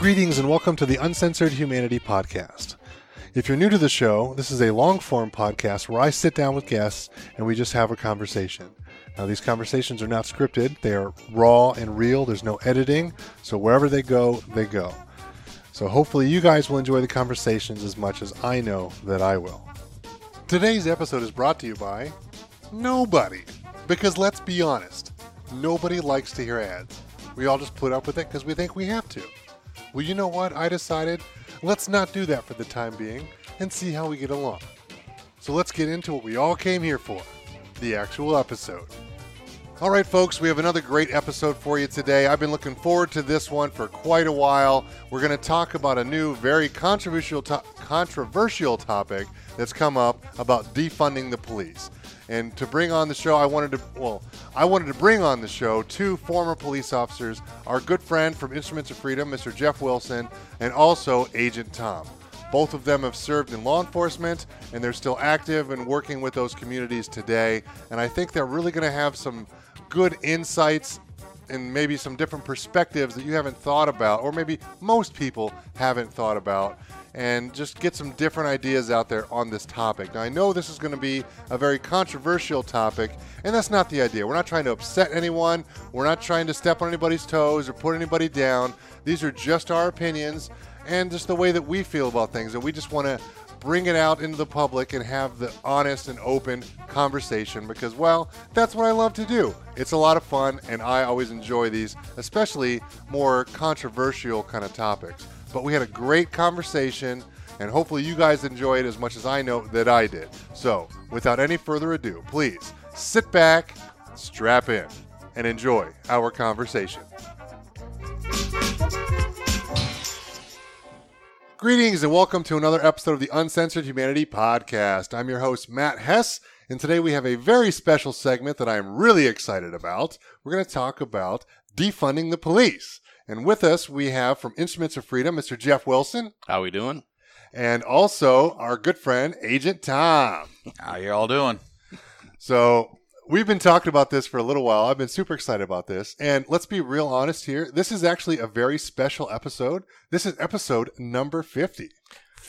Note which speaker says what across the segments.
Speaker 1: Greetings and welcome to the Uncensored Humanity Podcast. If you're new to the show, this is a long form podcast where I sit down with guests and we just have a conversation. Now, these conversations are not scripted, they are raw and real. There's no editing, so wherever they go, they go. So, hopefully, you guys will enjoy the conversations as much as I know that I will. Today's episode is brought to you by nobody. Because let's be honest, nobody likes to hear ads. We all just put up with it because we think we have to. Well, you know what? I decided let's not do that for the time being and see how we get along. So let's get into what we all came here for the actual episode. All right, folks, we have another great episode for you today. I've been looking forward to this one for quite a while. We're going to talk about a new, very controversial, to- controversial topic that's come up about defunding the police. And to bring on the show, I wanted to, well, I wanted to bring on the show two former police officers, our good friend from Instruments of Freedom, Mr. Jeff Wilson, and also Agent Tom. Both of them have served in law enforcement and they're still active and working with those communities today. And I think they're really going to have some good insights and maybe some different perspectives that you haven't thought about, or maybe most people haven't thought about, and just get some different ideas out there on this topic. Now, I know this is going to be a very controversial topic, and that's not the idea. We're not trying to upset anyone, we're not trying to step on anybody's toes or put anybody down. These are just our opinions and just the way that we feel about things, and we just want to bring it out into the public and have the honest and open conversation because, well, that's what I love to do. It's a lot of fun, and I always enjoy these, especially more controversial kind of topics. But we had a great conversation, and hopefully, you guys enjoy it as much as I know that I did. So, without any further ado, please sit back, strap in, and enjoy our conversation. Greetings and welcome to another episode of the Uncensored Humanity Podcast. I'm your host, Matt Hess, and today we have a very special segment that I'm really excited about. We're going to talk about defunding the police. And with us, we have from Instruments of Freedom, Mr. Jeff Wilson,
Speaker 2: How we doing?
Speaker 1: and also our good friend, Agent Tom.
Speaker 2: How you all doing?
Speaker 1: So we've been talking about this for a little while. I've been super excited about this. And let's be real honest here. This is actually a very special episode. This is episode number 50.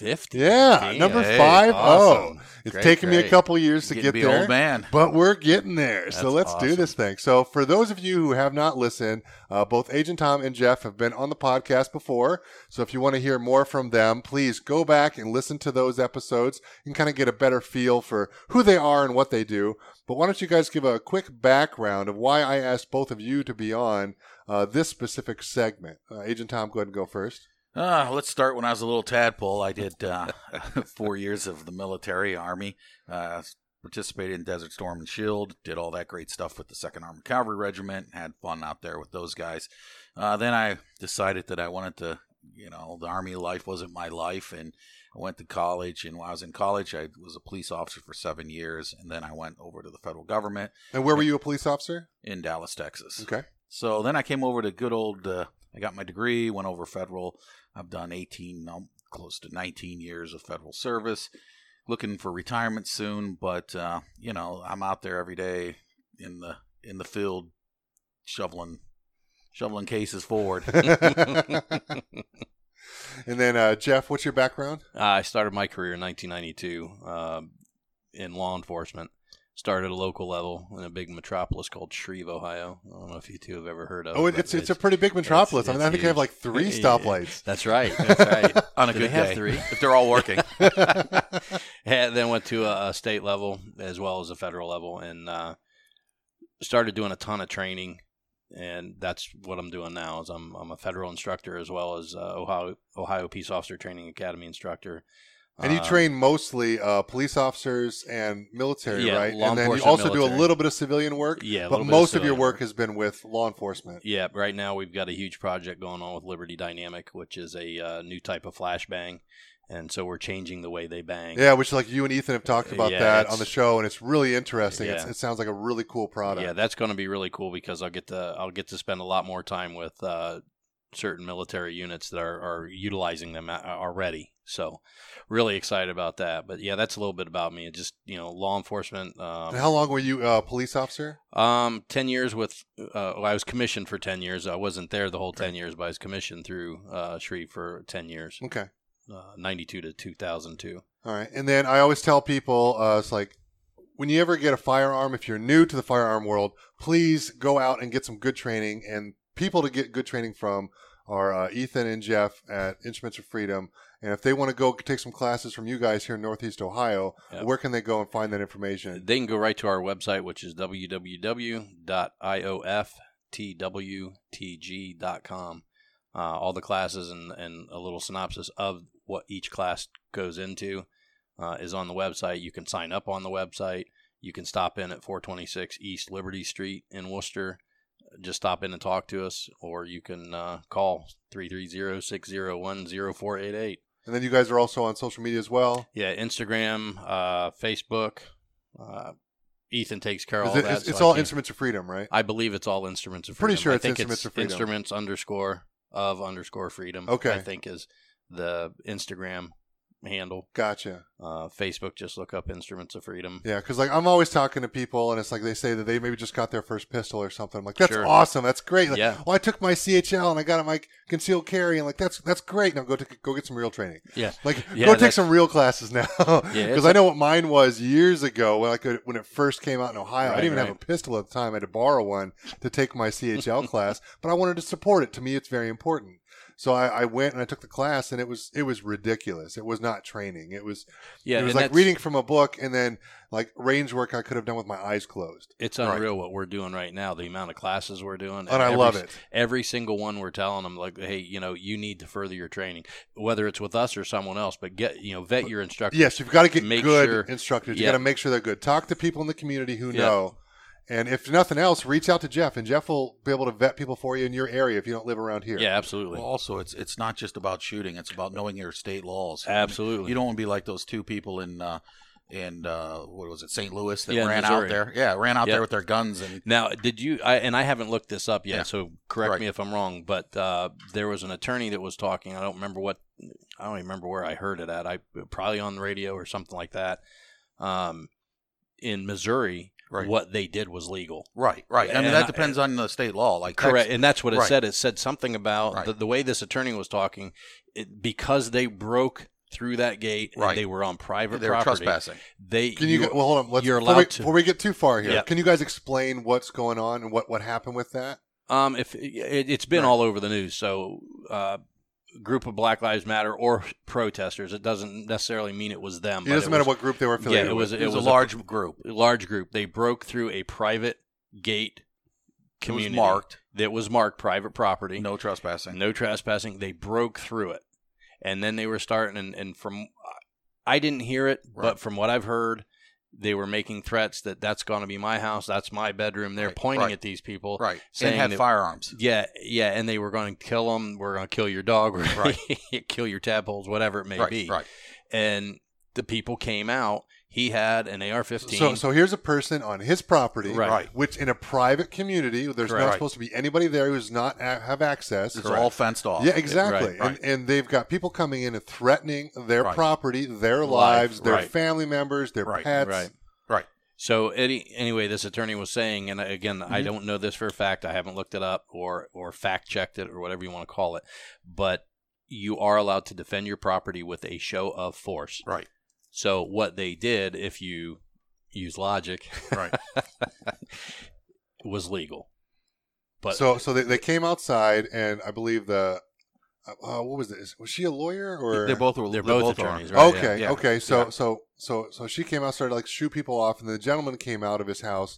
Speaker 2: Fifty.
Speaker 1: Yeah, number
Speaker 2: Hey,
Speaker 1: five.
Speaker 2: awesome.
Speaker 1: Oh, it's
Speaker 2: Great,
Speaker 1: taken me a couple years to get there,
Speaker 2: old man.
Speaker 1: but we're getting there. so let's do this thing. So for those of you who have not listened, uh, both Agent Tom and Jeff have been on the podcast before. So if you want to hear more from them, please go back and listen to those episodes and kind of get a better feel for who they are and what they do. But why don't you guys give a quick background of why I asked both of you to be on uh, this specific segment? Uh, Agent Tom, go ahead and go first.
Speaker 2: Uh, let's start when I was a little tadpole. I did uh, four years of the military, Army, uh, participated in Desert Storm and Shield, did all that great stuff with the Second Armored Cavalry Regiment, had fun out there with those guys. Uh, then I decided that I wanted to, you know, the Army life wasn't my life, and I went to college. And while I was in college, I was a police officer for seven years, and then I went over to the federal government
Speaker 1: And where were you a police officer?
Speaker 2: in Dallas, Texas.
Speaker 1: Okay.
Speaker 2: So then I came over to good old. Uh, I got my degree, went over federal. I've done 18, um, close to 19 years of federal service. Looking for retirement soon, but uh, you know I'm out there every day in the in the field, shoveling shoveling cases forward.
Speaker 1: and then uh, Jeff, what's your background?
Speaker 3: Uh, I started my career in 1992 uh, in law enforcement. Started at a local level in a big metropolis called Shreve, Ohio. I don't know if you two have ever heard of.
Speaker 1: Oh, it,
Speaker 3: but
Speaker 1: it's it's a pretty big metropolis. I mean, I think they have like three stoplights.
Speaker 3: That's right. That's right.
Speaker 2: on a
Speaker 3: Do
Speaker 2: good
Speaker 3: they have
Speaker 2: day,
Speaker 3: three?
Speaker 2: if they're all working.
Speaker 3: and then went to a, a state level as well as a federal level, and uh, started doing a ton of training. And that's what I'm doing now. Is I'm I'm a federal instructor as well as uh, Ohio Ohio Peace Officer Training Academy instructor.
Speaker 1: And you
Speaker 3: Um,
Speaker 1: train mostly uh, police officers and military,
Speaker 3: Yeah,
Speaker 1: right? And then you also do a little bit of civilian work.
Speaker 3: Yeah,
Speaker 1: but
Speaker 3: bit of
Speaker 1: most of your work
Speaker 3: work.
Speaker 1: has been with law enforcement.
Speaker 3: Yeah, right now we've got a huge project going on with Liberty Dynamic, which is a uh, new type of flashbang, and so we're changing the way they bang.
Speaker 1: Yeah, which like you and Ethan have talked about
Speaker 3: Yeah,
Speaker 1: that on the show, and it's really interesting. It's, it sounds like a really cool product.
Speaker 3: Yeah, that's going to be really cool because I'll get to I'll get to spend a lot more time with uh, certain military units that are, are utilizing them already. So, really excited about that. But yeah, that's a little bit about me. Just you know, law enforcement. Um,
Speaker 1: how long were you a police officer?
Speaker 3: um, ten years with. Uh, well, I was commissioned for ten years. I wasn't there the whole ten years, but I was commissioned through uh, Shreve for ten years,
Speaker 1: Okay.
Speaker 3: uh, ninety two to two thousand two.
Speaker 1: All right. And then I always tell people, uh, it's like, when you ever get a firearm, if you're new to the firearm world, please go out and get some good training. And people to get good training from are uh, Ethan and Jeff at Instruments of Freedom. And if they want to go take some classes from you guys here in Northeast Ohio,
Speaker 3: Yep.
Speaker 1: where can they go and find that information?
Speaker 3: They can go right to our website, which is www.ioftwtg.com. Uh, all the classes and, and a little synopsis of what each class goes into uh, is on the website. You can sign up on the website. You can stop in at 426 East Liberty Street in Wooster. Just stop in and talk to us, or you can uh, call 330 601 0488.
Speaker 1: And then you guys are also on social media as well.
Speaker 3: Yeah, Instagram, uh, Facebook. Uh, Ethan takes care of all
Speaker 1: it-
Speaker 3: that.
Speaker 1: it's
Speaker 3: so
Speaker 1: it's all Instruments of Freedom, right?
Speaker 3: I believe it's all instruments of Freedom.
Speaker 1: Pretty sure
Speaker 3: I
Speaker 1: it's
Speaker 3: think
Speaker 1: Instruments of Freedom.
Speaker 3: Instruments underscore of underscore freedom.
Speaker 1: Okay.
Speaker 3: I think is the Instagram handle.
Speaker 1: Gotcha.
Speaker 3: Uh, Facebook, just look up Instruments of Freedom.
Speaker 1: Yeah, because like I'm always talking to people, and it's like they say that they maybe just got their first pistol or something. I'm like, that's
Speaker 3: Sure.
Speaker 1: awesome, that's great. Like,
Speaker 3: Yeah.
Speaker 1: Well, I took my CHL and I got my concealed carry, and like that's that's great. Now go to go get some real training.
Speaker 3: Yeah.
Speaker 1: Like
Speaker 3: Yeah,
Speaker 1: go take some real classes now. Because
Speaker 3: it's
Speaker 1: I know what mine was years ago when I could when it first came out in Ohio. I didn't even have a pistol at the time. I had to borrow one to take my CHL class, but I wanted to support it. To me, it's very important. So I, I went and I took the class, and it was it was ridiculous. It was not training. It was
Speaker 3: Yeah,
Speaker 1: it was like
Speaker 3: that's-
Speaker 1: reading from a book, and then like range work I could have done with my eyes closed.
Speaker 3: It's unreal what we're doing right now. The amount of classes we're doing,
Speaker 1: And I
Speaker 3: every-
Speaker 1: love it.
Speaker 3: Every single one we're telling them, like, hey, you know, you need to further your training, whether it's with us or someone else. But get, you know, vet your instructor.
Speaker 1: Yes, you've got to get
Speaker 3: Make
Speaker 1: good
Speaker 3: sure-
Speaker 1: instructors. You
Speaker 3: Yeah.
Speaker 1: got to make sure they're good. Talk to people in the community who
Speaker 3: Yeah.
Speaker 1: know. And if nothing else, reach out to Jeff, and Jeff will be able to vet people for you in your area if you don't live around here.
Speaker 3: Yeah, absolutely,
Speaker 2: Well, also, it's it's not just about shooting; it's about knowing your state laws.
Speaker 3: absolutely.
Speaker 2: You don't want to be like those two people in uh, in uh, what was it, St. Louis, that
Speaker 3: Yeah,
Speaker 2: ran
Speaker 3: Missouri.
Speaker 2: out there. Yeah, ran out
Speaker 3: Yep.
Speaker 2: there with their guns and
Speaker 3: Now, did you? I, and I haven't looked this up yet,
Speaker 2: Yeah.
Speaker 3: so correct
Speaker 2: Right.
Speaker 3: me if I'm wrong. But uh, there was an attorney that was talking. I don't remember what. I don't even remember where I heard it at. I probably on the radio or something like that. Um, in Missouri,
Speaker 2: Right.
Speaker 3: what they did was legal.
Speaker 2: right, right. I mean,
Speaker 3: And
Speaker 2: that
Speaker 3: I-
Speaker 2: depends on the state law. Like
Speaker 3: Correct, and that's what it
Speaker 2: Right.
Speaker 3: said. It said something about
Speaker 2: Right.
Speaker 3: the, the way this attorney was talking, it, because they broke through that gate and
Speaker 2: Right.
Speaker 3: they were on private
Speaker 2: they were
Speaker 3: property.
Speaker 2: trespassing.
Speaker 3: They
Speaker 1: Can you,
Speaker 3: you-
Speaker 1: well hold on? Let's,
Speaker 3: you're
Speaker 1: before, we,
Speaker 3: allowed to-
Speaker 1: before we get too far here,
Speaker 3: Yeah.
Speaker 1: can you guys explain what's going on and what, what happened with that?
Speaker 3: Um, if it, it's been
Speaker 1: Right.
Speaker 3: all over the news, so uh, group of Black Lives Matter or protesters, it doesn't necessarily mean it was them.
Speaker 1: It doesn't matter
Speaker 3: was
Speaker 1: what group they were affiliated
Speaker 3: Yeah, it was-
Speaker 1: with.
Speaker 2: It, was,
Speaker 3: was
Speaker 2: a
Speaker 3: a-
Speaker 2: large group.
Speaker 3: a large group. They broke through a private gate
Speaker 2: It was marked.
Speaker 3: that was marked private property.
Speaker 2: No trespassing.
Speaker 3: no trespassing. They broke through it, and then they were starting. And, and from I didn't hear it,
Speaker 2: Right.
Speaker 3: but from what I've heard, they were making threats that that's going to be my house, that's my bedroom. They're
Speaker 2: Right,
Speaker 3: pointing
Speaker 2: right.
Speaker 3: at these people.
Speaker 2: Right.
Speaker 3: saying
Speaker 2: and had
Speaker 3: that-
Speaker 2: firearms.
Speaker 3: Yeah, yeah, and they were going to kill them. We're going to kill your dog. We're
Speaker 2: Right.
Speaker 3: kill your tadpoles, whatever it may
Speaker 2: right.
Speaker 3: be.
Speaker 2: Right.
Speaker 3: And the people came out. He had an AR-15.
Speaker 1: So, so here's a person on his property,
Speaker 3: Right.
Speaker 2: Right.
Speaker 1: which in a private community, there's not
Speaker 3: Correct.
Speaker 1: supposed to be anybody there who's not a- have access.
Speaker 2: It's all fenced off.
Speaker 1: Yeah, exactly.
Speaker 3: Right,
Speaker 2: right.
Speaker 1: And, and they've got people coming in and threatening their
Speaker 2: Right.
Speaker 1: property, their
Speaker 3: Life,
Speaker 1: lives, their
Speaker 3: right.
Speaker 1: family members, their
Speaker 2: Right,
Speaker 1: pets.
Speaker 3: right.
Speaker 2: Right.
Speaker 3: So any, anyway, this attorney was saying, and again,
Speaker 2: Mm-hmm.
Speaker 3: I don't know this for a fact. I haven't looked it up or or fact checked it or whatever you want to call it. But you are allowed to defend your property with a show of force.
Speaker 2: Right.
Speaker 3: So what they did, if you use logic,
Speaker 2: Right.
Speaker 3: was legal. But
Speaker 1: so, so they, they came outside, and I believe the uh, what was this? Was she a lawyer or
Speaker 2: They both were.
Speaker 3: they're
Speaker 2: they
Speaker 3: both
Speaker 2: are.
Speaker 3: attorneys, right?
Speaker 1: okay,
Speaker 2: yeah.
Speaker 1: okay. So,
Speaker 2: Yeah.
Speaker 1: so, so, so she came out, started like shoot people off, and the gentleman came out of his house,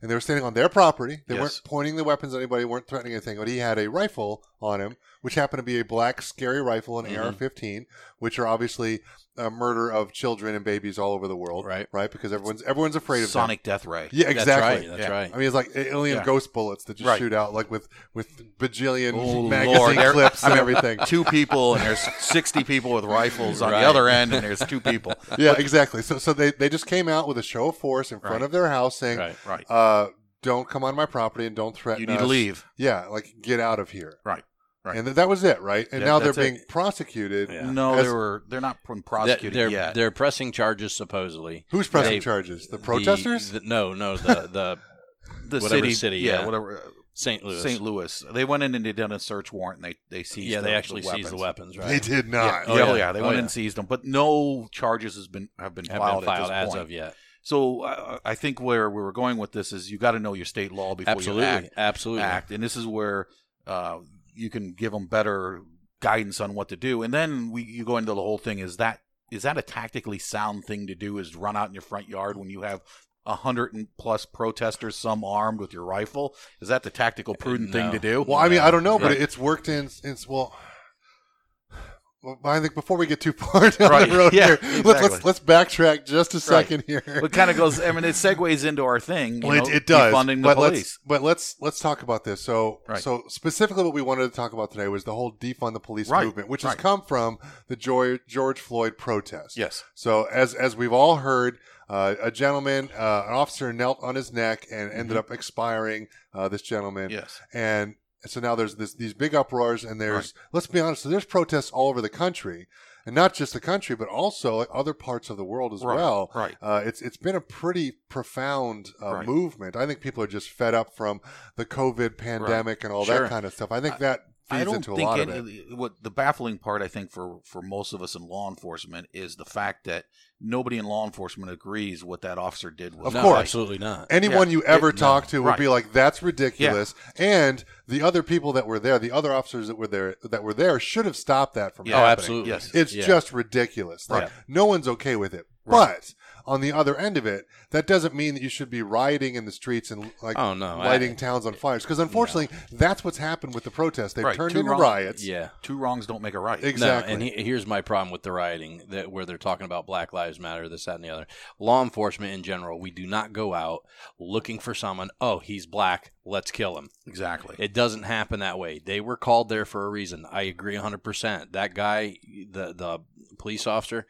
Speaker 1: and they were standing on their property. They
Speaker 2: Yes.
Speaker 1: weren't pointing the weapons at anybody, weren't threatening anything, but he had a rifle on him, which happened to be a black scary rifle, an
Speaker 3: Mhm.
Speaker 1: AR-15, which are obviously a murder of children and babies all over the world,
Speaker 3: Right.
Speaker 1: Right, because everyone's everyone's afraid of them.
Speaker 2: Sonic death ray.
Speaker 1: Yeah,
Speaker 3: That's
Speaker 1: exactly.
Speaker 3: right. That's
Speaker 2: Yeah.
Speaker 3: right.
Speaker 1: I mean, it's like alien
Speaker 2: Yeah.
Speaker 1: ghost bullets that just
Speaker 2: Right.
Speaker 1: shoot out like with with bajillion
Speaker 2: Oh,
Speaker 1: magazine
Speaker 2: Lord.
Speaker 1: Clips
Speaker 2: I
Speaker 1: and everything.
Speaker 2: Two people, and there's 60 people with rifles on
Speaker 3: Right.
Speaker 2: the other end, and there's two people.
Speaker 1: yeah, exactly. So so they, they just came out with a show of force in front
Speaker 2: Right.
Speaker 1: of their house saying,
Speaker 3: Right.
Speaker 2: Right.
Speaker 1: uh, "Don't come on my property and don't threaten
Speaker 2: You need to leave.
Speaker 1: Yeah, like get out of here.
Speaker 2: Right. Right.
Speaker 1: and th- that was it, right? And
Speaker 2: Yeah,
Speaker 1: now they're
Speaker 2: that's it.
Speaker 1: being prosecuted.
Speaker 3: Yeah.
Speaker 2: No,
Speaker 1: As-
Speaker 2: they were. They're not pr-
Speaker 3: That-
Speaker 2: prosecuted
Speaker 3: they're
Speaker 2: yet.
Speaker 3: they're pressing charges supposedly.
Speaker 1: Who's pressing
Speaker 3: They-
Speaker 1: charges? The protesters?
Speaker 3: The, the- no, no, the the
Speaker 2: the
Speaker 3: whatever
Speaker 2: city,
Speaker 3: city,
Speaker 2: yeah,
Speaker 3: yeah.
Speaker 2: whatever. uh,
Speaker 3: St. Louis.
Speaker 2: St. Louis. They went in and they did a search warrant. and They they seized.
Speaker 3: Yeah,
Speaker 2: the,
Speaker 3: they actually
Speaker 2: the
Speaker 3: seized the weapons, right?
Speaker 1: They did
Speaker 2: Yeah,
Speaker 1: not.
Speaker 3: Oh,
Speaker 2: yeah,
Speaker 3: yeah.
Speaker 2: yeah, They
Speaker 3: Oh,
Speaker 2: went
Speaker 3: yeah.
Speaker 2: and seized them, but no charges has been have been
Speaker 3: Have
Speaker 2: filed,
Speaker 3: been filed
Speaker 2: at
Speaker 3: as
Speaker 2: point.
Speaker 3: of yet.
Speaker 2: So uh, I think where we were going with this is you got to know your state law before
Speaker 3: Absolutely,
Speaker 2: you act,
Speaker 3: absolutely.
Speaker 2: act, and this is where uh, you can give them better guidance on what to do. And then we you go into the whole thing: is that is that a tactically sound thing to do? Is run out in your front yard when you have a hundred and plus protesters, some armed with your rifle? Is that the tactical prudent thing to do?
Speaker 1: Well, I mean, I don't know, but
Speaker 2: Right.
Speaker 1: it's worked in. in well, well, I think before we get too far down
Speaker 2: Right.
Speaker 1: the road
Speaker 2: Yeah,
Speaker 1: here, let's, let's let's backtrack just a second here.
Speaker 2: it kind of goes. I mean, it segues into our thing. You
Speaker 1: Well,
Speaker 2: know,
Speaker 1: it, it does.
Speaker 2: defunding the
Speaker 1: but
Speaker 2: police.
Speaker 1: let's but let's let's talk about this. So
Speaker 2: Right.
Speaker 1: so specifically, what we wanted to talk about today was the whole defund the police
Speaker 2: Right,
Speaker 1: movement, which has come from the George, George Floyd protest.
Speaker 2: Yes.
Speaker 1: So as as we've all heard, uh, a gentleman, uh, an officer knelt on his neck and
Speaker 2: Mm-hmm.
Speaker 1: ended up expiring. Uh, this gentleman.
Speaker 2: Yes.
Speaker 1: And so now there's this, these big uproars, and there's let's be honest, so there's protests all over the country, and not just the country, but also other parts of the world as
Speaker 2: Right,
Speaker 1: well.
Speaker 2: right.
Speaker 1: Uh, it's it's been a pretty profound uh,
Speaker 2: Right.
Speaker 1: movement. I think people are just fed up from the COVID pandemic and all
Speaker 3: Sure.
Speaker 1: that kind of stuff. I think that feeds
Speaker 2: I don't
Speaker 1: into a
Speaker 2: think
Speaker 1: lot
Speaker 2: it,
Speaker 1: of it.
Speaker 2: what the baffling part I think for for most of us in law enforcement is the fact that nobody in law enforcement agrees what that officer did was
Speaker 1: Of
Speaker 3: no,
Speaker 1: course.
Speaker 3: absolutely not.
Speaker 1: Anyone
Speaker 2: Yeah.
Speaker 1: you ever
Speaker 3: It- no.
Speaker 1: talk to would
Speaker 2: Right.
Speaker 1: be like, "That's ridiculous," and the other people that were there, the other officers that were there, that were there, should have stopped that from
Speaker 2: Yeah.
Speaker 3: oh, absolutely.
Speaker 2: Yes.
Speaker 1: It's
Speaker 3: Yeah.
Speaker 1: just ridiculous. Like
Speaker 3: Right.
Speaker 1: no one's okay with it.
Speaker 2: Right.
Speaker 1: But on the other end of it, that doesn't mean that you should be rioting in the streets and like
Speaker 3: Oh, no,
Speaker 1: lighting
Speaker 3: I-
Speaker 1: towns on fires. Because unfortunately, that's what's happened with the protests. They've
Speaker 2: Right.
Speaker 1: turned
Speaker 2: Two
Speaker 1: into
Speaker 2: wrong-
Speaker 1: riots.
Speaker 3: Yeah.
Speaker 2: two wrongs don't make a right.
Speaker 1: Exactly.
Speaker 3: No, and he, here's my problem with the rioting that where they're talking about Black Lives Matter, this, that, and the other. Law enforcement in general, we do not go out looking for someone. Oh, he's black. Let's kill him.
Speaker 2: Exactly.
Speaker 3: It doesn't happen that way. They were called there for a reason. I agree 100%. That guy, the the police officer,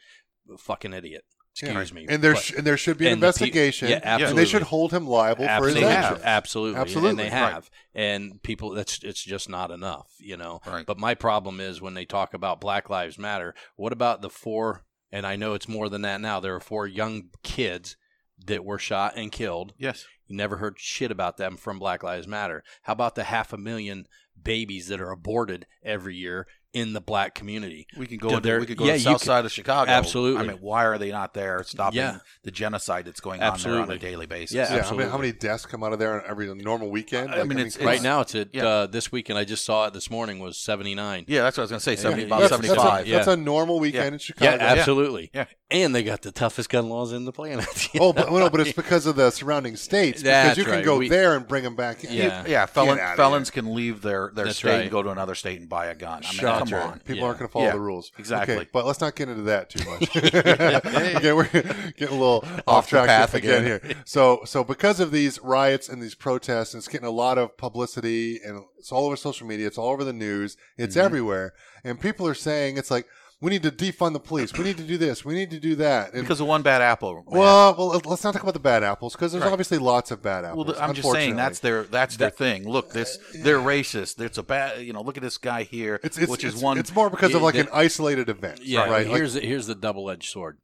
Speaker 3: fucking idiot. Excuse
Speaker 1: Yeah.
Speaker 3: me.
Speaker 1: And there
Speaker 3: But-
Speaker 1: sh- and there should be an
Speaker 3: and the pe-
Speaker 1: investigation.
Speaker 3: yeah,
Speaker 1: And they should hold him liable for his
Speaker 3: absolutely,
Speaker 1: actions.
Speaker 3: absolutely,
Speaker 1: Absolutely.
Speaker 3: and they
Speaker 1: Right.
Speaker 3: have. And people, that's it's just not enough, you know.
Speaker 2: Right.
Speaker 3: But my problem is when they talk about Black Lives Matter. What about the four? And I know it's more than that now. There are four young kids that were shot and killed.
Speaker 2: yes.
Speaker 3: You never heard shit about them from Black Lives Matter. How about the half a million babies that are aborted every year in the black community?
Speaker 2: We can go.
Speaker 3: Do there-
Speaker 2: we could go
Speaker 3: yeah,
Speaker 2: to the south
Speaker 3: could-
Speaker 2: side of Chicago.
Speaker 3: Absolutely.
Speaker 2: I mean, why are they not there stopping
Speaker 3: Yeah.
Speaker 2: the genocide that's going on there on a daily basis?
Speaker 3: Yeah,
Speaker 1: Yeah, I mean,
Speaker 3: absolutely.
Speaker 1: how many deaths come out of there on every normal weekend?
Speaker 2: I mean, it's-
Speaker 3: Right now, it's at
Speaker 2: Yeah.
Speaker 3: uh, this weekend. I just saw it this morning was seventy nine.
Speaker 2: Yeah, that's what I was going to say. Seventy,
Speaker 3: Yeah,
Speaker 2: about
Speaker 3: yeah,
Speaker 1: that's, that's,
Speaker 2: seventy-five.
Speaker 1: a, that's a normal weekend
Speaker 2: Yeah.
Speaker 1: in Chicago.
Speaker 3: Yeah, absolutely.
Speaker 2: Yeah.
Speaker 3: And they got the toughest gun laws in the planet.
Speaker 1: Oh, but no, but it's because of the surrounding states. Because
Speaker 3: That's
Speaker 1: you can
Speaker 3: right.
Speaker 1: go
Speaker 3: We-
Speaker 1: there and bring them back.
Speaker 3: Yeah.
Speaker 2: yeah, felon, felons can leave their, their state and go to another state and buy a gun. I mean,
Speaker 1: Shocker.
Speaker 2: come on.
Speaker 1: People
Speaker 3: Yeah.
Speaker 1: aren't going to follow
Speaker 2: Yeah,
Speaker 1: the rules.
Speaker 2: exactly.
Speaker 1: Okay, but let's not get into that too much. okay, we're getting a little off,
Speaker 2: the
Speaker 1: track
Speaker 2: path
Speaker 1: again,
Speaker 2: again.
Speaker 1: here. So, so because of these riots and these protests, and it's getting a lot of publicity, and it's all over social media, it's all over the news, it's
Speaker 2: Mm-hmm.
Speaker 1: everywhere, and people are saying it's like we need to defund the police, we need to do this, we need to do that, and
Speaker 2: Because of one bad apple. man.
Speaker 1: well, well, let's not talk about the bad apples because there's
Speaker 2: Right.
Speaker 1: obviously lots of bad apples.
Speaker 2: Well, I'm just saying that's their that's their thing. Look, this they're racist. It's a bad. You know, look at this guy here,
Speaker 1: It's, it's,
Speaker 2: which
Speaker 1: it's,
Speaker 2: is one.
Speaker 1: it's more because of like
Speaker 3: the-
Speaker 1: an isolated event,
Speaker 3: Yeah,
Speaker 1: right? Like,
Speaker 3: here's the, here's the double edged sword.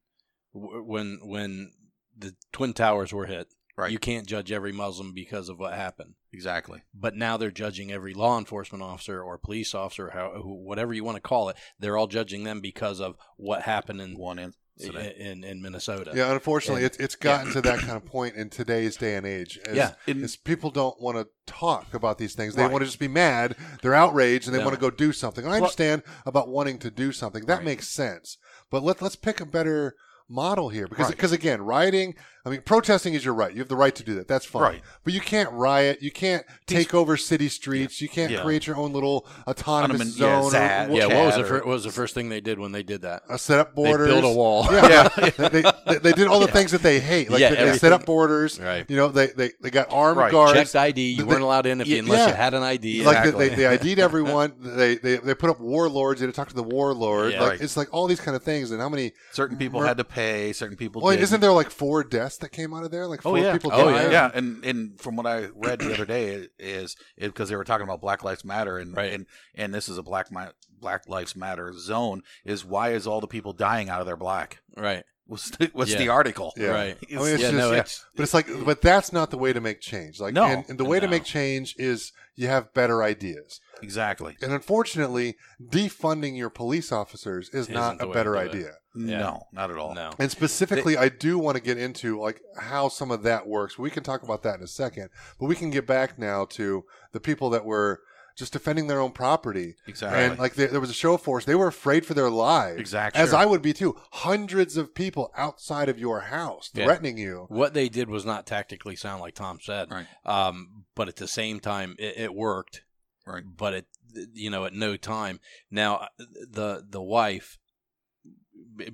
Speaker 3: When when the twin towers were hit,
Speaker 2: Right.
Speaker 3: you can't judge every Muslim because of what happened.
Speaker 2: exactly.
Speaker 3: But now they're judging every law enforcement officer or police officer, how, who, whatever you want to call it. They're all judging them because of what happened in
Speaker 2: One
Speaker 3: in,
Speaker 2: incident.
Speaker 3: in, in Minnesota.
Speaker 1: Yeah, unfortunately,
Speaker 3: And-
Speaker 1: it's it's gotten to that kind of point in today's day and age. As,
Speaker 3: Yeah.
Speaker 2: In-
Speaker 1: as people don't want to talk about these things. They
Speaker 2: Right.
Speaker 1: want to just be mad. They're outraged and they
Speaker 3: Yeah.
Speaker 1: want to go do something. I understand about wanting to do something. That
Speaker 2: Right.
Speaker 1: makes sense. But let let's pick a better model here because
Speaker 2: Right.
Speaker 1: because again, rioting. I mean, protesting is your right. You have the right to do that. That's fine.
Speaker 2: Right.
Speaker 1: But you can't riot. You can't take over city streets. You can't
Speaker 2: Yeah.
Speaker 1: create your own little autonomous
Speaker 2: Autonom- yeah,
Speaker 1: zone. or
Speaker 2: Zad-
Speaker 1: wh-
Speaker 3: Yeah, what was the fir- what was the first thing they did when they did that?
Speaker 1: uh, set up borders.
Speaker 3: They built a wall.
Speaker 1: Yeah, they, they, they did all the things that they hate. Like
Speaker 3: Yeah,
Speaker 1: they, they set up borders.
Speaker 3: Right.
Speaker 1: You know, they, they, they got armed
Speaker 2: Right.
Speaker 1: guards.
Speaker 3: Checked ID. You
Speaker 1: They-
Speaker 3: weren't allowed in if you,
Speaker 1: Yeah.
Speaker 3: unless you had an ID.
Speaker 1: Like
Speaker 2: Exactly.
Speaker 1: they, they ID'd everyone. They, they they put up warlords. They had to talk to the warlord.
Speaker 3: Yeah.
Speaker 1: like
Speaker 2: Right.
Speaker 1: it's like all these kind of things. And how many?
Speaker 2: Certain people
Speaker 1: Mer-
Speaker 2: had to pay. Certain people.
Speaker 1: Well,
Speaker 2: didn't.
Speaker 1: isn't there like four deaths that came out of there? Like
Speaker 2: Oh
Speaker 1: four
Speaker 2: yeah,
Speaker 1: people
Speaker 3: Oh,
Speaker 1: died?
Speaker 2: yeah. And and from what I read the other day is because they were talking about Black Lives Matter and
Speaker 3: Right.
Speaker 2: and and this is a Black Ma- Black Lives Matter zone. Is why is all the people dying out of their black?
Speaker 3: Right.
Speaker 2: Was the, was
Speaker 3: Yeah.
Speaker 2: the article?
Speaker 1: Yeah.
Speaker 3: Right.
Speaker 1: I mean, it's
Speaker 3: yeah,
Speaker 1: just,
Speaker 3: no,
Speaker 1: yeah.
Speaker 3: it's
Speaker 1: But it's like, but that's not the way to make change. Like,
Speaker 2: No.
Speaker 1: and, and the way to make change is you have better ideas.
Speaker 2: Exactly.
Speaker 1: And unfortunately, defunding your police officers is
Speaker 3: Isn't
Speaker 1: not a better
Speaker 3: to do it.
Speaker 1: idea.
Speaker 3: Yeah.
Speaker 2: No, not at all.
Speaker 3: no.
Speaker 1: And specifically, I do want to get into like how some of that works. We can talk about that in a second, but we can get back now to the people that were just defending their own property.
Speaker 2: Exactly.
Speaker 1: And like there, there was a show of force, they were afraid for their lives.
Speaker 2: Exactly.
Speaker 1: As I would be too. Hundreds of people outside of your house
Speaker 3: Yeah.
Speaker 1: threatening you.
Speaker 3: What they did was not tactically sound, like Tom said.
Speaker 2: Right.
Speaker 3: Um, but at the same time, it, it worked.
Speaker 2: Right.
Speaker 3: But it, you know, at no time. Now, the the wife, b-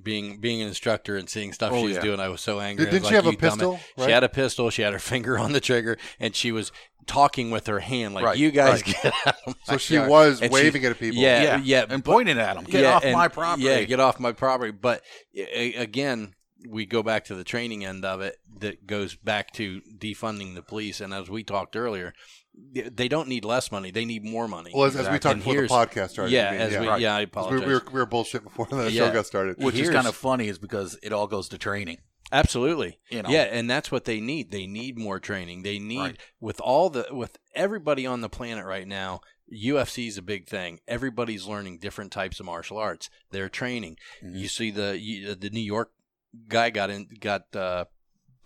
Speaker 3: being being an instructor and seeing stuff
Speaker 2: Oh,
Speaker 3: she was
Speaker 2: yeah.
Speaker 3: doing, I was so angry.
Speaker 1: Did,
Speaker 3: was
Speaker 1: didn't she have a
Speaker 3: "You dumb
Speaker 1: pistol?
Speaker 3: She had a pistol. She had her finger on the trigger, and she was talking with her hand like,
Speaker 2: Right,
Speaker 3: "You guys
Speaker 2: right.
Speaker 3: get out
Speaker 1: so she
Speaker 3: yard."
Speaker 1: was
Speaker 3: And she-
Speaker 1: waving at people.
Speaker 3: Yeah,
Speaker 2: yeah,
Speaker 3: yeah,
Speaker 2: and
Speaker 3: but-
Speaker 2: pointing at them. Get
Speaker 3: yeah,
Speaker 2: off
Speaker 3: and-
Speaker 2: my property.
Speaker 3: Yeah, get off my property. But again, we go back to the training end of it that goes back to defunding the police. And as we talked earlier, they don't need less money; they need more money.
Speaker 1: Well, as, as we talked
Speaker 3: And
Speaker 1: before the podcast started.
Speaker 3: yeah,
Speaker 1: mean,
Speaker 3: as
Speaker 1: yeah.
Speaker 3: we,
Speaker 2: Right.
Speaker 3: yeah, I
Speaker 1: 'Cause we,
Speaker 3: apologize.
Speaker 1: we, were, we were bullshit before the
Speaker 3: Yeah.
Speaker 1: show got started.
Speaker 2: Which is kind of funny, is because it all goes to training.
Speaker 3: Absolutely.
Speaker 2: You know.
Speaker 3: Yeah, and that's what they need. They need more training. They need
Speaker 2: Right.
Speaker 3: with all the with everybody on the planet right now. UFC is a big thing. Everybody's learning different types of martial arts. They're training.
Speaker 2: Mhm.
Speaker 3: You see the you, the New York guy got in got uh,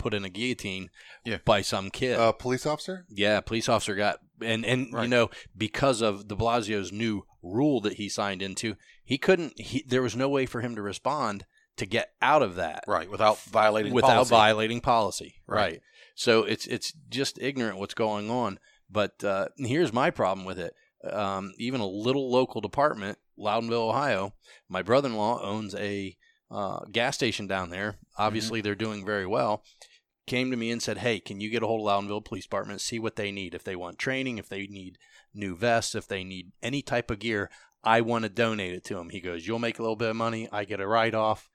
Speaker 3: put in a guillotine
Speaker 2: Yeah.
Speaker 3: by some kid.
Speaker 1: Uh, police officer?
Speaker 3: yeah, police officer got and and you know because of De Blasio's new rule that he signed into, he couldn't. He, there was no way for him to respond to get out of that
Speaker 2: Right, without violating
Speaker 3: without
Speaker 2: policy.
Speaker 3: violating policy. Right.
Speaker 2: Right.
Speaker 3: So it's it's just ignorant what's going on. But uh, here's my problem with it. Um, even a little local department, Loudonville, Ohio. My brother-in-law owns a uh, gas station down there. Obviously, they're doing very well. Came to me and said, "Hey, can you get a hold of Loudonville Police Department, see what they need? If they want training, if they need new vests, if they need any type of gear, I want to donate it to them." He goes, "You'll make a little bit of money. I get a write-off."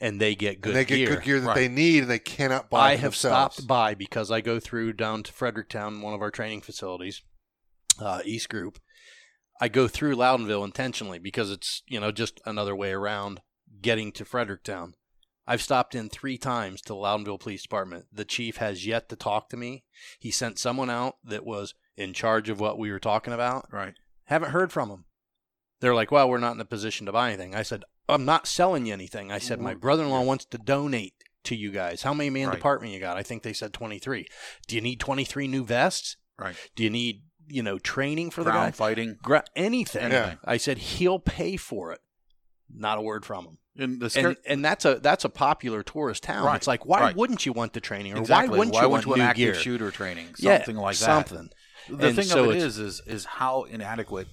Speaker 3: And they get good
Speaker 1: and they get
Speaker 3: gear.
Speaker 1: good gear that
Speaker 2: Right.
Speaker 1: they need and they cannot buy
Speaker 3: I have
Speaker 1: themselves.
Speaker 3: stopped by because I go through down to Fredericktown, one of our training facilities, uh, East Group. I go through Loudonville intentionally because it's you know just another way around getting to Fredericktown. I've stopped in three times to the Loudonville Police Department. The chief has yet to talk to me. He sent someone out that was in charge of what we were talking about.
Speaker 2: Right.
Speaker 3: Haven't heard from him. They're like, well, we're not in a position to buy anything. I said, I'm not selling you anything. I said, my brother in law wants to donate to you guys. How many man
Speaker 2: Right.
Speaker 3: department you got? I think they said 23. Do you need 23 new vests?
Speaker 2: Right.
Speaker 3: Do you need, you know, training for the guy?
Speaker 2: fighting.
Speaker 3: Gra- anything.
Speaker 1: Yeah.
Speaker 3: I said, he'll pay for it. Not a word from them.
Speaker 2: And the
Speaker 3: And, and that's a that's a popular tourist town.
Speaker 2: Right,
Speaker 3: It's like, why
Speaker 2: right.
Speaker 3: wouldn't you want the training, or
Speaker 2: exactly.
Speaker 3: why wouldn't you want
Speaker 2: an
Speaker 3: new
Speaker 2: active
Speaker 3: gear?
Speaker 2: shooter training?
Speaker 3: Yeah,
Speaker 2: Something like that.
Speaker 3: Something.
Speaker 2: The
Speaker 3: And
Speaker 2: thing
Speaker 3: so
Speaker 2: of
Speaker 3: it's-
Speaker 2: is, is, is how inadequate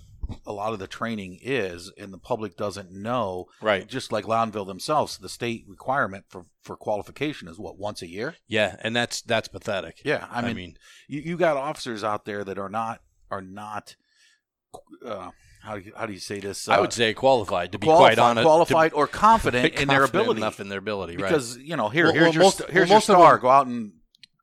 Speaker 2: a lot of the training is, and the public doesn't know.
Speaker 3: Right.
Speaker 2: Just like Loudonville themselves, the state requirement for, for qualification is what once a year.
Speaker 3: Yeah, and that's that's pathetic.
Speaker 2: Yeah, I
Speaker 3: I
Speaker 2: mean,
Speaker 3: mean
Speaker 2: you, you got officers out there that are not are not. Uh, how do you, how do you say this?
Speaker 3: I
Speaker 2: Uh,
Speaker 3: would say qualified to be
Speaker 2: qualified,
Speaker 3: quite honest.
Speaker 2: qualified or confident
Speaker 3: be
Speaker 2: in their ability.
Speaker 3: enough in their ability, right?
Speaker 2: because you know here
Speaker 1: Well,
Speaker 2: here's
Speaker 1: well,
Speaker 2: your
Speaker 1: most-
Speaker 2: st-
Speaker 1: well,
Speaker 2: here's your
Speaker 1: of
Speaker 2: star
Speaker 1: them-
Speaker 2: go out and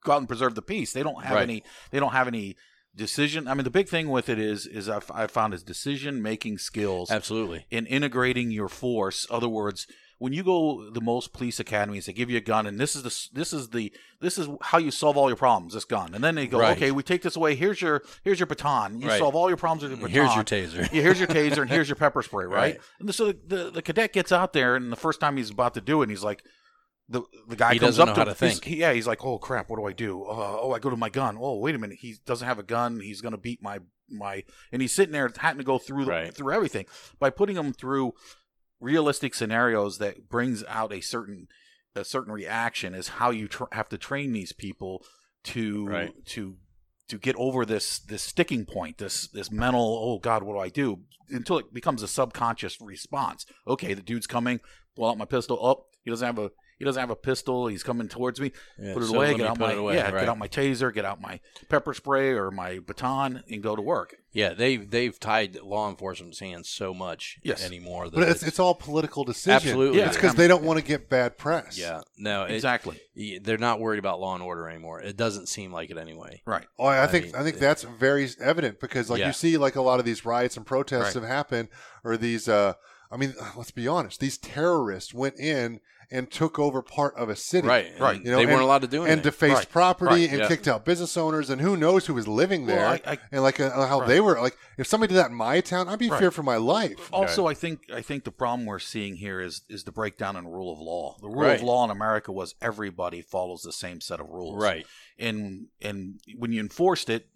Speaker 2: go out and preserve the peace they don't have
Speaker 3: Right.
Speaker 2: any they don't have any decision i mean the big thing with it is is i've, I've found is decision making skills
Speaker 3: absolutely.
Speaker 2: in integrating your force other words when you go the most police academies they give you a gun and this is the this is the this is how you solve all your problems this gun and then they go
Speaker 3: Right.
Speaker 2: okay we take this away here's your here's your baton you
Speaker 3: Right.
Speaker 2: solve all your problems with your baton
Speaker 3: Here's your taser.
Speaker 2: yeah, here's your taser and here's your pepper spray, right?
Speaker 3: Right.
Speaker 2: And so the, the the cadet gets out there, and the first time he's about to do it, and he's like, the the guy
Speaker 3: He
Speaker 2: comes up to
Speaker 3: to
Speaker 2: he's- yeah, he's like, oh crap, what do I do? Uh, oh, I go to my gun. Oh, wait a minute, he doesn't have a gun. He's gonna beat my my, and he's sitting there having to go through the,
Speaker 3: Right.
Speaker 2: through everything by putting him through realistic scenarios that brings out a certain a certain reaction is how you tr- have to train these people to
Speaker 3: Right.
Speaker 2: to to get over this this sticking point this this mental oh god what do i do until it becomes a subconscious response okay the dude's coming pull out my pistol oh he doesn't have a he doesn't have a pistol he's coming towards me
Speaker 3: Yeah,
Speaker 2: put it
Speaker 3: so
Speaker 2: away get out my
Speaker 3: away,
Speaker 2: yeah
Speaker 3: right.
Speaker 2: get out my taser get out my pepper spray or my baton and go to work
Speaker 3: Yeah, they've they've tied law enforcement's hands so much
Speaker 2: Yes.
Speaker 3: anymore. That
Speaker 1: But it's, it's all political decision.
Speaker 3: Absolutely.
Speaker 1: It's because they don't want to get bad press.
Speaker 3: yeah, no, it-
Speaker 2: exactly.
Speaker 3: y- they're not worried about law and order anymore. It doesn't seem like it anyway.
Speaker 2: Right.
Speaker 1: Oh, I
Speaker 3: I
Speaker 1: think
Speaker 3: mean,
Speaker 1: I think
Speaker 3: it-
Speaker 1: that's very evident because like
Speaker 3: Yeah.
Speaker 1: you see like a lot of these riots and protests
Speaker 2: Right.
Speaker 1: have happened or these uh I mean let's be honest these terrorists went in and took over part of a city
Speaker 3: Right,
Speaker 2: Right.
Speaker 1: You know,
Speaker 3: they weren't
Speaker 1: and-
Speaker 3: allowed to do anything.
Speaker 1: and defaced
Speaker 2: Right.
Speaker 1: property
Speaker 2: Right.
Speaker 1: and
Speaker 3: Yeah.
Speaker 1: kicked out business owners and who knows who was living there
Speaker 2: Well, I, I,
Speaker 1: and like uh, how
Speaker 2: Right.
Speaker 1: they were like if somebody did that in my town I'd be
Speaker 2: Right.
Speaker 1: feared for my life.
Speaker 2: also, I think I think the problem we're seeing here is is the breakdown in rule of law. The rule
Speaker 3: Right.
Speaker 2: of law in America was everybody follows the same set of rules.
Speaker 3: right.
Speaker 2: and and when you enforced it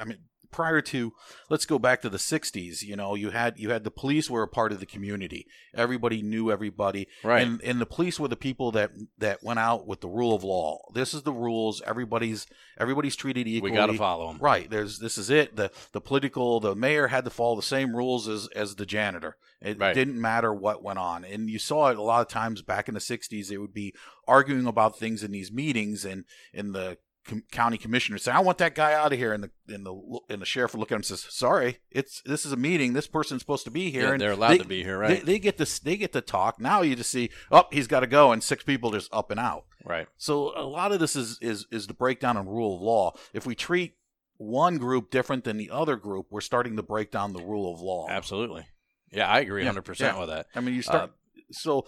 Speaker 2: i mean prior to let's go back to the 60s you know you had you had the police were a part of the community everybody knew everybody
Speaker 3: Right.
Speaker 2: and and the police were the people that that went out with the rule of law this is the rules everybody's everybody's treated equally
Speaker 3: we got to follow them.
Speaker 2: Right. There's this is it. The the political the mayor had to follow the same rules as as the janitor. It
Speaker 3: Right.
Speaker 2: didn't matter what went on. And you saw it a lot of times back in the 60s they would be arguing about things in these meetings and in the com- county commissioner say I want that guy out of here and the and the and the sheriff would look at him and says sorry it's this is a meeting this person's supposed to be here
Speaker 3: Yeah,
Speaker 2: and
Speaker 3: they're allowed
Speaker 2: they-
Speaker 3: to be here, right?
Speaker 2: they get this they get to talk now you just see oh he's got to go and six people just up and out
Speaker 3: right.
Speaker 2: so a lot of this is is is the breakdown in rule of law. If we treat one group different than the other group, we're starting to break down the rule of law.
Speaker 3: Absolutely. Yeah, I agree
Speaker 2: Yeah,
Speaker 3: 100%
Speaker 2: yeah.
Speaker 3: with that.
Speaker 2: I mean, you uh, start. so,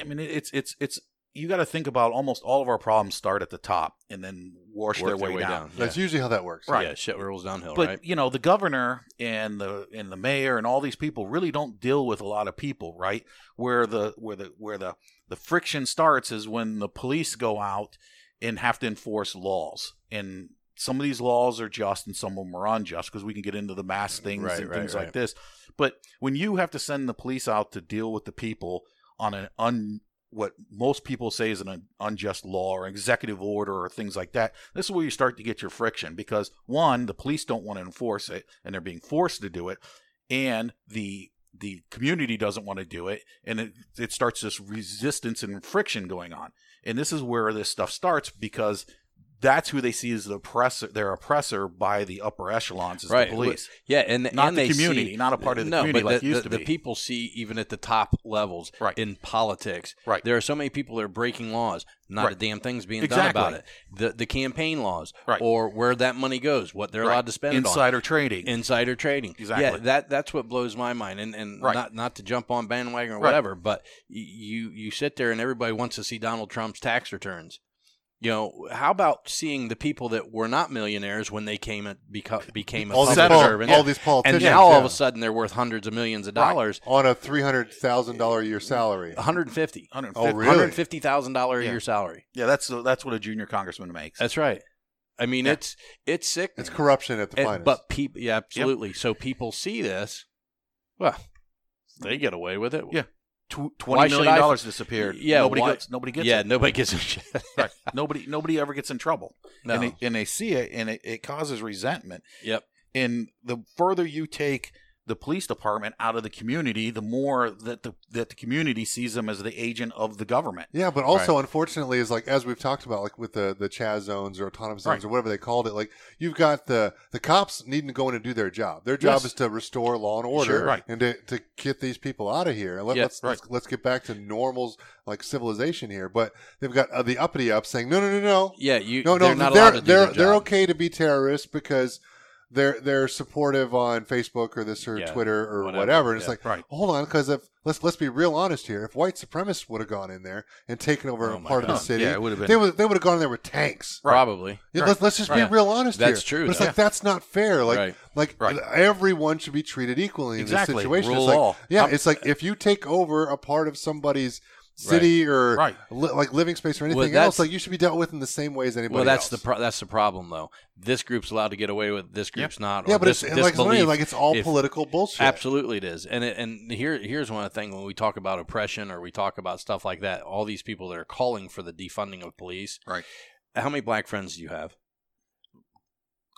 Speaker 2: I mean, it's it's it's you got to think about almost all of our problems start at the top and then wash
Speaker 3: Work
Speaker 2: their way, way down.
Speaker 1: That's
Speaker 3: Yeah.
Speaker 1: usually how that works.
Speaker 2: Right.
Speaker 3: Yeah, shit rolls downhill,
Speaker 2: But
Speaker 3: right?
Speaker 2: you know, the governor and the and the mayor and all these people really don't deal with a lot of people, right? Where the where the where the the friction starts is when the police go out and have to enforce laws. And some of these laws are just and some of them are unjust because we can get into the mass mm, things
Speaker 3: Right,
Speaker 2: and
Speaker 3: right,
Speaker 2: things
Speaker 3: right.
Speaker 2: like this. But when you have to send the police out to deal with the people on an un what most people say is an unjust law or executive order or things like that. This is where you start to get your friction because one, the police don't want to enforce it and they're being forced to do it, and the the community doesn't want to do it, and it, it starts this resistance and friction going on. And this is where this stuff starts because that's who they see as the oppressor, their oppressor by the upper echelons is
Speaker 3: Right.
Speaker 2: the police.
Speaker 3: Yeah, and
Speaker 2: Not
Speaker 3: and
Speaker 2: the community,
Speaker 3: see-
Speaker 2: not a part of the
Speaker 3: no,
Speaker 2: community
Speaker 3: but
Speaker 2: like
Speaker 3: the,
Speaker 2: used
Speaker 3: the,
Speaker 2: to
Speaker 3: the
Speaker 2: be.
Speaker 3: people see even at the top levels
Speaker 2: Right.
Speaker 3: in politics.
Speaker 2: Right.
Speaker 3: There are so many people that are breaking laws. Not a damn thing's being
Speaker 2: Exactly.
Speaker 3: done about it. The the campaign laws,
Speaker 2: Right.
Speaker 3: or where that money goes, what they're
Speaker 2: Right.
Speaker 3: allowed to spend.
Speaker 2: Insider trading.
Speaker 3: insider trading.
Speaker 2: Exactly.
Speaker 3: Yeah, that that's what blows my mind. And and
Speaker 2: Right.
Speaker 3: not not to jump on bandwagon or
Speaker 2: Right.
Speaker 3: whatever, but y- you you sit there and everybody wants to see Donald Trump's tax returns. You know, how about seeing the people that were not millionaires when they came and beca- became a
Speaker 1: All these,
Speaker 3: public
Speaker 1: pol-
Speaker 3: servant,
Speaker 1: all these
Speaker 3: and
Speaker 1: politicians.
Speaker 3: now all
Speaker 1: yeah.
Speaker 3: of a sudden they're worth hundreds of millions of
Speaker 2: Right.
Speaker 3: dollars.
Speaker 1: on a three hundred thousand dollar a year salary.
Speaker 3: 150
Speaker 1: Oh, really?
Speaker 3: 150 thousand dollar a
Speaker 2: Yeah.
Speaker 3: year salary.
Speaker 2: Yeah, that's that's what a junior congressman makes.
Speaker 3: That's right. I mean,
Speaker 2: Yeah.
Speaker 3: it's it's sick.
Speaker 1: It's corruption at the
Speaker 3: And-
Speaker 1: finest.
Speaker 3: but people, yeah, absolutely. So people see this. Well, they get away with it.
Speaker 2: Yeah. Tw- Twenty million dollars disappeared.
Speaker 3: Yeah,
Speaker 2: nobody
Speaker 3: why-
Speaker 2: gets nobody gets
Speaker 3: yeah,
Speaker 2: it.
Speaker 3: nobody gets a shit.
Speaker 2: Right. nobody nobody ever gets in trouble.
Speaker 3: No.
Speaker 2: And they and they see it and it, it causes resentment.
Speaker 3: Yep.
Speaker 2: And the further you take the police department out of the community, the more that the that the community sees them as the agent of the government.
Speaker 1: Yeah, but also unfortunately is like as we've talked about, like with the the Chaz zones or autonomous zones
Speaker 2: Right.
Speaker 1: or whatever they called it, like you've got the the cops needing to go in and do their job. Their job
Speaker 2: Yes.
Speaker 1: is to restore law and order
Speaker 3: Sure.
Speaker 2: Right.
Speaker 1: and to, to get these people out of here. And let,
Speaker 3: Yeah,
Speaker 1: let's,
Speaker 2: right.
Speaker 1: let's let's get back to normals like civilization here. But they've got uh, the uppity up saying no no no no
Speaker 3: Yeah, you.
Speaker 1: no no
Speaker 3: they're not
Speaker 1: they're
Speaker 3: to do
Speaker 1: they're,
Speaker 3: their
Speaker 1: they're okay to be terrorists because they're they're supportive on Facebook or this or
Speaker 3: Yeah,
Speaker 1: Twitter or whatever.
Speaker 3: whatever,
Speaker 1: And it's like
Speaker 2: Right.
Speaker 1: hold on because if let's let's be real honest here, if white supremacists would have gone in there and taken over
Speaker 3: Oh
Speaker 1: a
Speaker 3: my
Speaker 1: part of the city,
Speaker 2: Yeah, it would have been
Speaker 1: they would they would have gone in there with tanks.
Speaker 3: Probably.
Speaker 1: Yeah,
Speaker 2: Right.
Speaker 1: let's, let's just be real honest
Speaker 3: That's
Speaker 1: here.
Speaker 3: true,
Speaker 1: But it's
Speaker 3: though.
Speaker 1: like that's not fair. Like
Speaker 3: Right.
Speaker 1: like
Speaker 2: Right.
Speaker 1: everyone should be treated equally in
Speaker 2: Exactly.
Speaker 1: this situation.
Speaker 2: Rule
Speaker 1: it's like
Speaker 2: law.
Speaker 1: yeah,
Speaker 2: I'm-
Speaker 1: it's like if you take over a part of somebody's city or
Speaker 2: Right.
Speaker 1: li- like living space or anything
Speaker 3: that's-
Speaker 1: else, like you should be dealt with in the same way as anybody
Speaker 3: Well, that's
Speaker 1: else.
Speaker 3: the pro- that's the problem though. This group's allowed to get away with. This group's not. or
Speaker 1: yeah, but
Speaker 3: this,
Speaker 1: it's
Speaker 3: this
Speaker 1: like,
Speaker 3: belief,
Speaker 1: like it's all
Speaker 3: if-
Speaker 1: political bullshit.
Speaker 3: Absolutely, it is. And it, and here here's one thing when we talk about oppression or we talk about stuff like that. All these people that are calling for the defunding of police.
Speaker 2: Right.
Speaker 3: How many black friends do you have?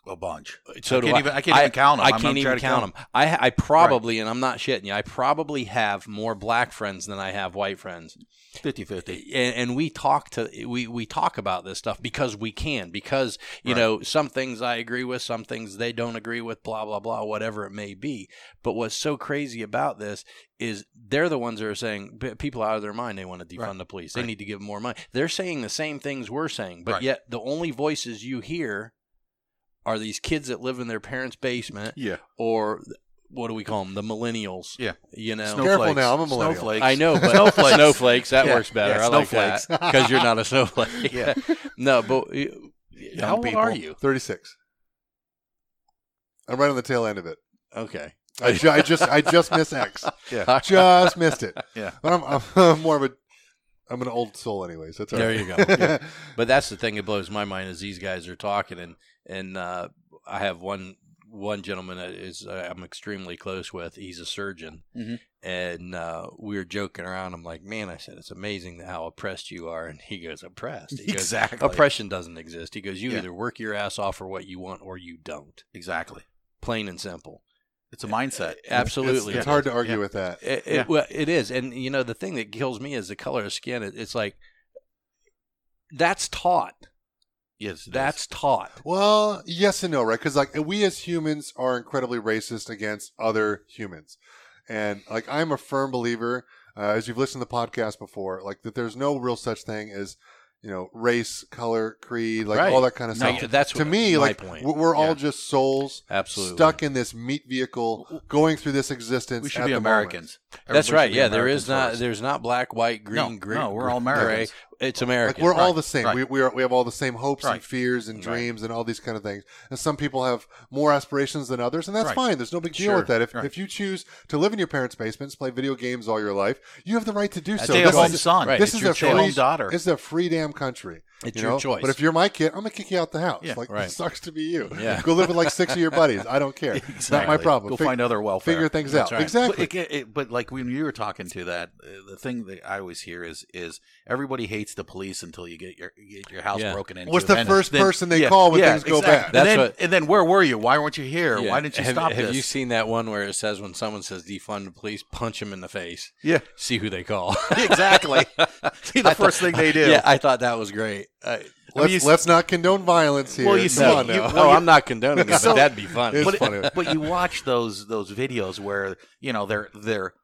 Speaker 2: A bunch.
Speaker 3: Uh, so
Speaker 2: I can't
Speaker 3: I.
Speaker 2: even- I can't even count
Speaker 3: them.
Speaker 2: I'm-
Speaker 3: can't even count
Speaker 2: count
Speaker 3: them. I I probably, and I'm not shitting you. I probably have more black friends than I have white friends.
Speaker 2: 50-50.
Speaker 3: and, and we talk to we we talk about this stuff because we can because you
Speaker 2: Right.
Speaker 3: know some things I agree with some things they don't agree with blah blah blah whatever it may be but what's so crazy about this is they're the ones that are saying people out of their mind they want to defund
Speaker 2: Right.
Speaker 3: the police they
Speaker 2: Right.
Speaker 3: need to give them more money they're saying the same things we're saying but
Speaker 2: Right.
Speaker 3: yet the only voices you hear are these kids that live in their parents basement
Speaker 2: Yeah.
Speaker 3: or what do we call them the millennials
Speaker 2: Yeah.
Speaker 3: you know
Speaker 1: Snow- Careful now, I'm a millennial.
Speaker 2: Snowflakes.
Speaker 3: I know, but
Speaker 2: Snowflakes.
Speaker 3: snowflakes. That
Speaker 2: Yeah,
Speaker 3: works better.
Speaker 2: yeah,
Speaker 3: I like
Speaker 2: snowflakes.
Speaker 3: that because you're not a snowflake.
Speaker 2: Yeah.
Speaker 3: no, but how old
Speaker 2: people.
Speaker 3: are you?
Speaker 1: 36. I'm right on the tail end of it.
Speaker 3: Okay.
Speaker 1: I, ju- I just I just missed X.
Speaker 2: Yeah.
Speaker 1: Just missed it.
Speaker 2: Yeah.
Speaker 1: But I'm, I'm more of a I'm an old soul anyways. That's all
Speaker 3: There
Speaker 1: right.
Speaker 3: you go. Yeah. But that's the thing that blows my mind is these guys are talking and and uh, I have one one gentleman that is uh, I'm extremely close with. He's a surgeon,
Speaker 2: Mhm.
Speaker 3: and uh, we were joking around. I'm like, man, I said it's amazing how oppressed you are, and he goes, oppressed. He goes,
Speaker 2: Exactly.
Speaker 3: Oppression doesn't exist. He goes, you
Speaker 2: Yeah.
Speaker 3: either work your ass off for what you want or you don't.
Speaker 2: Exactly.
Speaker 3: Plain and simple.
Speaker 2: It's a mindset.
Speaker 3: Absolutely,
Speaker 1: It's, it's
Speaker 3: it
Speaker 1: hard to argue
Speaker 2: Yeah.
Speaker 1: with that.
Speaker 3: It,
Speaker 2: Yeah.
Speaker 3: well, it is, and you know the thing that kills me is the color of skin. It, it's like that's taught.
Speaker 2: Yes.
Speaker 3: That's
Speaker 2: is.
Speaker 3: taught.
Speaker 1: Well, yes and no, right? Because like we as humans are incredibly racist against other humans, and like I'm a firm believer, uh, as you've listened to the podcast before, like that there's no real such thing as you know race, color, creed, like
Speaker 3: Right.
Speaker 1: all that kind of
Speaker 3: No,
Speaker 1: stuff.
Speaker 3: that's
Speaker 1: to
Speaker 3: what-
Speaker 1: me,
Speaker 3: my
Speaker 1: like
Speaker 3: point.
Speaker 1: we're we're all
Speaker 2: Yeah.
Speaker 1: just souls
Speaker 3: Absolutely
Speaker 1: stuck in this meat vehicle, going through this existence.
Speaker 2: We should
Speaker 1: at
Speaker 2: be
Speaker 1: the.
Speaker 2: Americans.
Speaker 3: That's right. Yeah, there
Speaker 2: Americans
Speaker 3: is not.
Speaker 2: first.
Speaker 3: There's not black, white, green,
Speaker 2: No,
Speaker 3: green.
Speaker 2: no, we're all
Speaker 3: gray. It's
Speaker 1: Like we're all the same.
Speaker 2: right.
Speaker 1: We we, are, we have all the same hopes and fears and
Speaker 2: Right.
Speaker 1: dreams and all these kind of things. And some people have more aspirations than others, and that's
Speaker 2: Right.
Speaker 1: fine. There's no big deal
Speaker 2: Sure.
Speaker 1: with that. If
Speaker 2: Right.
Speaker 1: if you choose to live in your parents' basements, play video games all your life, you have the right to do so. This is-
Speaker 2: son.
Speaker 3: right,
Speaker 1: This is
Speaker 2: your
Speaker 1: a free
Speaker 2: daughter.
Speaker 1: This is a free damn country.
Speaker 3: It's
Speaker 1: you
Speaker 3: your
Speaker 1: know?
Speaker 3: choice.
Speaker 1: But if you're my kid, I'm gonna kick you out the house.
Speaker 2: Yeah,
Speaker 1: like
Speaker 3: right.
Speaker 1: it sucks to be you.
Speaker 3: Yeah.
Speaker 1: Go live with like six of your buddies. I don't care. It's not my problem.
Speaker 2: Go
Speaker 1: Fig-
Speaker 2: find other welfare.
Speaker 1: figure things
Speaker 3: That's
Speaker 1: out.
Speaker 3: right.
Speaker 1: Exactly.
Speaker 2: But, it, it, but like when you were talking to that, uh, the thing that I always hear is is everybody hates the police until you get your get your house
Speaker 3: Yeah.
Speaker 2: broken into.
Speaker 1: What's the
Speaker 2: Then-
Speaker 1: first
Speaker 2: then-
Speaker 1: person they
Speaker 2: yeah,
Speaker 1: call when
Speaker 2: yeah,
Speaker 1: things go
Speaker 2: exactly.
Speaker 1: bad?
Speaker 2: And then,
Speaker 3: what-
Speaker 2: and then where were you? Why weren't you here?
Speaker 3: Yeah.
Speaker 2: Why didn't you
Speaker 3: have,
Speaker 2: stop
Speaker 3: have
Speaker 2: this?
Speaker 3: you seen that one where it says when someone says defund the police, punch them in the face,
Speaker 2: yeah,
Speaker 3: see who they call?
Speaker 2: exactly. See the
Speaker 3: I
Speaker 2: first
Speaker 3: thought-
Speaker 2: thing they do.
Speaker 3: Yeah, I thought that was great. Uh, I,
Speaker 1: let's
Speaker 2: you-
Speaker 1: let's not condone violence here.
Speaker 2: Well, you see,
Speaker 1: on
Speaker 2: you-
Speaker 1: now.
Speaker 2: well,
Speaker 3: oh, I'm not condoning it,
Speaker 2: So-
Speaker 3: but that'd be fun.
Speaker 2: But,
Speaker 1: funny.
Speaker 2: but you watch those those videos where you know they're they're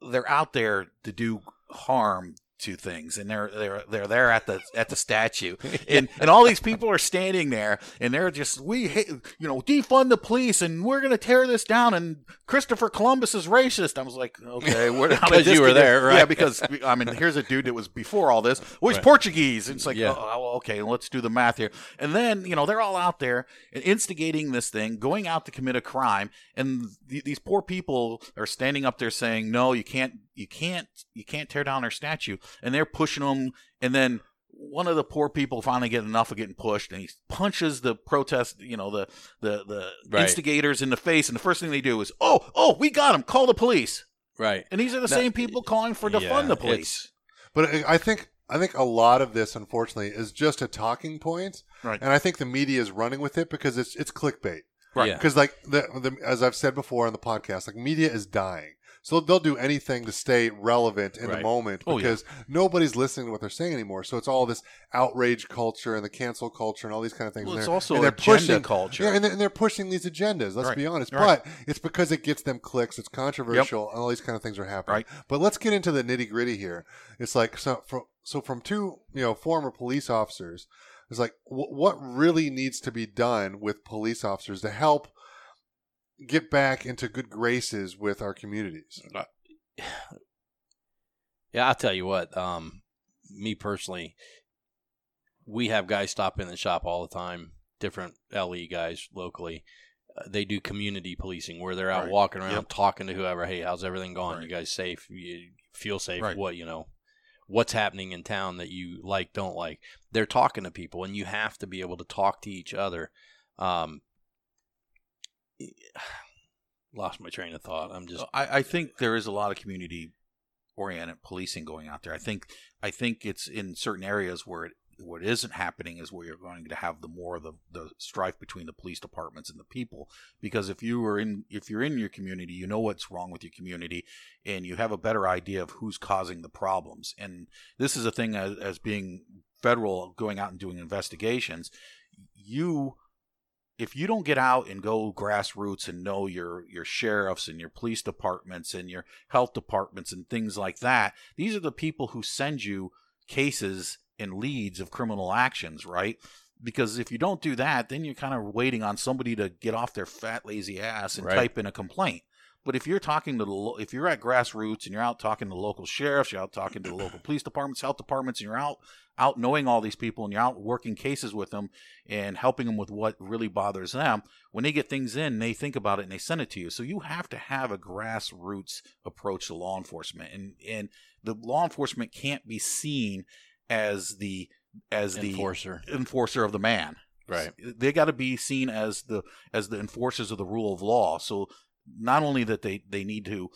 Speaker 2: they're out there to do harm to things and they're they're they're there at the at the statue and and all these people are standing there and they're just we hate, you know defund the police and we're going to tear this down and Christopher Columbus is racist I was like okay we're how did
Speaker 3: Because you were there, right.
Speaker 2: yeah because I mean here's a dude that was before all this well he's
Speaker 3: Right.
Speaker 2: Portuguese it's like
Speaker 3: Yeah.
Speaker 2: oh, okay let's do the math here and then you know they're all out there instigating this thing going out to commit a crime and th- these poor people are standing up there saying no you can't you can't you can't tear down our statue and they're pushing them and then one of the poor people finally get enough of getting pushed and he punches the protest you know the the the
Speaker 3: Right.
Speaker 2: instigators in the face and the first thing they do is oh oh we got him call the police
Speaker 3: right.
Speaker 2: and these are the
Speaker 3: No,
Speaker 2: same people calling for defund
Speaker 3: Yeah,
Speaker 2: the police
Speaker 1: But I- I think I think a lot of this, unfortunately, is just a talking point,
Speaker 2: Right.
Speaker 1: and I think the media is running with it because it's it's clickbait.
Speaker 2: Right.
Speaker 3: Yeah.
Speaker 1: Because like the, the as I've said before on the podcast, like media is dying, so they'll do anything to stay relevant in the
Speaker 3: Right.
Speaker 1: moment
Speaker 2: Oh, yeah.
Speaker 1: because nobody's listening to what they're saying anymore. So it's all this outrage culture and the cancel culture and all these kind of things.
Speaker 2: Well,
Speaker 1: and
Speaker 2: it's
Speaker 1: they're-
Speaker 2: also
Speaker 1: and they're
Speaker 2: agenda
Speaker 1: pushing
Speaker 2: culture.
Speaker 1: Yeah, and they're, and they're pushing these agendas. Let's
Speaker 2: Right.
Speaker 1: be honest,
Speaker 2: Right.
Speaker 1: but it's because it gets them clicks. It's controversial, and all these kind of things are happening.
Speaker 2: Right.
Speaker 1: But let's get into the nitty gritty here. It's like so from so from two you know former police officers. It's like wh- what really needs to be done with police officers to help get back into good graces with our communities.
Speaker 3: Yeah, I'll tell you what. Um, me personally, we have guys stop in the shop all the time. Different LE guys locally. Uh, they do community policing where they're out
Speaker 2: Right.
Speaker 3: walking around
Speaker 2: Yep.
Speaker 3: talking to whoever. Hey, how's everything going?
Speaker 2: Right.
Speaker 3: You guys safe? You feel safe?
Speaker 2: Right.
Speaker 3: What you know? What's happening in town that you like, don't like? They're talking to people, and you have to be able to talk to each other. Um, lost my train of thought. I'm just
Speaker 2: I, I think there is a lot of community oriented policing going out there. I think I think it's in certain areas where it what isn't happening is where you're going to have the more of the, the strife between the police departments and the people. Because if you are in if you're in your community, you know what's wrong with your community, and you have a better idea of who's causing the problems. And this is a thing as, as being federal, going out and doing investigations. You if you don't get out and go grassroots and know your your sheriffs and your police departments and your health departments and things like that, these are the people who send you cases and leads of criminal actions, right? Because if you don't do that, then you're kind of waiting on somebody to get off their fat lazy ass and
Speaker 3: Right.
Speaker 2: type in a complaint. But if you're talking to the, if you're at grassroots and you're out talking to local sheriffs, you're out talking to the local police departments, health departments, and you're out out knowing all these people and you're out working cases with them and helping them with what really bothers them, when they get things in, they think about it and they send it to you. So you have to have a grassroots approach to law enforcement, and and the law enforcement can't be seen as the as the
Speaker 3: Enforcer.
Speaker 2: enforcer of the man.
Speaker 3: Right.
Speaker 2: They got to be seen as the as the enforcers of the rule of law. So not only that they they need to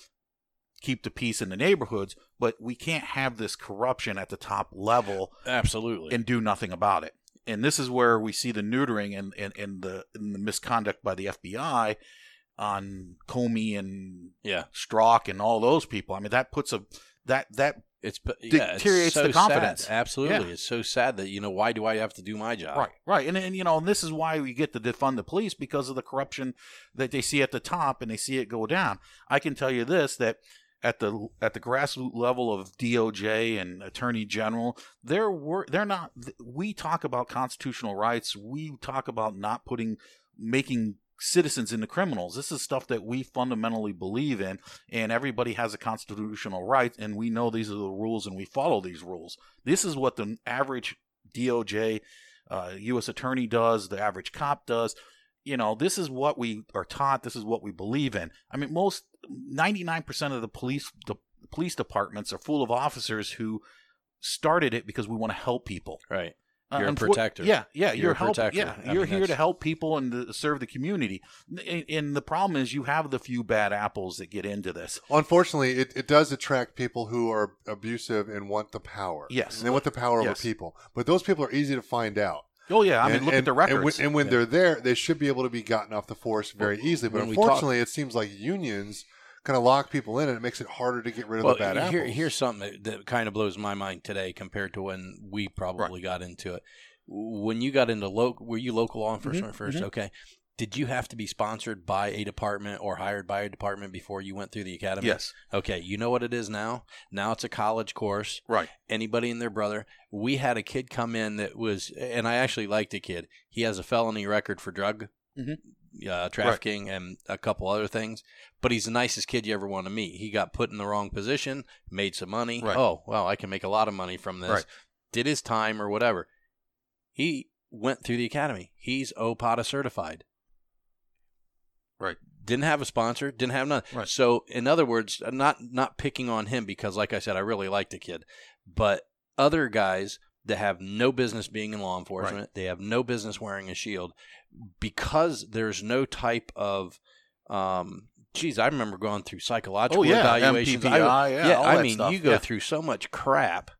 Speaker 2: keep the peace in the neighborhoods, but we can't have this corruption at the top level
Speaker 3: Absolutely.
Speaker 2: and do nothing about it. And this is where we see the neutering and, and, and the and the misconduct by the FBI on Comey and
Speaker 3: yeah.
Speaker 2: Strzok and all those people. I mean, that puts a that that
Speaker 3: It's but yeah, it's
Speaker 2: Deteriorates
Speaker 3: so
Speaker 2: the confidence.
Speaker 3: Sad. Absolutely,
Speaker 2: Yeah.
Speaker 3: it's so sad that you know why do I have to do my job?
Speaker 2: right right and and you know and this is why we get to defund the police because of the corruption that they see at the top and they see it go down. I can tell you this that at the at the grassroots level of DOJ and Attorney General, they're they're not. We talk about constitutional rights. We talk about not putting making citizens into criminals. This is stuff that we fundamentally believe in, and everybody has a constitutional right, and we know these are the rules, and we follow these rules. This is what the average DOJ, uh, U.S. attorney does. The average cop does you know, this is what we are taught. This is what we believe in. I mean, most 99% of the police the police departments are full of officers who started it because we want to help people.
Speaker 3: Right.
Speaker 2: Uh,
Speaker 3: You're a protector.
Speaker 2: Yeah, yeah,
Speaker 3: You're
Speaker 2: you're,
Speaker 3: a
Speaker 2: help.
Speaker 3: protector.
Speaker 2: Yeah,
Speaker 3: I
Speaker 2: you're
Speaker 3: mean,
Speaker 2: here to help people and to serve the community. And, and the problem is, you have the few bad apples that get into this.
Speaker 1: Unfortunately, it, it does attract people who are abusive and want the power.
Speaker 2: Yes.
Speaker 1: And they want the power
Speaker 2: Yes.
Speaker 1: over people. But those people are easy to find out.
Speaker 2: Oh yeah, I mean,
Speaker 1: and,
Speaker 2: look
Speaker 1: and-
Speaker 2: at the records.
Speaker 1: And when, and when they're there, they should be able to be gotten off the force very easily. But
Speaker 3: when we talk-
Speaker 1: unfortunately, it seems like unions kind of lock people in, and it makes it harder to get rid of
Speaker 3: Well,
Speaker 1: the bad
Speaker 3: here,
Speaker 1: apples.
Speaker 3: here's something that, that kind of blows my mind today compared to when we probably got into it. When you got into local, were you local law enforcement 1st
Speaker 2: mhm.
Speaker 3: Okay. Did you have to be sponsored by a department or hired by a department before you went through the academy?
Speaker 2: yes,
Speaker 3: Okay. You know what it is now? Now it's a college course.
Speaker 2: right.
Speaker 3: anybody and their brother. We had a kid come in that was, and I actually liked the kid. He has a felony record for drug
Speaker 2: Mhm.
Speaker 3: Uh, trafficking and a couple other things, but he's the nicest kid you ever want to meet. He got put in the wrong position, made some money.
Speaker 2: Right.
Speaker 3: Oh, well, I can make a lot of money from this.
Speaker 2: Right.
Speaker 3: Did his time or whatever. He went through the academy. He's OPOTA certified.
Speaker 2: Right.
Speaker 3: Didn't have a sponsor. Didn't have none.
Speaker 2: Right.
Speaker 3: So, in other words, not not picking on him because, like I said, I really like the kid, but other guys that have no business being in law enforcement, they have no business wearing a shield because there's no type of um geez, I remember going through psychological
Speaker 2: Oh, yeah,
Speaker 3: evaluations.
Speaker 2: MMPI,
Speaker 3: I,
Speaker 2: yeah, all
Speaker 3: I mean,
Speaker 2: stuff,
Speaker 3: you go
Speaker 2: yeah.
Speaker 3: through so much crap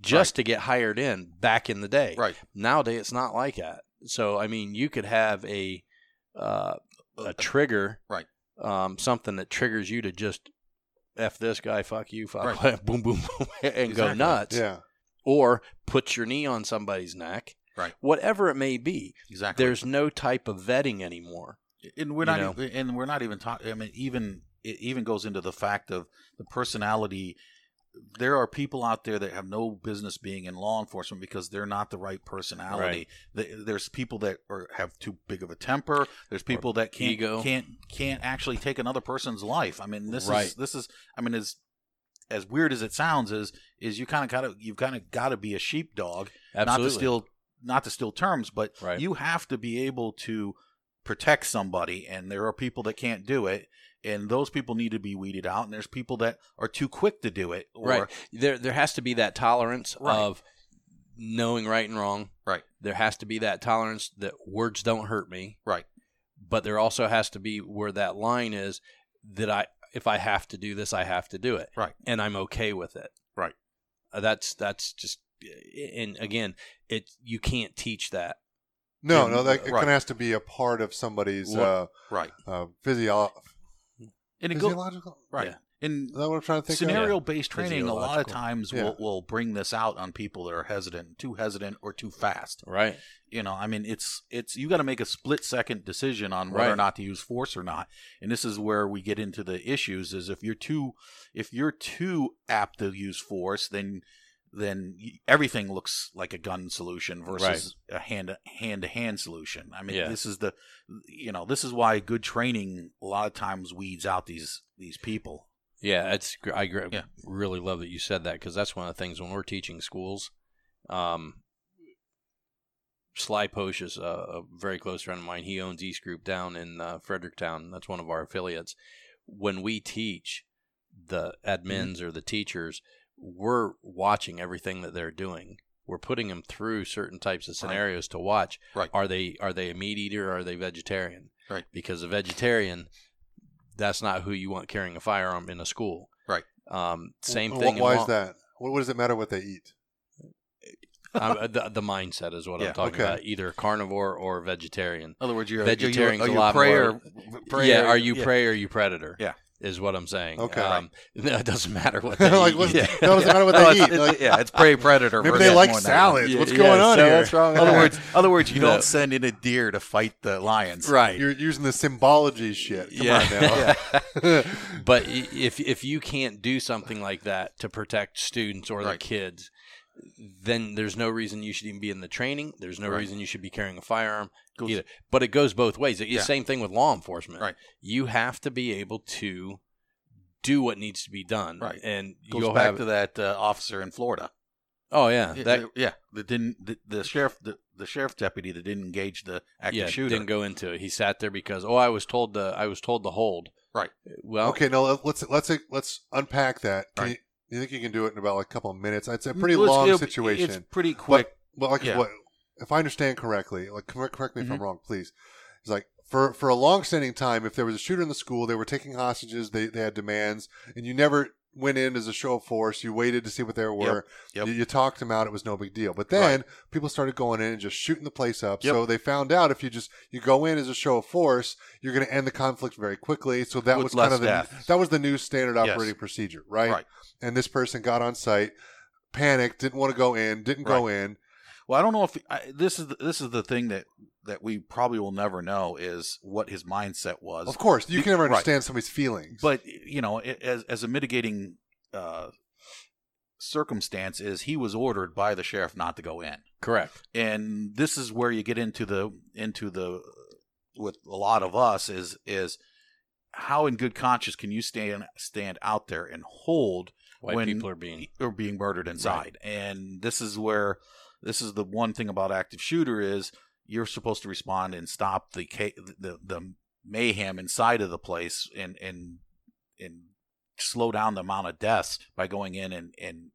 Speaker 3: just to get hired in back in the day.
Speaker 2: Right.
Speaker 3: Nowadays, it's not like that. So, I mean, you could have a uh, a trigger,
Speaker 2: Right.
Speaker 3: Um, something that triggers you to just f this guy, fuck you, fuck
Speaker 2: Right.
Speaker 3: boom, boom, boom, and go nuts,
Speaker 1: yeah.
Speaker 3: or put your knee on somebody's neck,
Speaker 2: Right.
Speaker 3: Whatever it may be,
Speaker 2: Exactly.
Speaker 3: there's no type of vetting anymore.
Speaker 2: and we're not even, and we're not even talking i mean even it even goes into the fact of the personality there are people out there that have no business being in law enforcement because they're not the right personality Th- there's people that are, have too big of a temper there's people that can't
Speaker 3: ego.
Speaker 2: can't can't actually take another person's life i mean this is this is i mean as as weird as it sounds is is you kind of gotta you've kind of got to be a sheepdog
Speaker 3: Absolutely.
Speaker 2: not to steal not to steal terms, but
Speaker 3: Right.
Speaker 2: you have to be able to protect somebody, and there are people that can't do it, and those people need to be weeded out, and there's people that are too quick to do it, or
Speaker 3: right. There, there has to be that tolerance
Speaker 2: Right.
Speaker 3: of knowing right and wrong.
Speaker 2: Right.
Speaker 3: There has to be that tolerance that words don't hurt me.
Speaker 2: right,
Speaker 3: But there also has to be where that line is that I, if I have to do this, I have to do it.
Speaker 2: Right.
Speaker 3: And I'm okay with it.
Speaker 2: Right.
Speaker 3: Uh, that's that's just and again, it you can't teach that.
Speaker 1: No,
Speaker 2: And-
Speaker 1: no, that it
Speaker 2: right.
Speaker 1: kind of has to be a part of somebody's
Speaker 3: What-
Speaker 1: uh,
Speaker 2: Right.
Speaker 1: uh, physio-
Speaker 2: And it go,
Speaker 1: physiological.
Speaker 2: right.
Speaker 3: Yeah.
Speaker 2: And
Speaker 1: Is that what I'm trying to think of?
Speaker 2: scenario based training a lot of times
Speaker 1: Yeah.
Speaker 2: will, will bring this out on people that are hesitant, too hesitant or too fast.
Speaker 3: Right.
Speaker 2: You know, I mean, it's it's you got to make a split second decision on whether or not to use force or not. And this is where we get into the issues: is if you're too if you're too apt to use force, then then everything looks like a gun solution versus a hand hand to hand solution. I mean,
Speaker 3: Yeah.
Speaker 2: this is the you know this is why good training a lot of times weeds out these these people.
Speaker 3: Yeah, it's I gr-
Speaker 2: Yeah.
Speaker 3: really love that you said that because that's one of the things when we're teaching schools. Um, Sly Posh is a, a very close friend of mine. He owns East Group down in uh, Fredericktown. That's one of our affiliates. When we teach the admins
Speaker 2: Mm-hmm.
Speaker 3: or the teachers, we're watching everything that they're doing. We're putting them through certain types of
Speaker 2: Right.
Speaker 3: scenarios to watch.
Speaker 2: Right.
Speaker 3: Are they are they a meat eater or are they vegetarian?
Speaker 2: Right.
Speaker 3: Because a vegetarian, that's not who you want carrying a firearm in a school.
Speaker 2: Right.
Speaker 3: Um, same
Speaker 1: Wh-
Speaker 3: thing.
Speaker 1: Why is that? What, what does it matter what they eat?
Speaker 3: um, the, the mindset is what
Speaker 2: Yeah,
Speaker 3: I'm talking
Speaker 1: okay.
Speaker 3: about. Either carnivore or vegetarian.
Speaker 2: In other words, you're
Speaker 3: Vegetarian's
Speaker 2: are you,
Speaker 3: a
Speaker 2: are you
Speaker 3: lot
Speaker 2: prey
Speaker 3: more-
Speaker 2: or prey
Speaker 3: yeah,
Speaker 2: or-
Speaker 3: are you
Speaker 2: yeah.
Speaker 3: prey or are you predator?
Speaker 2: Yeah.
Speaker 3: Is what I'm saying.
Speaker 1: Okay.
Speaker 3: um, no, it doesn't matter what they
Speaker 1: like,
Speaker 3: eat.
Speaker 2: Yeah.
Speaker 1: that doesn't matter what they
Speaker 2: it's-
Speaker 1: eat. Like,
Speaker 2: yeah, it's prey predator.
Speaker 1: maybe they like salads.
Speaker 3: Yeah,
Speaker 1: What's
Speaker 3: yeah,
Speaker 1: going on
Speaker 3: so
Speaker 1: here?
Speaker 3: what's wrong
Speaker 2: other words, other words, you
Speaker 3: No.
Speaker 2: don't send in a deer to fight the lions.
Speaker 3: right?
Speaker 1: You're using the symbology shit. Come
Speaker 3: yeah.
Speaker 1: now.
Speaker 3: but if if you can't do something like that to protect students or the kids, then there's no reason you should even be in the training. There's no
Speaker 2: Right.
Speaker 3: reason you should be carrying a firearm
Speaker 2: Goes-
Speaker 3: either. But it goes both ways. It's the same thing with law enforcement.
Speaker 2: Right.
Speaker 3: You have to be able to do what needs to be done.
Speaker 2: Right.
Speaker 3: And
Speaker 2: Goes
Speaker 3: you'll
Speaker 2: back
Speaker 3: have
Speaker 2: to that uh, officer in Florida.
Speaker 3: Oh yeah.
Speaker 2: Yeah,
Speaker 3: That
Speaker 2: yeah, that didn't the, the sheriff the, the sheriff deputy that didn't engage the active
Speaker 3: yeah,
Speaker 2: shooter.
Speaker 3: didn't go into it. He sat there because oh I was told to I was told to hold.
Speaker 2: Right.
Speaker 3: Well
Speaker 1: okay, now let's let's let's unpack that. Can
Speaker 2: Right.
Speaker 1: You, think you can do it in about like a couple of minutes? It's a pretty
Speaker 2: it's-
Speaker 1: long situation.
Speaker 2: It's pretty quick.
Speaker 1: But like,
Speaker 2: Yeah.
Speaker 1: what, if I understand correctly, like correct, correct me if I'm
Speaker 2: Mhm.
Speaker 1: wrong, please. It's like for for a long-standing time, if there was a shooter in the school, they were taking hostages, they they had demands, and you never went in as a show of force. You waited to see what there were.
Speaker 2: Yep.
Speaker 1: You, you talked them out. It was no big deal. But then people started going in and just shooting the place up.
Speaker 2: Yep.
Speaker 1: So they found out if you just you go in as a show of force, you're going to end the conflict very quickly. So that
Speaker 2: With
Speaker 1: was kind of the that was the new standard
Speaker 2: Yes.
Speaker 1: operating procedure, right?
Speaker 2: Right.
Speaker 1: And this person got on site, panicked, didn't want to go in, didn't go in.
Speaker 2: Well, I don't know if I, this is the, this is the thing that that we probably will never know is what his mindset was.
Speaker 1: Of course, you can never
Speaker 2: right.
Speaker 1: understand somebody's feelings.
Speaker 2: But you know, as as a mitigating uh, circumstance, is he was ordered by the sheriff not to go in,
Speaker 3: correct.
Speaker 2: and this is where you get into the into the with a lot of us is is how in good conscience can you stand stand out there and hold
Speaker 3: White
Speaker 2: when
Speaker 3: people are being
Speaker 2: are being murdered inside. And this is where this is the one thing about active shooter is you're supposed to respond and stop the ca- the the mayhem inside of the place and and and slow down the amount of deaths by going in and and,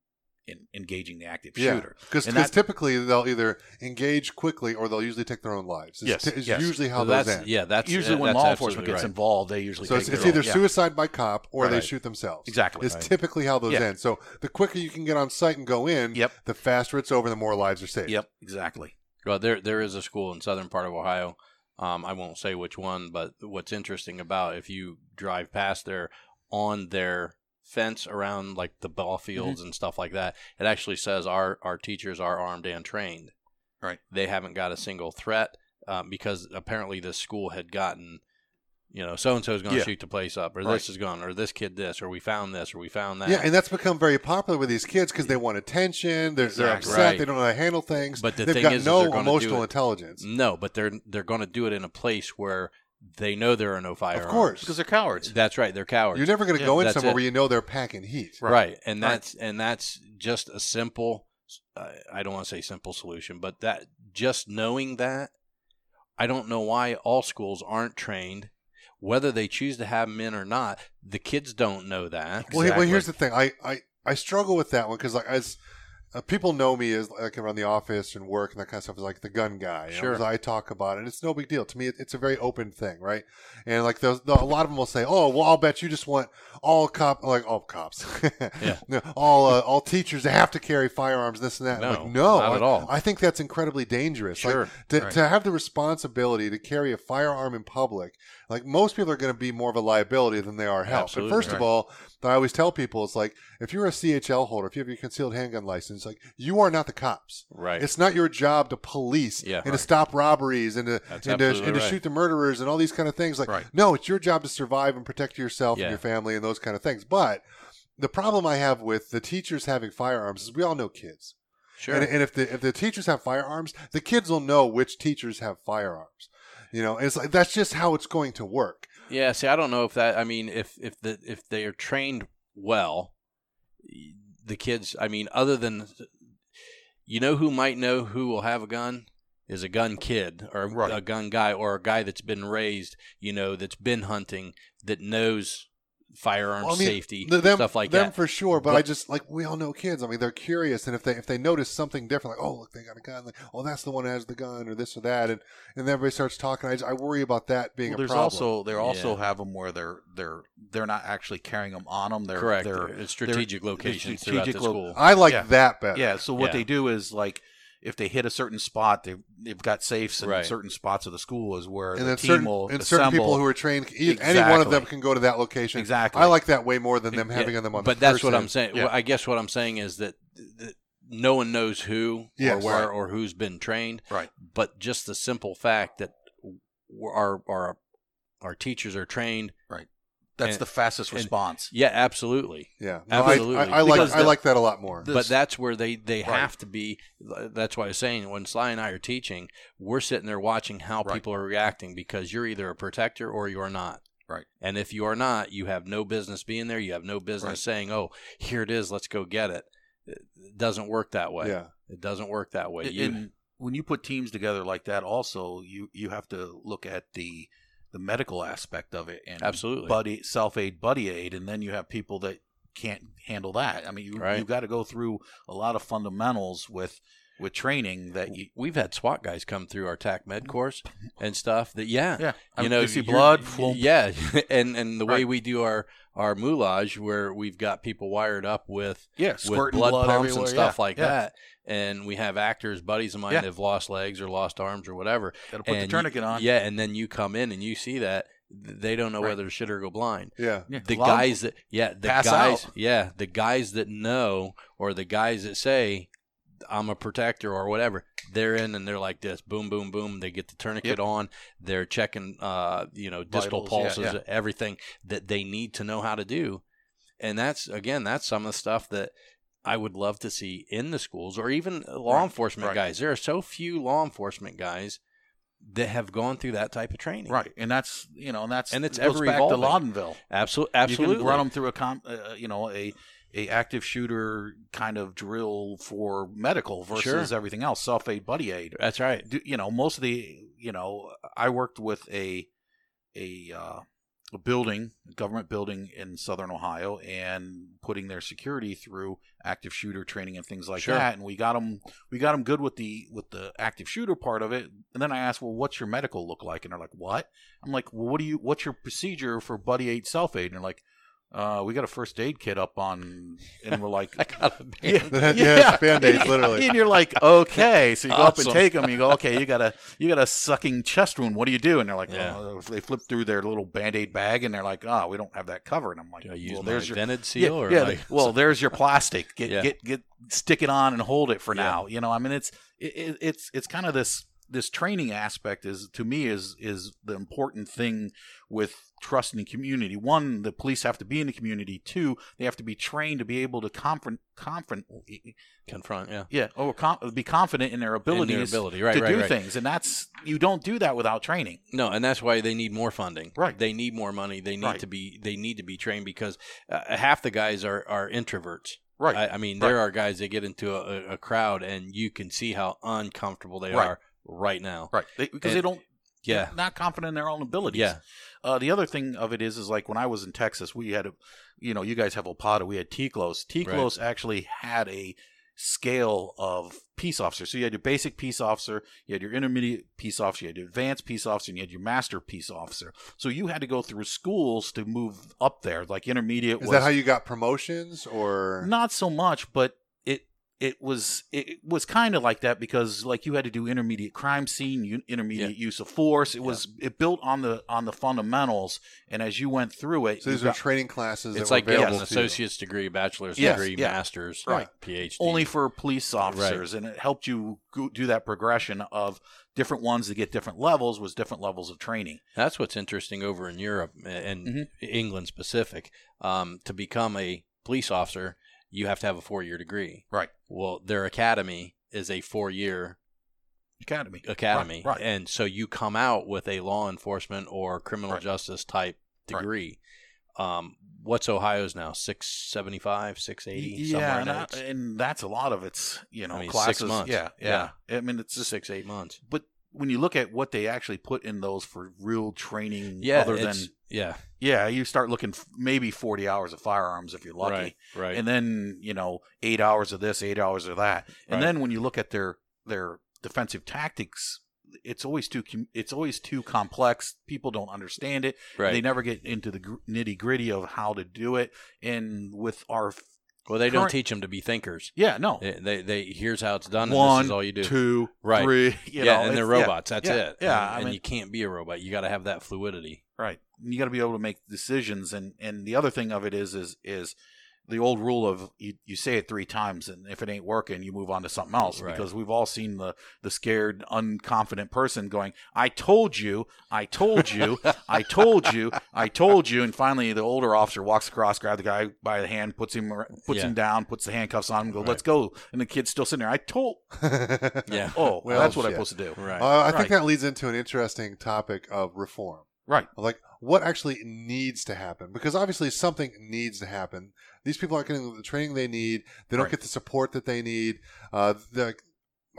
Speaker 2: and engaging the active
Speaker 1: Yeah.
Speaker 2: shooter.
Speaker 1: because
Speaker 2: and that-
Speaker 1: typically they'll either engage quickly or they'll usually take their own lives. It's,
Speaker 2: Yes,
Speaker 1: t- it's
Speaker 2: yes.
Speaker 1: usually how
Speaker 3: So
Speaker 1: those
Speaker 3: that's
Speaker 1: end.
Speaker 3: yeah. That's
Speaker 2: Usually,
Speaker 3: uh,
Speaker 2: when
Speaker 3: that's
Speaker 2: law enforcement gets
Speaker 3: right.
Speaker 2: involved, they usually
Speaker 1: So
Speaker 2: take
Speaker 1: it's,
Speaker 2: their
Speaker 1: it's either
Speaker 2: own- yeah.
Speaker 1: suicide by cop or they shoot themselves.
Speaker 2: Exactly.
Speaker 1: It's
Speaker 3: Right.
Speaker 1: typically how those
Speaker 2: Yeah.
Speaker 1: end. So the quicker you can get on site and go in,
Speaker 2: Yep.
Speaker 1: the faster it's over, the more lives are saved.
Speaker 2: Yep. Exactly.
Speaker 3: Well, there there is a school in southern part of Ohio. Um, I won't say which one, but what's interesting about if you drive past there on their fence around like the ball fields and stuff like that, it actually says our our teachers are armed and trained.
Speaker 2: Right.
Speaker 3: They haven't got a single threat um, because apparently this school had gotten, you know, so and so is going to
Speaker 2: Yeah.
Speaker 3: shoot the place up, or
Speaker 2: Right.
Speaker 3: this is going, or this kid this, or we found this, or we found that.
Speaker 1: Yeah, and that's become very popular with these kids because they want attention. They're, they're
Speaker 2: Exactly.
Speaker 1: upset.
Speaker 3: Right.
Speaker 1: They don't know how to handle things.
Speaker 3: But the
Speaker 1: They've
Speaker 3: thing
Speaker 1: got
Speaker 3: is, is
Speaker 1: no
Speaker 3: they're gonna do
Speaker 1: emotional intelligence.
Speaker 3: no, but they're they're going to do it in a place where they know there are no firearms.
Speaker 1: Of course.
Speaker 2: Because they're cowards.
Speaker 3: That's right. They're cowards.
Speaker 1: You're never going to
Speaker 2: Yeah,
Speaker 1: go in
Speaker 3: that's
Speaker 1: somewhere
Speaker 3: it.
Speaker 1: where you know they're packing heat.
Speaker 3: right. and
Speaker 2: Right.
Speaker 3: that's and that's just a simple I- i don't want to say simple solution but that just knowing that i don't know why all schools aren't trained whether they choose to have men or not the kids don't know that
Speaker 1: Well, well, here's the thing. I, I, I struggle with that one because like as uh, people know me as like around the office and work and that kind of stuff is like the gun guy. You know, I talk about it. It's no big deal to me. It, it's a very open thing, right? And like those, the, a lot of them will say, "Oh, well, I'll bet you just want all cop like all cops,
Speaker 3: Yeah.
Speaker 1: No, all uh, all teachers to have to carry firearms, this and that."
Speaker 3: No,
Speaker 1: like, no,
Speaker 3: not at all.
Speaker 1: I think that's incredibly dangerous.
Speaker 3: Sure.
Speaker 1: Like, to,
Speaker 2: Right.
Speaker 1: to have the responsibility to carry a firearm in public, like most people are going to be more of a liability than they are help.
Speaker 3: Absolutely,
Speaker 1: but first of
Speaker 2: right.
Speaker 1: all, I always tell people, it's like if you're a CHL holder, if you have your concealed handgun license, like you are not the cops.
Speaker 3: Right.
Speaker 1: It's not your job to police
Speaker 3: Yeah.
Speaker 1: and to stop robberies and to
Speaker 3: That's
Speaker 1: and to, and to shoot the murderers and all these kind of things. Like,
Speaker 2: Right.
Speaker 1: no, it's your job to survive and protect yourself
Speaker 3: Yeah.
Speaker 1: and your family and those kind of things. But the problem I have with the teachers having firearms is we all know kids.
Speaker 3: sure.
Speaker 1: And, and if the if the teachers have firearms, the kids will know which teachers have firearms. You know, it's like that's just how it's going to work.
Speaker 3: Yeah, see, I don't know if that. I mean, if if the if they are trained well, the kids. I mean, other than you know who might know who will have a gun is a gun kid or
Speaker 2: Right.
Speaker 3: a gun guy or a guy that's been raised, you know, that's been hunting that knows firearm
Speaker 1: Well, I mean,
Speaker 3: safety
Speaker 1: th- them,
Speaker 3: stuff like
Speaker 1: them
Speaker 3: that.
Speaker 1: for sure. But,
Speaker 3: But-
Speaker 1: I just like we all know kids. I mean, they're curious, and if they if they notice something different, like oh look, they got a gun, like oh that's the one that has the gun, or this or that, and and then everybody starts talking. I, just, I worry about that being
Speaker 2: Well,
Speaker 1: a
Speaker 2: there's
Speaker 1: problem.
Speaker 2: also they also
Speaker 3: Yeah.
Speaker 2: have them where they're they're they're not actually carrying them on them. They're
Speaker 3: Correct.
Speaker 2: They're,
Speaker 3: strategic
Speaker 2: they're-
Speaker 3: locations
Speaker 2: strategic
Speaker 3: throughout the
Speaker 2: lo-
Speaker 3: school.
Speaker 1: I like
Speaker 2: Yeah.
Speaker 1: that better.
Speaker 2: Yeah. So what
Speaker 3: Yeah.
Speaker 2: they do is like if they hit a certain spot, they they've got safes in
Speaker 3: Right.
Speaker 2: certain spots of the school is where
Speaker 1: And
Speaker 2: the team
Speaker 1: certain
Speaker 2: will
Speaker 1: and certain people who are trained, e- any one of them can go to that location.
Speaker 2: Exactly.
Speaker 1: I like that way more than them
Speaker 3: Yeah,
Speaker 1: having them on.
Speaker 3: But
Speaker 1: the
Speaker 3: that's what
Speaker 1: person.
Speaker 3: I'm saying.
Speaker 2: Yeah.
Speaker 3: Well, I guess what I'm saying is that, that no one knows who
Speaker 1: Yes.
Speaker 3: or where
Speaker 2: Right.
Speaker 3: or who's been trained.
Speaker 2: Right.
Speaker 3: But just the simple fact that our our our teachers are trained.
Speaker 2: That's
Speaker 3: and-
Speaker 2: the fastest
Speaker 3: and-
Speaker 2: response.
Speaker 3: Yeah, absolutely.
Speaker 1: Yeah, no, I-
Speaker 3: Absolutely.
Speaker 1: I, I, like
Speaker 2: Because
Speaker 1: I like that a lot more.
Speaker 2: the-
Speaker 3: but
Speaker 2: This-
Speaker 3: that's where they they
Speaker 2: Right.
Speaker 3: have to be. That's why I was saying when Sly and I are teaching, we're sitting there watching how
Speaker 2: Right.
Speaker 3: people are reacting because you're either a protector or you're not.
Speaker 2: Right.
Speaker 3: And if you are not, you have no business being there. You have no business
Speaker 2: Right.
Speaker 3: saying, "Oh, here it is. Let's go get it." It doesn't work that way.
Speaker 1: yeah,
Speaker 3: It doesn't work that way.
Speaker 2: And-
Speaker 3: You,
Speaker 2: and when you put teams together like that, also you you have to look at the the medical aspect of it and
Speaker 3: Absolutely.
Speaker 2: buddy self aid buddy aid, and then you have people that can't handle that. I mean, you
Speaker 3: Right.
Speaker 2: you've got to go through a lot of fundamentals with with training that you.
Speaker 3: We've had SWAT guys come through our TAC med mm. course and stuff. That yeah,
Speaker 2: Yeah, I
Speaker 3: you
Speaker 2: mean,
Speaker 3: know,
Speaker 2: you see blood,
Speaker 3: yeah, and and the way we do our our moulage, where we've got people wired up with
Speaker 2: yeah,
Speaker 3: with
Speaker 2: squirting
Speaker 3: blood, pumps and stuff
Speaker 2: yeah,
Speaker 3: like
Speaker 2: yeah.
Speaker 3: that. And we have actors, buddies of mine,
Speaker 2: Yeah.
Speaker 3: that have lost legs or lost arms or whatever.
Speaker 2: Got to put the tourniquet
Speaker 3: you,
Speaker 2: on.
Speaker 3: Yeah, and then you come in and you see that they don't know
Speaker 2: Right.
Speaker 3: whether to shit or go blind.
Speaker 1: yeah.
Speaker 2: Yeah,
Speaker 3: The
Speaker 2: a
Speaker 3: guys that yeah, the
Speaker 2: pass
Speaker 3: guys
Speaker 2: out.
Speaker 3: yeah, the guys that know or the guys that say I'm a protector or whatever, they're in and they're like this, boom, boom, boom. They get the tourniquet
Speaker 2: Yep.
Speaker 3: on. They're checking, uh, you know, distal
Speaker 2: Vitals, yeah,
Speaker 3: pulses,
Speaker 2: yeah.
Speaker 3: everything that they need to know how to do. And that's again, that's some of the stuff that I would love to see in the schools or even law
Speaker 2: Right,
Speaker 3: enforcement
Speaker 2: right.
Speaker 3: guys. There are so few law enforcement guys that have gone through that type of training.
Speaker 2: Right, and that's you know, and that's
Speaker 3: And it's
Speaker 2: goes
Speaker 3: ever
Speaker 2: back
Speaker 3: evolving.
Speaker 2: to Laudenville.
Speaker 3: Absolutely,
Speaker 2: You
Speaker 3: absolutely.
Speaker 2: can run them through a com, uh, you know, a a active shooter kind of drill for medical versus
Speaker 3: Sure.
Speaker 2: everything else, self aid, buddy aid.
Speaker 3: That's right.
Speaker 2: Do, you know, most of the, you know, I worked with a a, uh, a building, a government building in Southern Ohio, and putting their security through active shooter training and things like
Speaker 3: Sure.
Speaker 2: that. And we got them, we got them good with the with the active shooter part of it. And then I asked, well, what's your medical look like? And they're like, what? I'm like, well, what do you? What's your procedure for buddy aid, self aid? And they're like. Uh, we got a first aid kit up on, and we're like,
Speaker 3: I got a
Speaker 2: yeah,
Speaker 1: Yeah, it's Band-Aids, literally.
Speaker 2: And you're like, okay, so you go up and take them. You go, okay, you got a you got a sucking chest wound. What do you do? And they're like,
Speaker 3: Yeah.
Speaker 2: oh. they flip through their little band aid bag, and they're like, oh, we don't have that covered. And I'm like,
Speaker 3: Do I use
Speaker 2: well, there's your
Speaker 3: vented
Speaker 2: yeah,
Speaker 3: seal or
Speaker 2: yeah,
Speaker 3: like,
Speaker 2: well, there's your plastic. Get
Speaker 3: Yeah.
Speaker 2: get get stick it on and hold it for
Speaker 3: Yeah.
Speaker 2: now. You know, I mean, it's it, it, it's it's kind of this this training aspect is to me is is the important thing with trusting the community. One, the police have to be in the community. Two, they have to be trained to be able to confront confront
Speaker 3: confront. Yeah,
Speaker 2: yeah, or com- be confident in their
Speaker 3: In their ability, right,
Speaker 2: to
Speaker 3: right,
Speaker 2: do
Speaker 3: right.
Speaker 2: things, and that's you don't do that without training.
Speaker 3: No, and that's why they need more funding.
Speaker 2: Right.
Speaker 3: They need more money. They need
Speaker 2: Right.
Speaker 3: to be. They need to be trained because uh, half the guys are are introverts.
Speaker 2: Right,
Speaker 3: I, I mean, there are guys that get into a, a crowd and you can see how uncomfortable they are right now.
Speaker 2: right, they, because they don't.
Speaker 3: Yeah.
Speaker 2: not confident in their own abilities.
Speaker 3: Yeah.
Speaker 2: Uh, the other thing of it is, is like when I was in Texas, we had a, you know, you guys have OPOTA, we had TCLEOSE. TCLEOSE actually had a scale of peace officer. So you had your basic peace officer, you had your intermediate peace officer, you had your advanced peace officer, and you had your master peace officer. So you had to go through schools to move up there. Like intermediate
Speaker 1: Is
Speaker 2: was
Speaker 1: that how you got promotions or
Speaker 2: not so much, but it it was it was kind of like that because like you had to do intermediate crime scene, u- intermediate use of force. It was it built on the on the fundamentals, and as you went through it,
Speaker 1: so
Speaker 2: you
Speaker 1: these are training classes
Speaker 3: It's
Speaker 1: that
Speaker 3: like
Speaker 1: were
Speaker 3: getting
Speaker 1: available
Speaker 3: an
Speaker 1: to you.
Speaker 3: associate's degree, bachelor's
Speaker 2: Yes,
Speaker 3: degree,
Speaker 2: yeah.
Speaker 3: master's,
Speaker 2: Right.
Speaker 3: PhD.
Speaker 2: only for police officers, and it helped you go- do that progression of different ones to get different levels was different levels of training.
Speaker 3: That's what's interesting over in Europe and
Speaker 2: Mhm.
Speaker 3: England specific. Um, to become a police officer, you have to have a four year degree.
Speaker 2: Right.
Speaker 3: Well, their academy is a four year
Speaker 2: Academy.
Speaker 3: academy.
Speaker 2: Right, right.
Speaker 3: And so you come out with a law enforcement or criminal
Speaker 2: Right.
Speaker 3: justice type
Speaker 2: Right.
Speaker 3: degree. Um, what's Ohio's now? 675, 680?
Speaker 2: yeah, and, and that's a lot of it's you know
Speaker 3: I mean,
Speaker 2: classes.
Speaker 3: six months.
Speaker 2: Yeah, yeah, I mean, it's just
Speaker 3: six, eight months.
Speaker 2: but when you look at what they actually put in those for real training,
Speaker 3: Yeah.
Speaker 2: other than
Speaker 3: yeah.
Speaker 2: yeah, you start looking f- maybe forty hours of firearms if you're lucky.
Speaker 3: Right. Right.
Speaker 2: and then you know eight hours of this, eight hours of that, and
Speaker 3: Right.
Speaker 2: then when you look at their their defensive tactics, it's always too it's always too complex. People don't understand it.
Speaker 3: right.
Speaker 2: They never get into the gr- nitty gritty of how to do it. And with our
Speaker 3: well, they don't teach them to be thinkers.
Speaker 2: yeah, no,
Speaker 3: They, they, they here's how it's done.
Speaker 2: one,
Speaker 3: this is all you do.
Speaker 2: two,
Speaker 3: Right.
Speaker 2: three, you
Speaker 3: yeah,
Speaker 2: know,
Speaker 3: and they're
Speaker 2: it's- yeah,
Speaker 3: robots. That's
Speaker 2: yeah,
Speaker 3: it.
Speaker 2: Yeah,
Speaker 3: and,
Speaker 2: I
Speaker 3: and you can't be a robot. You got to have that fluidity.
Speaker 2: right. You got to be able to make decisions. And and the other thing of it is is is the old rule of you, you say it three times and if it ain't working you move on to something else
Speaker 3: Right.
Speaker 2: because we've all seen the the scared unconfident person going i told you i told you i told you i told you and finally the older officer walks across grabs the guy by the hand puts him puts
Speaker 3: Yeah.
Speaker 2: him down puts the handcuffs on him go
Speaker 3: Right.
Speaker 2: let's go and the kid's still sitting there i told
Speaker 3: Yeah.
Speaker 2: oh
Speaker 1: Well,
Speaker 2: that's what i'm supposed to do
Speaker 3: Right.
Speaker 1: Uh, I think that leads into an interesting topic of reform.
Speaker 2: right
Speaker 1: Like, what actually needs to happen? Because obviously something needs to happen. These people aren't getting the training they need. They don't
Speaker 2: Right.
Speaker 1: get the support that they need. Uh, the,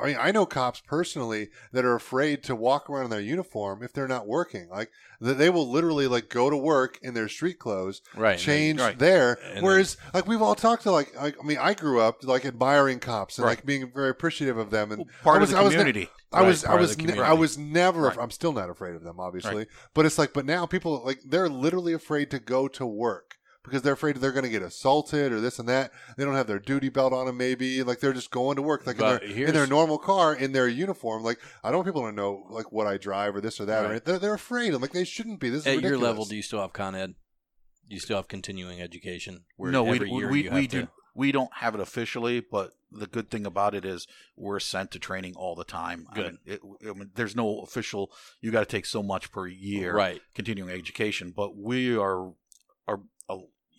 Speaker 1: I mean, I know cops personally that are afraid to walk around in their uniform if they're not working. Like, th- they will literally like go to work in their street clothes,
Speaker 3: right.
Speaker 1: change
Speaker 2: right.
Speaker 1: there.
Speaker 3: And
Speaker 1: Whereas, like, we've all talked to like, like, I mean, I grew up like admiring cops and
Speaker 2: Right.
Speaker 1: like being very appreciative of them. And
Speaker 2: Well, part
Speaker 1: I was,
Speaker 2: of the
Speaker 1: I was
Speaker 2: community
Speaker 1: I was,
Speaker 3: Right,
Speaker 1: I was, I was never. I'm still not afraid of them, obviously. But it's like, but now people like they're literally afraid to go to work because they're afraid they're going to get assaulted or this and that. They don't have their duty belt on them, maybe. Like they're just going to work, like in their, in their normal car, in their uniform. Like I don't want people to know like what I drive or this or that.
Speaker 3: Right.
Speaker 1: anything. they're, they're afraid. I'm like they shouldn't be. This is
Speaker 3: At
Speaker 1: ridiculous.
Speaker 3: your level, do you still have Con Ed? Do you still have continuing education? Where
Speaker 2: no, we
Speaker 3: year
Speaker 2: we,
Speaker 3: you
Speaker 2: we
Speaker 3: have
Speaker 2: do
Speaker 3: to-
Speaker 2: we don't have it officially, but the good thing about it is we're sent to training all the time. I
Speaker 3: Good.
Speaker 2: mean, it, I mean, there's no official. You got to take so much per year,
Speaker 3: Right.
Speaker 2: Continuing education, but we are are a,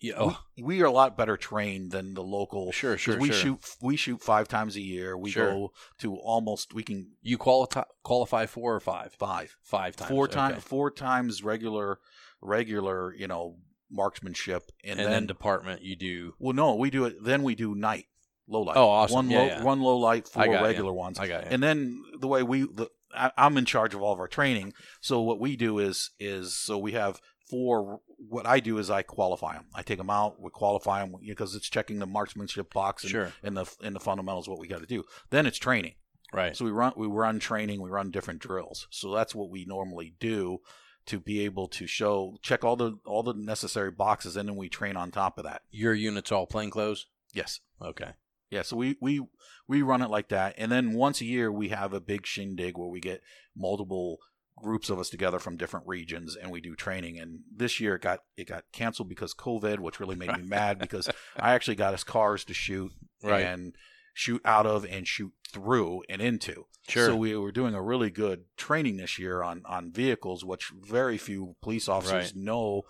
Speaker 3: Yeah. Oh,
Speaker 2: we, we are a lot better trained than the local.
Speaker 3: Sure, sure,
Speaker 2: we
Speaker 3: sure.
Speaker 2: shoot we shoot five times a year. We
Speaker 3: Sure.
Speaker 2: go to almost we can
Speaker 3: You qualify qualify four or five?
Speaker 2: five
Speaker 3: Five times.
Speaker 2: four
Speaker 3: okay.
Speaker 2: times four times regular regular you know marksmanship and,
Speaker 3: And, then,
Speaker 2: then
Speaker 3: department, you do.
Speaker 2: Well, no, we do it. Then we do night, low light.
Speaker 3: Oh, awesome.
Speaker 2: One
Speaker 3: Yeah,
Speaker 2: low,
Speaker 3: yeah.
Speaker 2: one low light, four
Speaker 3: I got ya.
Speaker 2: regular ones.
Speaker 3: I got you.
Speaker 2: And then the way we, the, I, I'm in charge of all of our training. So what we do is, is so we have four. What I do is I qualify them. I take them out. We qualify them because it's checking the marksmanship box and,
Speaker 3: Sure.
Speaker 2: and the and the fundamentals. What we got to do. Then it's training.
Speaker 3: Right.
Speaker 2: So we run we run training, we run different drills. So that's what we normally do to be able to show check all the all the necessary boxes and then we train on top of that.
Speaker 3: Your unit's all plainclothes?
Speaker 2: Yes.
Speaker 3: Okay.
Speaker 2: Yeah, so we, we we run it like that, and then once a year we have a big shindig where we get multiple groups of us together from different regions and we do training. And this year it got it got canceled because COVID, which really made me mad because I actually got us cars to shoot
Speaker 3: Right.
Speaker 2: and shoot out of and shoot through and into.
Speaker 3: Sure.
Speaker 2: So we were doing a really good training this year on on vehicles, which very few police officers
Speaker 3: Right.
Speaker 2: know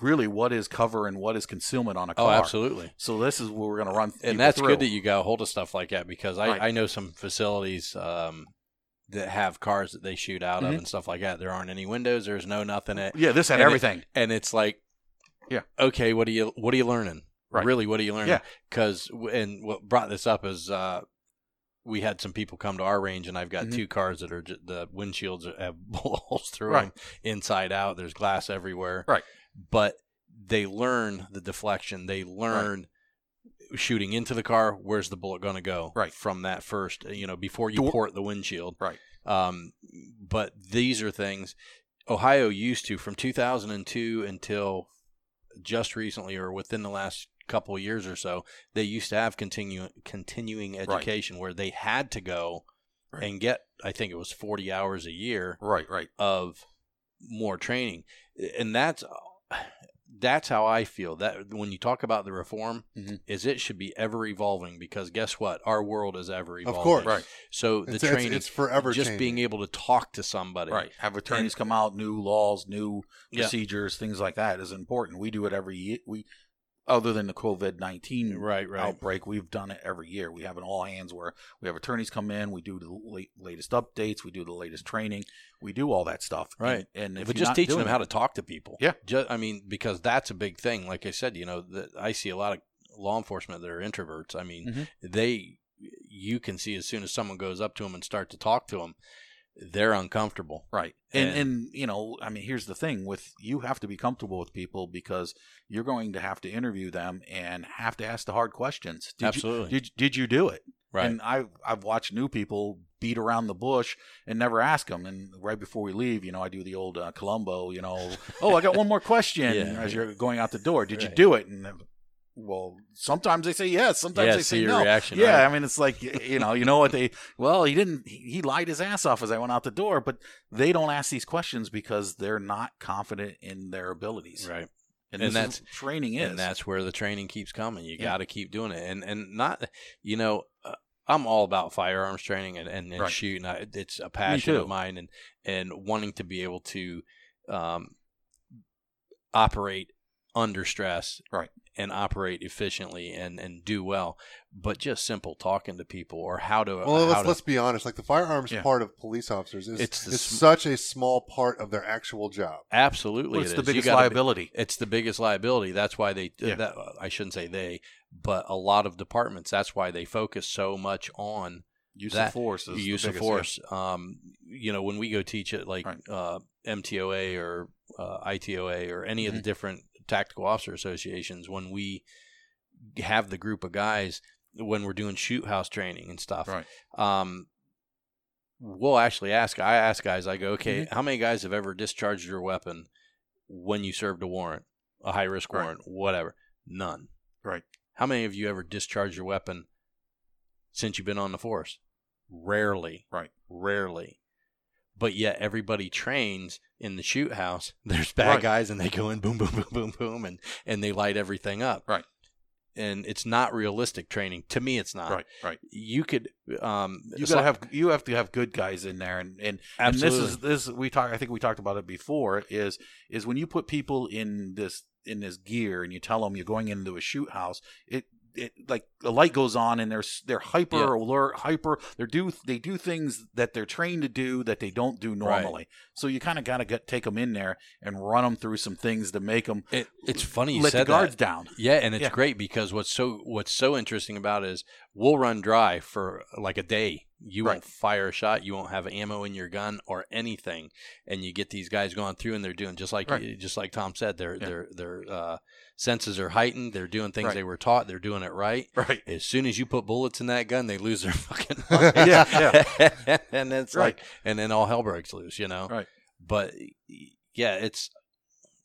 Speaker 2: really what is cover and what is concealment on a
Speaker 3: oh,
Speaker 2: car.
Speaker 3: absolutely.
Speaker 2: So this is what we're going to run.
Speaker 3: And that's
Speaker 2: through.
Speaker 3: good that you got a hold of stuff like that because I,
Speaker 2: Right.
Speaker 3: I know some facilities um, that have cars that they shoot out of
Speaker 2: Mhm.
Speaker 3: and stuff like that. There aren't any windows. There's no nothing. At,
Speaker 2: Yeah, this had
Speaker 3: And it-
Speaker 2: everything.
Speaker 3: and it's like,
Speaker 2: Yeah.
Speaker 3: okay, what are you what are you learning?
Speaker 2: Right.
Speaker 3: Really, what are you learning?
Speaker 2: Yeah.
Speaker 3: Because and what brought this up is uh, we had some people come to our range, and I've got
Speaker 2: Mhm.
Speaker 3: two cars that are ju- the windshields have bullet holes through
Speaker 2: Right.
Speaker 3: them inside out. There's glass everywhere.
Speaker 2: Right.
Speaker 3: But they learn the deflection. They learn shooting into the car, where's the bullet going to go?
Speaker 2: Right.
Speaker 3: From that first, you know, before you
Speaker 2: Door-
Speaker 3: port the windshield.
Speaker 2: Right.
Speaker 3: Um, but these are things Ohio used to from 2002 until just recently or within the last couple of years or so, they used to have continu- continuing education where they had to go
Speaker 2: Right.
Speaker 3: and get, I think it was 40 hours a year
Speaker 2: Right, right.
Speaker 3: of more training. And that's that's how I feel. That when you talk about the reform,
Speaker 2: Mhm.
Speaker 3: is it should be ever evolving because guess what? Our world is ever evolving.
Speaker 1: Of course.
Speaker 2: Right.
Speaker 3: So the
Speaker 1: It's, it's,
Speaker 3: training,
Speaker 1: it's forever
Speaker 3: just
Speaker 1: changing.
Speaker 3: being able to talk to somebody.
Speaker 2: Right. Have attorneys come out, new laws, new
Speaker 3: Yeah.
Speaker 2: procedures, things like that is important. We do it every year. We, other than the COVID nineteen
Speaker 3: Right. Right.
Speaker 2: outbreak, we've done it every year. We have an all hands where we have attorneys come in, we do the late, latest updates, we do the latest training, we do all that stuff.
Speaker 3: Right.
Speaker 2: And, and if
Speaker 3: but just teaching them how to talk to people.
Speaker 2: Yeah.
Speaker 3: Just, I mean, because that's a big thing. Like I said, you know, that I see a lot of law enforcement that are introverts. I mean,
Speaker 2: Mhm.
Speaker 3: they, you can see as soon as someone goes up to them and start to talk to them, they're uncomfortable.
Speaker 2: Right. And,
Speaker 3: And-
Speaker 2: and you know, I mean, here's the thing with you have to be comfortable with people because you're going to have to interview them and have to ask the hard questions. Did
Speaker 3: Absolutely.
Speaker 2: You, did did you do it?
Speaker 3: right.
Speaker 2: And I I've watched new people beat around the bush and never ask them. And right before we leave, you know, I do the old uh, Columbo, you know, oh, I got one more question
Speaker 3: Yeah.
Speaker 2: as you're going out the door. Did you do it? And well, sometimes they say yes, sometimes
Speaker 3: yeah,
Speaker 2: they
Speaker 3: see
Speaker 2: say
Speaker 3: your
Speaker 2: no.
Speaker 3: reaction.
Speaker 2: Yeah,
Speaker 3: right?
Speaker 2: I mean, it's like you know, you know what they? Well, he didn't. He he lied his ass off as I went out the door, but they don't ask these questions because they're not confident in their abilities.
Speaker 3: Right.
Speaker 2: and,
Speaker 3: And that's-
Speaker 2: is training is.
Speaker 3: and that's where the training keeps coming. You
Speaker 2: Yeah.
Speaker 3: got to keep doing it, and and not, you know, uh, I'm all about firearms training and and, and
Speaker 2: Right.
Speaker 3: shooting. I, it's a passion of mine, and and wanting to be able to um, operate under stress,
Speaker 2: Right.
Speaker 3: And operate efficiently and and do well. But just simple talking to people or how to
Speaker 1: Well,
Speaker 3: how
Speaker 1: let's,
Speaker 3: to,
Speaker 1: let's be honest. Like the firearms
Speaker 2: Yeah.
Speaker 1: part of police officers is
Speaker 3: It's the
Speaker 1: is
Speaker 3: sm-
Speaker 1: such a small part of their actual job.
Speaker 3: absolutely
Speaker 2: Well, it's
Speaker 3: it
Speaker 2: the
Speaker 3: is.
Speaker 2: Biggest
Speaker 3: gotta be-
Speaker 2: liability.
Speaker 3: It's the biggest liability. That's why they.
Speaker 2: Yeah.
Speaker 3: That, I shouldn't say they, but a lot of departments. That's why they focus so much on
Speaker 2: Use
Speaker 3: that-
Speaker 2: of force. Is the
Speaker 3: use of
Speaker 2: biggest, yeah.
Speaker 3: force. Um, you know, when we go teach it, like
Speaker 2: Right.
Speaker 3: uh, MTOA or uh, ITOA or any of
Speaker 2: Mm-hmm.
Speaker 3: the different tactical officer associations, when we have the group of guys when we're doing shoot house training and stuff,
Speaker 2: Right.
Speaker 3: um, we'll actually ask. I ask guys. I go, okay,
Speaker 2: Mm-hmm.
Speaker 3: how many guys have ever discharged your weapon when you served a warrant, a high risk
Speaker 2: Right.
Speaker 3: warrant, whatever? None.
Speaker 2: Right.
Speaker 3: How many of you ever discharged your weapon since you've been on the force? Rarely.
Speaker 2: Right.
Speaker 3: Rarely. But yet everybody trains in the shoot house. There's bad
Speaker 2: Right.
Speaker 3: guys and they go in boom, boom, boom, boom, boom, and, and they light everything up.
Speaker 2: Right.
Speaker 3: And it's not realistic training. To me, it's not.
Speaker 2: Right. Right.
Speaker 3: You could. Um,
Speaker 2: You gotta have you have to have good guys in there, and and, and
Speaker 3: absolutely.
Speaker 2: this is this we talk. I think we talked about it before. Is is when you put people in this in this gear and you tell them you're going into a shoot house. It it like the light goes on and they're they're hyper
Speaker 3: Yeah.
Speaker 2: alert, hyper. They do they do things that they're trained to do that they don't do
Speaker 3: Right.
Speaker 2: So you kind of got to get take them in there and run them through some things to make them
Speaker 3: It, it's funny you
Speaker 2: let the
Speaker 3: said
Speaker 2: guards
Speaker 3: that.
Speaker 2: down.
Speaker 3: Yeah, and it's
Speaker 2: Yeah.
Speaker 3: great because what's so what's so interesting about it is we'll run dry for like a day. You
Speaker 2: Right.
Speaker 3: won't fire a shot, you won't have ammo in your gun or anything, and you get these guys going through and they're doing just like
Speaker 2: Right.
Speaker 3: just like Tom said. Their
Speaker 2: Yeah.
Speaker 3: their their uh, senses are heightened. They're doing things
Speaker 2: Right.
Speaker 3: they were taught. They're doing it right.
Speaker 2: Right.
Speaker 3: As soon as you put bullets in that gun, they lose their fucking
Speaker 2: Yeah,
Speaker 3: yeah. and it's
Speaker 2: Right.
Speaker 3: like, and then all hell breaks loose, you know.
Speaker 2: Right.
Speaker 3: But yeah, it's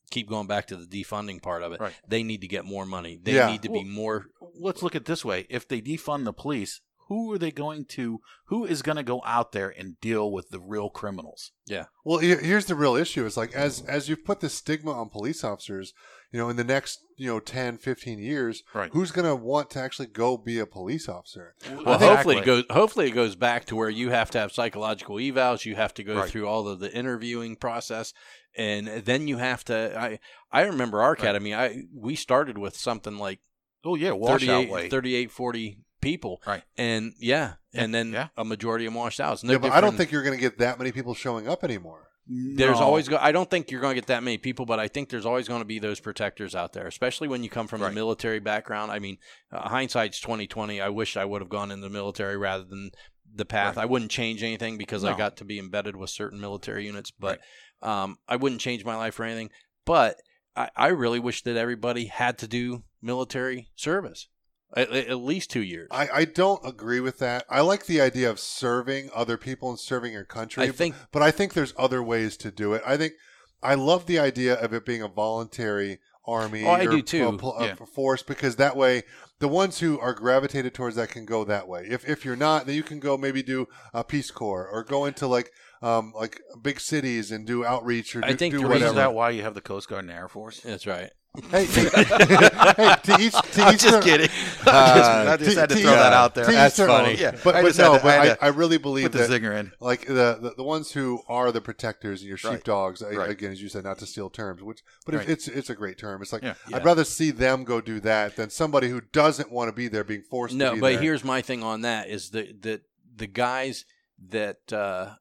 Speaker 3: keep going back to the defunding part of it.
Speaker 2: Right.
Speaker 3: They need to get more money. They
Speaker 1: Yeah.
Speaker 3: need to
Speaker 2: Well,
Speaker 3: be more.
Speaker 2: let's look at it this way if they defund the police who are they going to who is going to go out there and deal with the real criminals
Speaker 1: Yeah. Well, here's the real issue. It's like as as you've put this stigma on police officers, you know, in the next, you know, 10, 15 years,
Speaker 2: Right.
Speaker 1: who's going to want to actually go be a police officer?
Speaker 3: Well,
Speaker 2: Exactly.
Speaker 3: hopefully it goes. Hopefully it goes back to where you have to have psychological evals. You have to go
Speaker 2: Right.
Speaker 3: through all of the interviewing process, and then you have to. I I remember our academy. I we started with something like
Speaker 2: oh yeah washout
Speaker 3: 38, 38 40 people,
Speaker 2: Right.
Speaker 3: And yeah,
Speaker 2: Yeah,
Speaker 3: and then
Speaker 2: yeah.
Speaker 3: a majority of them washed out. No
Speaker 1: yeah, but I don't think you're going to get that many people showing up anymore.
Speaker 3: There's
Speaker 2: No.
Speaker 3: always go. I don't think you're going to get that many people, but I think there's always going to be those protectors out there, especially when you come from
Speaker 2: Right.
Speaker 3: the military background. I mean, uh, hindsight's 2020. I wish I would have gone in the military rather than the path.
Speaker 2: Right.
Speaker 3: I wouldn't change anything because I got to be embedded with certain military units, but um, I wouldn't change my life for anything. But I, I really wish that everybody had to do military service. At, at least two years.
Speaker 1: I, I don't agree with that. I like the idea of serving other people and serving your country.
Speaker 3: I think-
Speaker 1: but, but I think there's other ways to do it. I think I love the idea of it being a voluntary army
Speaker 3: Oh, I
Speaker 1: or
Speaker 3: do too.
Speaker 1: a pl- a
Speaker 2: Yeah.
Speaker 1: force because that way the ones who are gravitated towards that can go that way. If if you're not, then you can go maybe do a Peace Corps or go into like um like big cities and do outreach or
Speaker 3: I
Speaker 1: do,
Speaker 3: think
Speaker 1: do
Speaker 3: the
Speaker 2: Isn't
Speaker 1: whatever.
Speaker 3: reason
Speaker 2: that why you have the Coast Guard and Air Force?
Speaker 3: That's right.
Speaker 1: Hey, hey, to each to
Speaker 2: I'm
Speaker 1: each
Speaker 2: just
Speaker 1: their-
Speaker 2: kidding.
Speaker 3: Uh,
Speaker 2: I just had to throw that out there.
Speaker 3: That's
Speaker 1: their
Speaker 3: funny.
Speaker 1: own.
Speaker 2: Yeah,
Speaker 1: but,
Speaker 2: I
Speaker 1: but
Speaker 2: just
Speaker 1: no,
Speaker 2: to-
Speaker 1: but
Speaker 2: I
Speaker 1: I, I really believe
Speaker 2: Put the zinger in.
Speaker 1: like the, the the ones who are the protectors and your
Speaker 2: Right.
Speaker 1: sheepdogs a-
Speaker 2: Right.
Speaker 1: again as you said not to steal terms which but
Speaker 2: Right.
Speaker 1: it's it's a great term it's like
Speaker 2: Yeah.
Speaker 3: Yeah.
Speaker 1: i'd rather see them go do that than somebody who doesn't want to be there being forced to
Speaker 3: No,
Speaker 1: be
Speaker 3: but
Speaker 1: there.
Speaker 3: here's my thing on that is that the the guys that uh,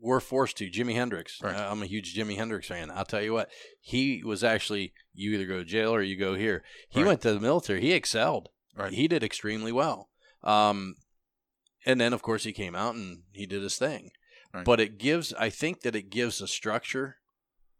Speaker 3: were forced to Jimi Hendrix.
Speaker 2: Right.
Speaker 3: I'm a huge Jimi Hendrix fan. I'll tell you what, he was actually you either go to jail or you go here. He
Speaker 2: Right.
Speaker 3: went to the military. He excelled.
Speaker 2: Right.
Speaker 3: He did extremely well. Um, and then of course he came out and he did his thing.
Speaker 2: Right.
Speaker 3: But it gives, I think that it gives a structure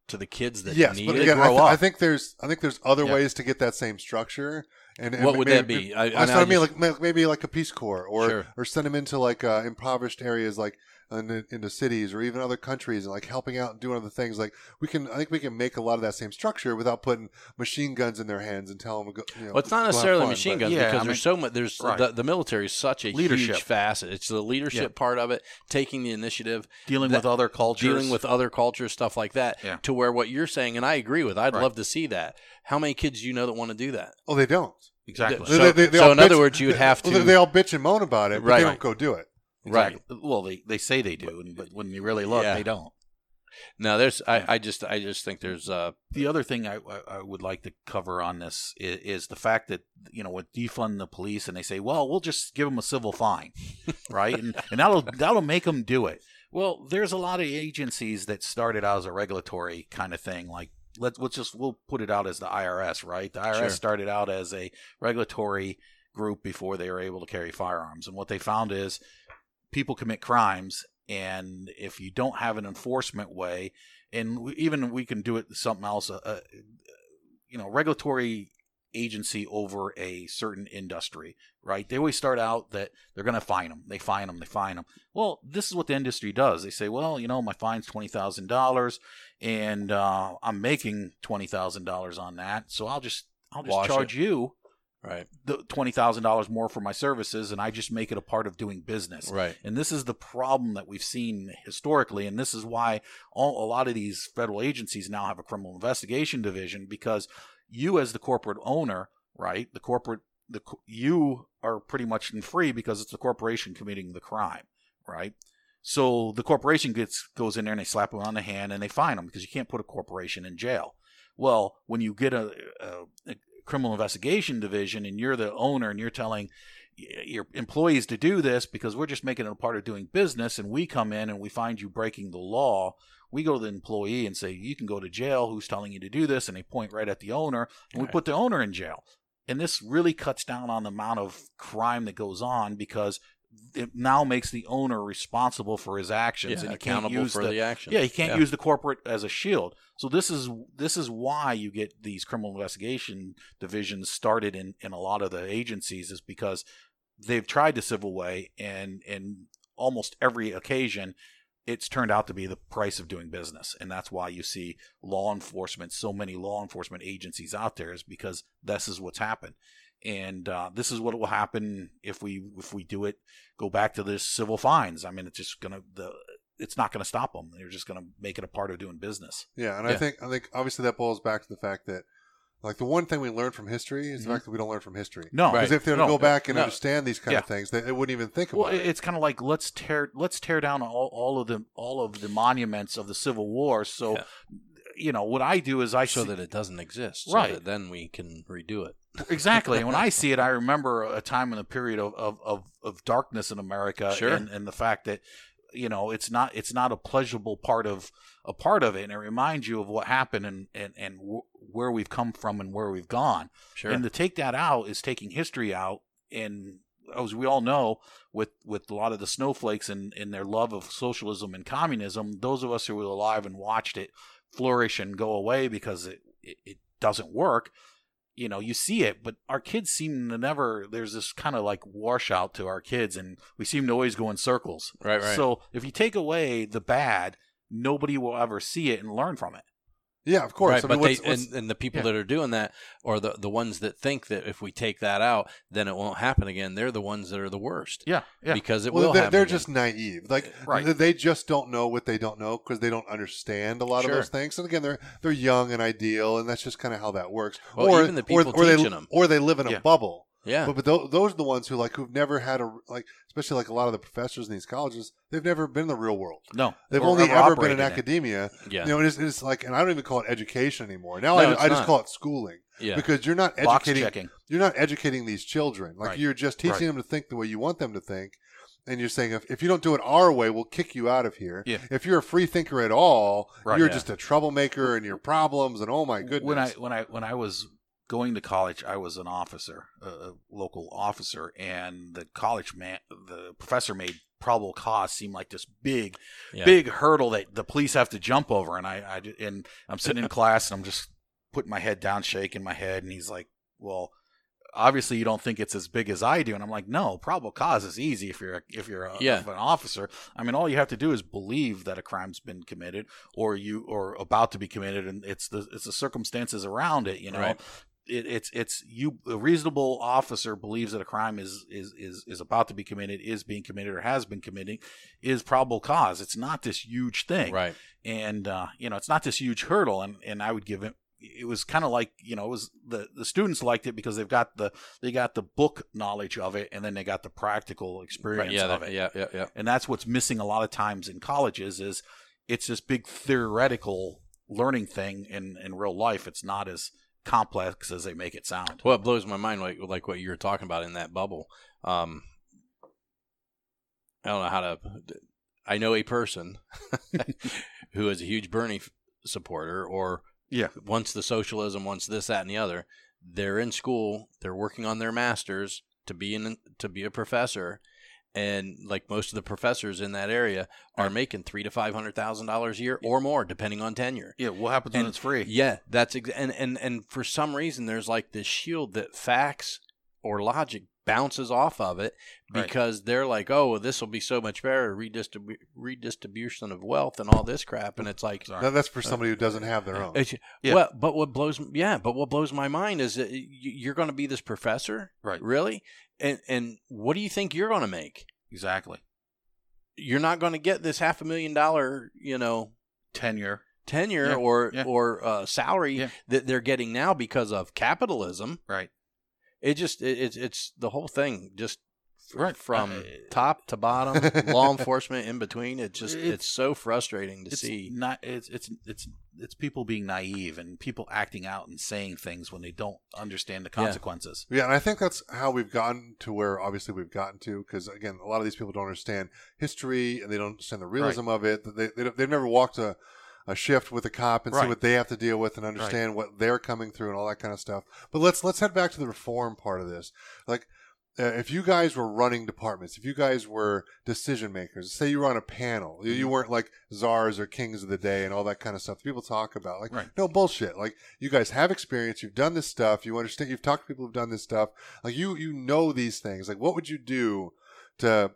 Speaker 3: to the kids that
Speaker 1: yes
Speaker 3: need
Speaker 1: but
Speaker 3: it.
Speaker 1: again I,
Speaker 2: grow
Speaker 1: th- I think there's i think there's other
Speaker 3: Yeah.
Speaker 1: ways to get that same structure and, and
Speaker 3: What would
Speaker 1: maybe,
Speaker 3: that be? I- I I
Speaker 1: I mean like maybe like a peace corps or
Speaker 3: Sure.
Speaker 1: or send them into like uh, impoverished areas like in, into cities or even other countries and like helping out and doing other things like we can i think we can make a lot of that same structure without putting machine guns in their hands and tell them to go you know,
Speaker 3: Well, it's not necessarily
Speaker 1: fun,
Speaker 3: machine guns
Speaker 2: Yeah,
Speaker 3: because
Speaker 2: I
Speaker 3: there's so much. There's
Speaker 2: Right.
Speaker 3: the, the military is such a
Speaker 2: Leadership.
Speaker 3: huge facet. It's the leadership
Speaker 2: Yeah.
Speaker 3: part of it, taking the initiative,
Speaker 2: Dealing
Speaker 3: that-
Speaker 2: with other cultures.
Speaker 3: dealing with other cultures, stuff like that.
Speaker 2: Yeah.
Speaker 3: To where what you're saying, and I agree with. I'd
Speaker 2: Right.
Speaker 3: love to see that. How many kids do you know that want to do that?
Speaker 1: oh they don't
Speaker 2: exactly.
Speaker 3: So-
Speaker 1: They- they- they
Speaker 3: so
Speaker 1: all
Speaker 3: in other words, you would have to-
Speaker 1: they- they all bitch and moan about it but
Speaker 3: Right.
Speaker 1: they don't go do it
Speaker 3: Right.
Speaker 2: Exactly. Well, they, they say they do, and- but when you really look,
Speaker 3: Yeah.
Speaker 2: they don't.
Speaker 3: No, there's. I, I just. I just think there's. Uh.
Speaker 2: The other thing I, I, I would like to cover on this is, is the fact that you know with defund the police and they say, well, we'll just give them a civil fine, right? And and that'll that'll make them do it. Well, there's a lot of agencies that started out as a regulatory kind of thing, like let's let's just we'll put it out as the IRS, right? The IRS
Speaker 3: Sure.
Speaker 2: started out as a regulatory group before they were able to carry firearms, and what they found is people commit crimes and if you don't have an enforcement way and we, even we can do it something else uh, uh, you know regulatory agency over a certain industry right? They always start out that they're going to fine them they fine them they fine them well this is what the industry does. They say well you know my fine's $20000 and uh, i'm making $20000 on that so i'll just i'll just
Speaker 3: Wash
Speaker 2: charge you
Speaker 3: Right.
Speaker 2: the $20000 more for my services and i just make it a part of doing business
Speaker 3: Right.
Speaker 2: and this is the problem that we've seen historically, and this is why all, a lot of these federal agencies now have a criminal investigation division because you, as the corporate owner, right, the corporate, the you are pretty much in free because it's the corporation committing the crime, right? So the corporation gets goes in there and they slap them on the hand and they fine them because you can't put a corporation in jail. Well, when you get a, a, a criminal investigation division and you're the owner and you're telling your employees to do this because we're just making it a part of doing business and we come in and we find you breaking the law. We go to the employee and say you can go to jail. Who's telling you to do this? And they point right at the owner and we put the owner in jail. And this really cuts down on the amount of crime that goes on because it now makes the owner responsible for his actions
Speaker 3: Yeah,
Speaker 2: and he can't
Speaker 3: accountable
Speaker 2: use
Speaker 3: for
Speaker 2: the,
Speaker 3: the action.
Speaker 2: yeah, he can't
Speaker 3: Yeah.
Speaker 2: use the corporate as a shield. So this is this is why you get these criminal investigation divisions started in, in a lot of the agencies is because they've tried the civil way and and almost every occasion it's turned out to be the price of doing business and that's why you see law enforcement so many law enforcement agencies out there is because this is what's happened and uh, this is what will happen if we if we do it go back to this civil fines i mean it's just gonna the it's not gonna stop them they're just gonna make it a part of doing business
Speaker 1: Yeah, and I think I think obviously that boils back to the fact that like the one thing we learn from history is the fact that we don't learn from history.
Speaker 2: no
Speaker 1: Because if they were to
Speaker 2: no,
Speaker 1: go back and
Speaker 2: no.
Speaker 1: understand these kind of things, they, they wouldn't even think
Speaker 2: Well,
Speaker 1: about it.
Speaker 2: it's kind of like let's tear let's tear down all, all of the all of the monuments of the Civil War. So,
Speaker 3: Yeah.
Speaker 2: you know, what I do is I
Speaker 3: so
Speaker 2: see,
Speaker 3: that it doesn't exist.
Speaker 2: Right.
Speaker 3: So that then we can redo it.
Speaker 2: Exactly. And when I see it, I remember a time in a period of of, of, of darkness in America,
Speaker 3: Sure.
Speaker 2: and, and the fact that you know it's not it's not a pleasurable part of a part of it, and it reminds you of what happened and and and wh- where we've come from and where we've gone.
Speaker 3: Sure.
Speaker 2: And to take that out is taking history out. And as we all know, with, with a lot of the snowflakes and, and their love of socialism and communism, those of us who were alive and watched it flourish and go away because it, it, it doesn't work, you know, you see it, but our kids seem to never. There's this kind of like washout to our kids, and we seem to always go in circles.
Speaker 3: Right, right.
Speaker 2: So if you take away the bad, nobody will ever see it and learn from it.
Speaker 1: Yeah, of course.
Speaker 3: Right,
Speaker 1: I mean,
Speaker 3: but
Speaker 1: what's-
Speaker 3: they
Speaker 1: what's-
Speaker 3: and, and the people
Speaker 2: yeah.
Speaker 3: that are doing that, or the the ones that think that if we take that out, then it won't happen again. They're the ones that are the worst
Speaker 2: Yeah, yeah.
Speaker 3: because it
Speaker 1: well,
Speaker 3: will
Speaker 1: they're,
Speaker 3: happen.
Speaker 1: they're
Speaker 3: again.
Speaker 1: just naive. Like
Speaker 2: eh,
Speaker 1: Right. they just don't know what they don't know because they don't understand a lot
Speaker 3: Sure.
Speaker 1: of those things. And again, they're they're young and ideal, and that's just kind of how that works.
Speaker 3: Well,
Speaker 1: or
Speaker 3: even the
Speaker 1: or,
Speaker 3: people
Speaker 1: or they,
Speaker 3: teaching 'em.
Speaker 1: or they live in a
Speaker 2: Yeah.
Speaker 1: bubble.
Speaker 3: Yeah.
Speaker 1: But, but tho- those are the ones who like who've never had a like, especially like a lot of the professors in these colleges. They've never been in the real world.
Speaker 2: no,
Speaker 1: They've
Speaker 2: or
Speaker 1: only ever been in
Speaker 2: it.
Speaker 1: academia.
Speaker 3: yeah,
Speaker 1: You know, it's, it's like, and I don't even call it education anymore. Now
Speaker 3: No,
Speaker 1: I, I just call it schooling
Speaker 3: yeah.
Speaker 1: because you're not educating. You're not educating these children. Like
Speaker 2: Right.
Speaker 1: you're just teaching
Speaker 2: Right.
Speaker 1: them to think the way you want them to think. And you're saying if, if you don't do it our way, we'll kick you out of here.
Speaker 2: Yeah.
Speaker 1: If you're a free thinker at all,
Speaker 2: Right.
Speaker 1: you're
Speaker 3: Yeah.
Speaker 1: just a troublemaker and your problems and oh my goodness.
Speaker 2: When I when I when I was going to college, I was an officer, a, local officer, and the college man, the professor made probable cause seem like this big,
Speaker 3: Yeah.
Speaker 2: big hurdle that the police have to jump over. And I, I and I'm sitting in class and I'm just putting my head down, shaking my head, and he's like, "Well." Obviously, you don't think it's as big as I do, and I'm like, no. Probable cause is easy if you're a, if you're a,
Speaker 3: Yeah.
Speaker 2: if an officer. I mean, all you have to do is believe that a crime's been committed, or you or about to be committed, and it's the it's the circumstances around it. You know,
Speaker 3: Right.
Speaker 2: It, it's it's you a reasonable officer believes that a crime is is is is about to be committed, is being committed, or has been committing, is probable cause. It's not this huge thing,
Speaker 3: right.
Speaker 2: and uh, you know, it's not this huge hurdle. And and I would give it. It was kind of like you know, it was the the students liked it because they've got the they got the book knowledge of it, and then they got the practical experience
Speaker 3: Right. Yeah.
Speaker 2: of
Speaker 3: that-
Speaker 2: it
Speaker 3: yeah. Yeah. Yeah.
Speaker 2: and that's what's missing a lot of times in colleges is it's this big theoretical learning thing in in real life it's not as complex as they make it sound
Speaker 3: Well, it blows my mind, like like what you were talking about in that bubble. Um, I don't know how to. I know a person who is a huge Bernie supporter, or
Speaker 2: Yeah.
Speaker 3: wants the socialism, wants this, that, and the other. They're in school. They're working on their masters to be in to be a professor, and like most of the professors in that area are making three to five hundred thousand dollars a year or more, depending on tenure.
Speaker 2: yeah what happens when it's free
Speaker 3: Yeah, that's ex- and and and for some reason there's like this shield that facts or logic bounces off of it
Speaker 2: Right.
Speaker 3: because they're like, oh, well, this will be so much better redistribu- redistribution of wealth and all this crap, and it's like.
Speaker 2: Sorry.
Speaker 1: Now, that's for uh, somebody who doesn't have their uh, own.
Speaker 3: It's,
Speaker 2: Yeah.
Speaker 3: Well, but what blows yeah, but what blows my mind is that you're going to be this professor,
Speaker 2: Right.
Speaker 3: Really, and and what do you think you're going to make?
Speaker 2: exactly
Speaker 3: You're not going to get this half a million dollar, you know,
Speaker 2: tenure
Speaker 3: tenure
Speaker 2: Yeah,
Speaker 3: or
Speaker 2: yeah.
Speaker 3: or uh, salary
Speaker 2: Yeah.
Speaker 3: that they're getting now because of capitalism.
Speaker 2: right
Speaker 3: It just it, it's it's the whole thing just
Speaker 2: Right.
Speaker 3: from
Speaker 2: Uh,
Speaker 3: top to bottom, law enforcement in between. It just
Speaker 2: It's-
Speaker 3: it's, so frustrating to
Speaker 2: it's
Speaker 3: see.
Speaker 2: not it's it's it's it's people being naive and people acting out and saying things when they don't understand the consequences
Speaker 1: Yeah, and I think that's how we've gotten to where obviously we've gotten to because again, a lot of these people don't understand history and they don't understand the realism of it. They, they they've never walked a, a shift with a cop and see what they have to deal with and understand what they're coming through and all that kind of stuff. But let's let's head back to the reform part of this. Like, uh, if you guys were running departments, if you guys were decision makers, say you were on a panel, you,
Speaker 2: Mm-hmm.
Speaker 1: you weren't like czars or kings of the day and all that kind of stuff. People talk about like,
Speaker 2: Right.
Speaker 1: no bullshit. Like you guys have experience, you've done this stuff, you understand, you've talked to people who've done this stuff. Like you, you know these things. Like what would you do to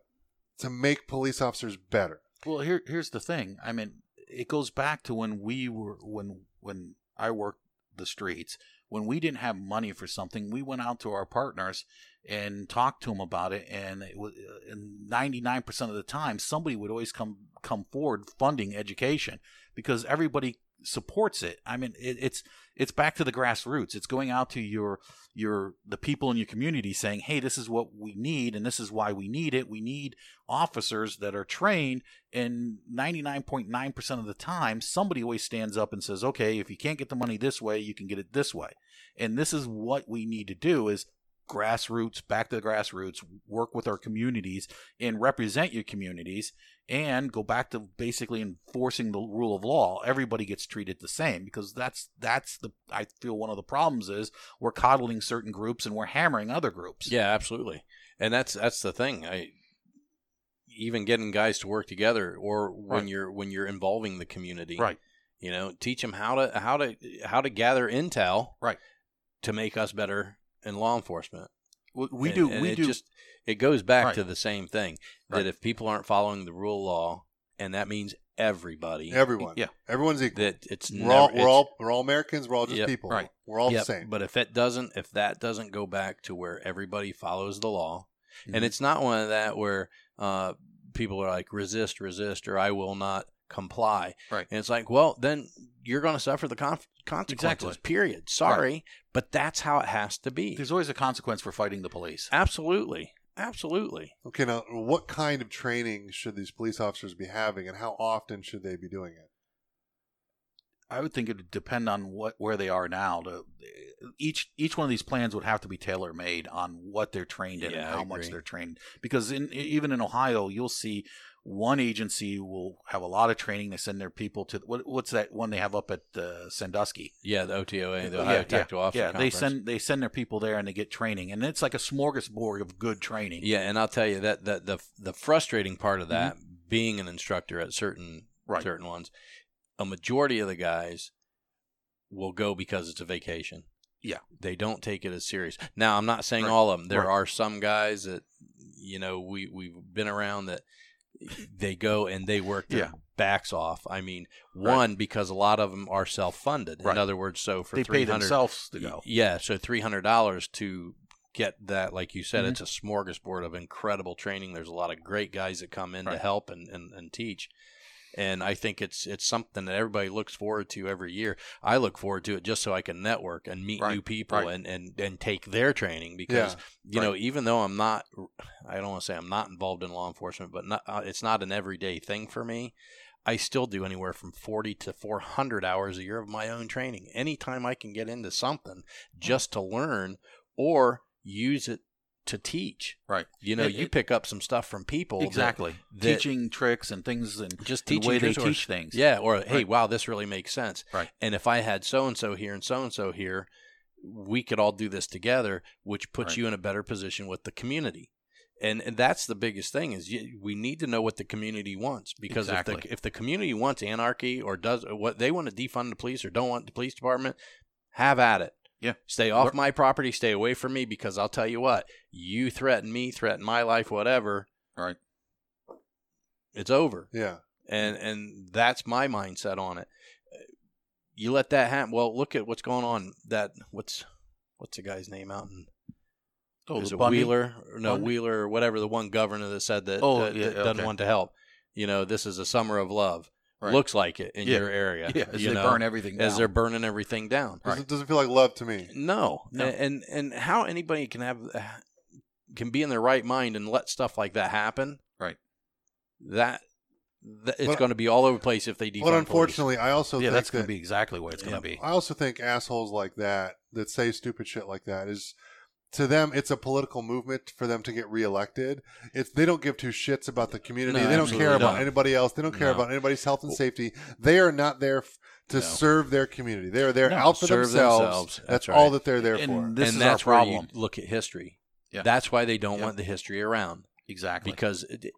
Speaker 1: to make police officers better?
Speaker 2: Well, here here's the thing. I mean, it goes back to when we were when when I worked the streets. When we didn't have money for something, we went out to our partners and talk to them about it. And ninety nine percent of the time, somebody would always come come forward funding education because everybody supports it. I mean, it, it's it's back to the grassroots. It's going out to your your the people in your community saying, "Hey, this is what we need, and this is why we need it. We need officers that are trained." And ninety nine point nine percent of the time, somebody always stands up and says, "Okay, if you can't get the money this way, you can get it this way." And this is what we need to do: is grassroots, back to the grassroots, work with our communities and represent your communities and go back to basically enforcing the rule of law. Everybody gets treated the same because that's that's the I feel one of the problems is we're coddling certain groups and we're hammering other groups.
Speaker 3: Yeah, absolutely. And that's that's the thing. I even getting guys to work together or when
Speaker 2: Right.
Speaker 3: you're when you're involving the community.
Speaker 2: Right.
Speaker 3: You know, teach them how to how to how to gather intel.
Speaker 2: Right.
Speaker 3: to make us better in law enforcement.
Speaker 2: We, we
Speaker 3: And-
Speaker 2: do.
Speaker 3: and
Speaker 2: we
Speaker 3: it
Speaker 2: do.
Speaker 3: Just it goes back
Speaker 2: Right.
Speaker 3: to the same thing
Speaker 2: Right.
Speaker 3: that if people aren't following the rule of law, and that means everybody,
Speaker 1: Everyone.
Speaker 2: Yeah.
Speaker 1: Everyone's equal.
Speaker 3: that it's
Speaker 1: we're all
Speaker 3: never-
Speaker 1: we're
Speaker 3: it's-
Speaker 1: all we're all Americans. We're all just
Speaker 3: Yep.
Speaker 1: people.
Speaker 2: Right.
Speaker 1: We're all
Speaker 3: Yep,
Speaker 1: the same.
Speaker 3: But if it doesn't, if that doesn't go back to where everybody follows the law,
Speaker 2: Mhm.
Speaker 3: and it's not one of that where uh, people are like resist, resist, or I will not comply.
Speaker 2: Right.
Speaker 3: And it's like, well, then you're going to suffer the con- consequences.
Speaker 2: Exactly.
Speaker 3: Period. Sorry, but that's how it has to be.
Speaker 2: There's always a consequence for fighting the police.
Speaker 3: Absolutely, absolutely.
Speaker 1: okay, now what kind of training should these police officers be having, and how often should they be doing it?
Speaker 2: I would think it would depend on what where they are now. To each each one of these plans would have to be tailor made on what they're trained in
Speaker 3: Yeah,
Speaker 2: and how much they're trained. Because in even in Ohio, you'll see one agency will have a lot of training. They send their people to what, what's that one they have up at uh, Sandusky?
Speaker 3: Yeah, the OTOA, the Ohio
Speaker 2: yeah,
Speaker 3: Tactical Officer
Speaker 2: Yeah, they send they send their people there and they get training, and it's like a smorgasbord of good training.
Speaker 3: Yeah, and I'll tell you that that the the frustrating part of that, being an instructor at certain
Speaker 2: Mm-hmm. Right.
Speaker 3: certain ones, a majority of the guys will go because it's a vacation.
Speaker 2: Yeah.
Speaker 3: they don't take it as serious. Now, I'm not saying
Speaker 2: Right.
Speaker 3: all of them. There
Speaker 2: Right.
Speaker 3: are some guys that you know we we've been around that they go and they work their
Speaker 2: Yeah.
Speaker 3: backs off. I mean,
Speaker 2: Right.
Speaker 3: one because a lot of them are self funded.
Speaker 2: Right.
Speaker 3: In other words, so for
Speaker 2: they
Speaker 3: three
Speaker 2: pay themselves to go.
Speaker 3: yeah, so three hundred dollars to get that, like you said,
Speaker 2: Mhm.
Speaker 3: it's a smorgasbord of incredible training. There's a lot of great guys that come in to help and, and, and teach. And I think it's it's something that everybody looks forward to every year. I look forward to it just so I can network and meet
Speaker 2: Right,
Speaker 3: new people
Speaker 2: right.
Speaker 3: and, and, and take their training because you know even though I'm not I don't want to say I'm not involved in law enforcement, but not, uh, it's not an everyday thing for me. I still do anywhere from 40 to 400 hours a year of my own training. Anytime I can get into something just to learn or use it to teach.
Speaker 2: Right.
Speaker 3: You know,
Speaker 2: It-
Speaker 3: you
Speaker 2: it-
Speaker 3: pick up some stuff from people.
Speaker 2: Exactly.
Speaker 3: that-
Speaker 2: Teaching tricks and things and
Speaker 3: just teaching
Speaker 2: the way they
Speaker 3: tricks or-
Speaker 2: teach things.
Speaker 3: Yeah, or hey,
Speaker 2: Right.
Speaker 3: wow, this really makes sense.
Speaker 2: Right.
Speaker 3: And if I had so and so here and so and so here, we could all do this together, which puts
Speaker 2: Right.
Speaker 3: you in a better position with the community. And, and that's the biggest thing is you, we need to know what the community wants because if the if the community wants anarchy or does what they want to defund the police or don't want the police department, have at it.
Speaker 2: Yeah.
Speaker 3: Stay off
Speaker 2: Lear-
Speaker 3: my property, stay away from me because I'll tell you what, you threaten me, threaten my life, whatever,
Speaker 2: Right.
Speaker 3: it's over
Speaker 1: Yeah.
Speaker 3: and and that's my mindset on it. You let that happen. Well, look at what's going on. That what's what's the guy's name out in
Speaker 2: Oh,
Speaker 3: is
Speaker 2: the
Speaker 3: it
Speaker 2: Bundy?
Speaker 3: Wheeler? Or no,
Speaker 2: Bundy?
Speaker 3: Wheeler or whatever. The one governor that said that,
Speaker 2: Oh,
Speaker 3: that,
Speaker 2: yeah,
Speaker 3: that doesn't
Speaker 2: okay.
Speaker 3: want to help. You know, this is a summer of love.
Speaker 2: Right.
Speaker 3: Looks like it in
Speaker 2: Yeah.
Speaker 3: your area.
Speaker 2: Yeah, as
Speaker 3: you
Speaker 2: they
Speaker 3: know,
Speaker 2: burn everything down.
Speaker 3: as they're burning everything down.
Speaker 1: Doesn't, doesn't feel like love to me.
Speaker 3: No,
Speaker 2: No.
Speaker 3: and and how anybody can have uh, can be in their right mind and let stuff like that happen.
Speaker 2: Right.
Speaker 3: That, that it's
Speaker 1: But-
Speaker 3: going to be all over the place if they defund
Speaker 1: But
Speaker 3: police.
Speaker 1: unfortunately, I also
Speaker 2: yeah,
Speaker 1: think
Speaker 2: that's going to be exactly what it's going to be.
Speaker 1: I also think assholes like that that say stupid shit like that is to them it's a political movement for them to get reelected. It's they don't give two shits about the community.
Speaker 3: No,
Speaker 1: they don't care about
Speaker 3: not.
Speaker 1: anybody else. They don't care
Speaker 3: No.
Speaker 1: about anybody's health and safety. They are not there f- to
Speaker 3: No.
Speaker 1: serve their community. They are there
Speaker 2: No,
Speaker 1: out for
Speaker 3: serve
Speaker 1: themselves.
Speaker 3: themselves.
Speaker 1: That's,
Speaker 3: That's
Speaker 1: all
Speaker 3: right.
Speaker 1: that they're there
Speaker 2: And
Speaker 1: for.
Speaker 2: This
Speaker 3: and
Speaker 2: is
Speaker 3: that's
Speaker 2: our
Speaker 3: where
Speaker 2: problem.
Speaker 3: you look at history.
Speaker 2: Yeah.
Speaker 3: That's why they don't
Speaker 2: Yeah.
Speaker 3: want the history around
Speaker 2: Exactly.
Speaker 3: because it, it-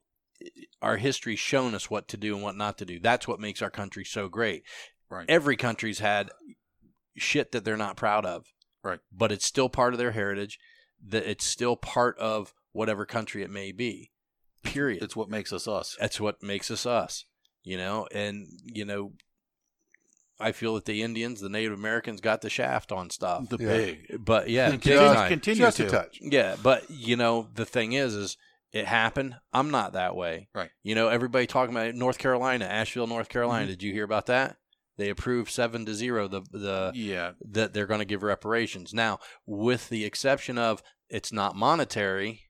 Speaker 3: our history's shown us what to do and what not to do. That's what makes our country so great.
Speaker 2: Right.
Speaker 3: Every country's had shit that they're not proud of.
Speaker 2: Right.
Speaker 3: But it's still part of their heritage. That it's still part of whatever country it may be. Period.
Speaker 2: it's what makes us us.
Speaker 3: That's what makes us us, you know. And you know, I feel that the Indians, the Native Americans, got the shaft on stuff.
Speaker 2: The
Speaker 1: Yeah.
Speaker 2: pig.
Speaker 3: But yeah,
Speaker 2: And continue-
Speaker 1: Just
Speaker 2: to.
Speaker 1: a touch.
Speaker 3: yeah. But you know, the thing is, is it happened. I'm not that way.
Speaker 2: Right.
Speaker 3: You know, everybody talking about. North Carolina, Asheville, North Carolina.
Speaker 2: Mm-hmm.
Speaker 3: Did you hear about that? They approved seven to zero the the
Speaker 2: yeah.
Speaker 3: that they're going to give reparations. Now, with the exception of it's not monetary,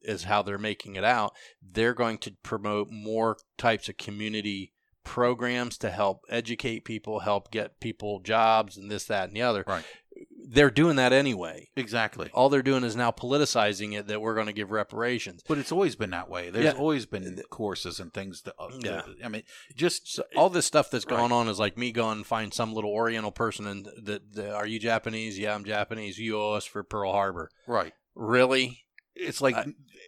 Speaker 3: is how they're making it out. They're going to promote more types of community programs to help educate people, help get people jobs, and this, that, and the other.
Speaker 2: Right.
Speaker 3: They're doing that anyway.
Speaker 2: Exactly.
Speaker 3: All they're doing is now politicizing it that we're going to give reparations.
Speaker 2: But it's always been that way. There's
Speaker 3: Yeah.
Speaker 2: always been courses and things that. Uh,
Speaker 3: Yeah.
Speaker 2: I mean, just
Speaker 3: So all this stuff that's going
Speaker 2: Right.
Speaker 3: on is like me going and find some little Oriental person and that, that are you Japanese? Yeah, I'm Japanese. You owe us for Pearl Harbor.
Speaker 2: right.
Speaker 3: Really?
Speaker 2: It's like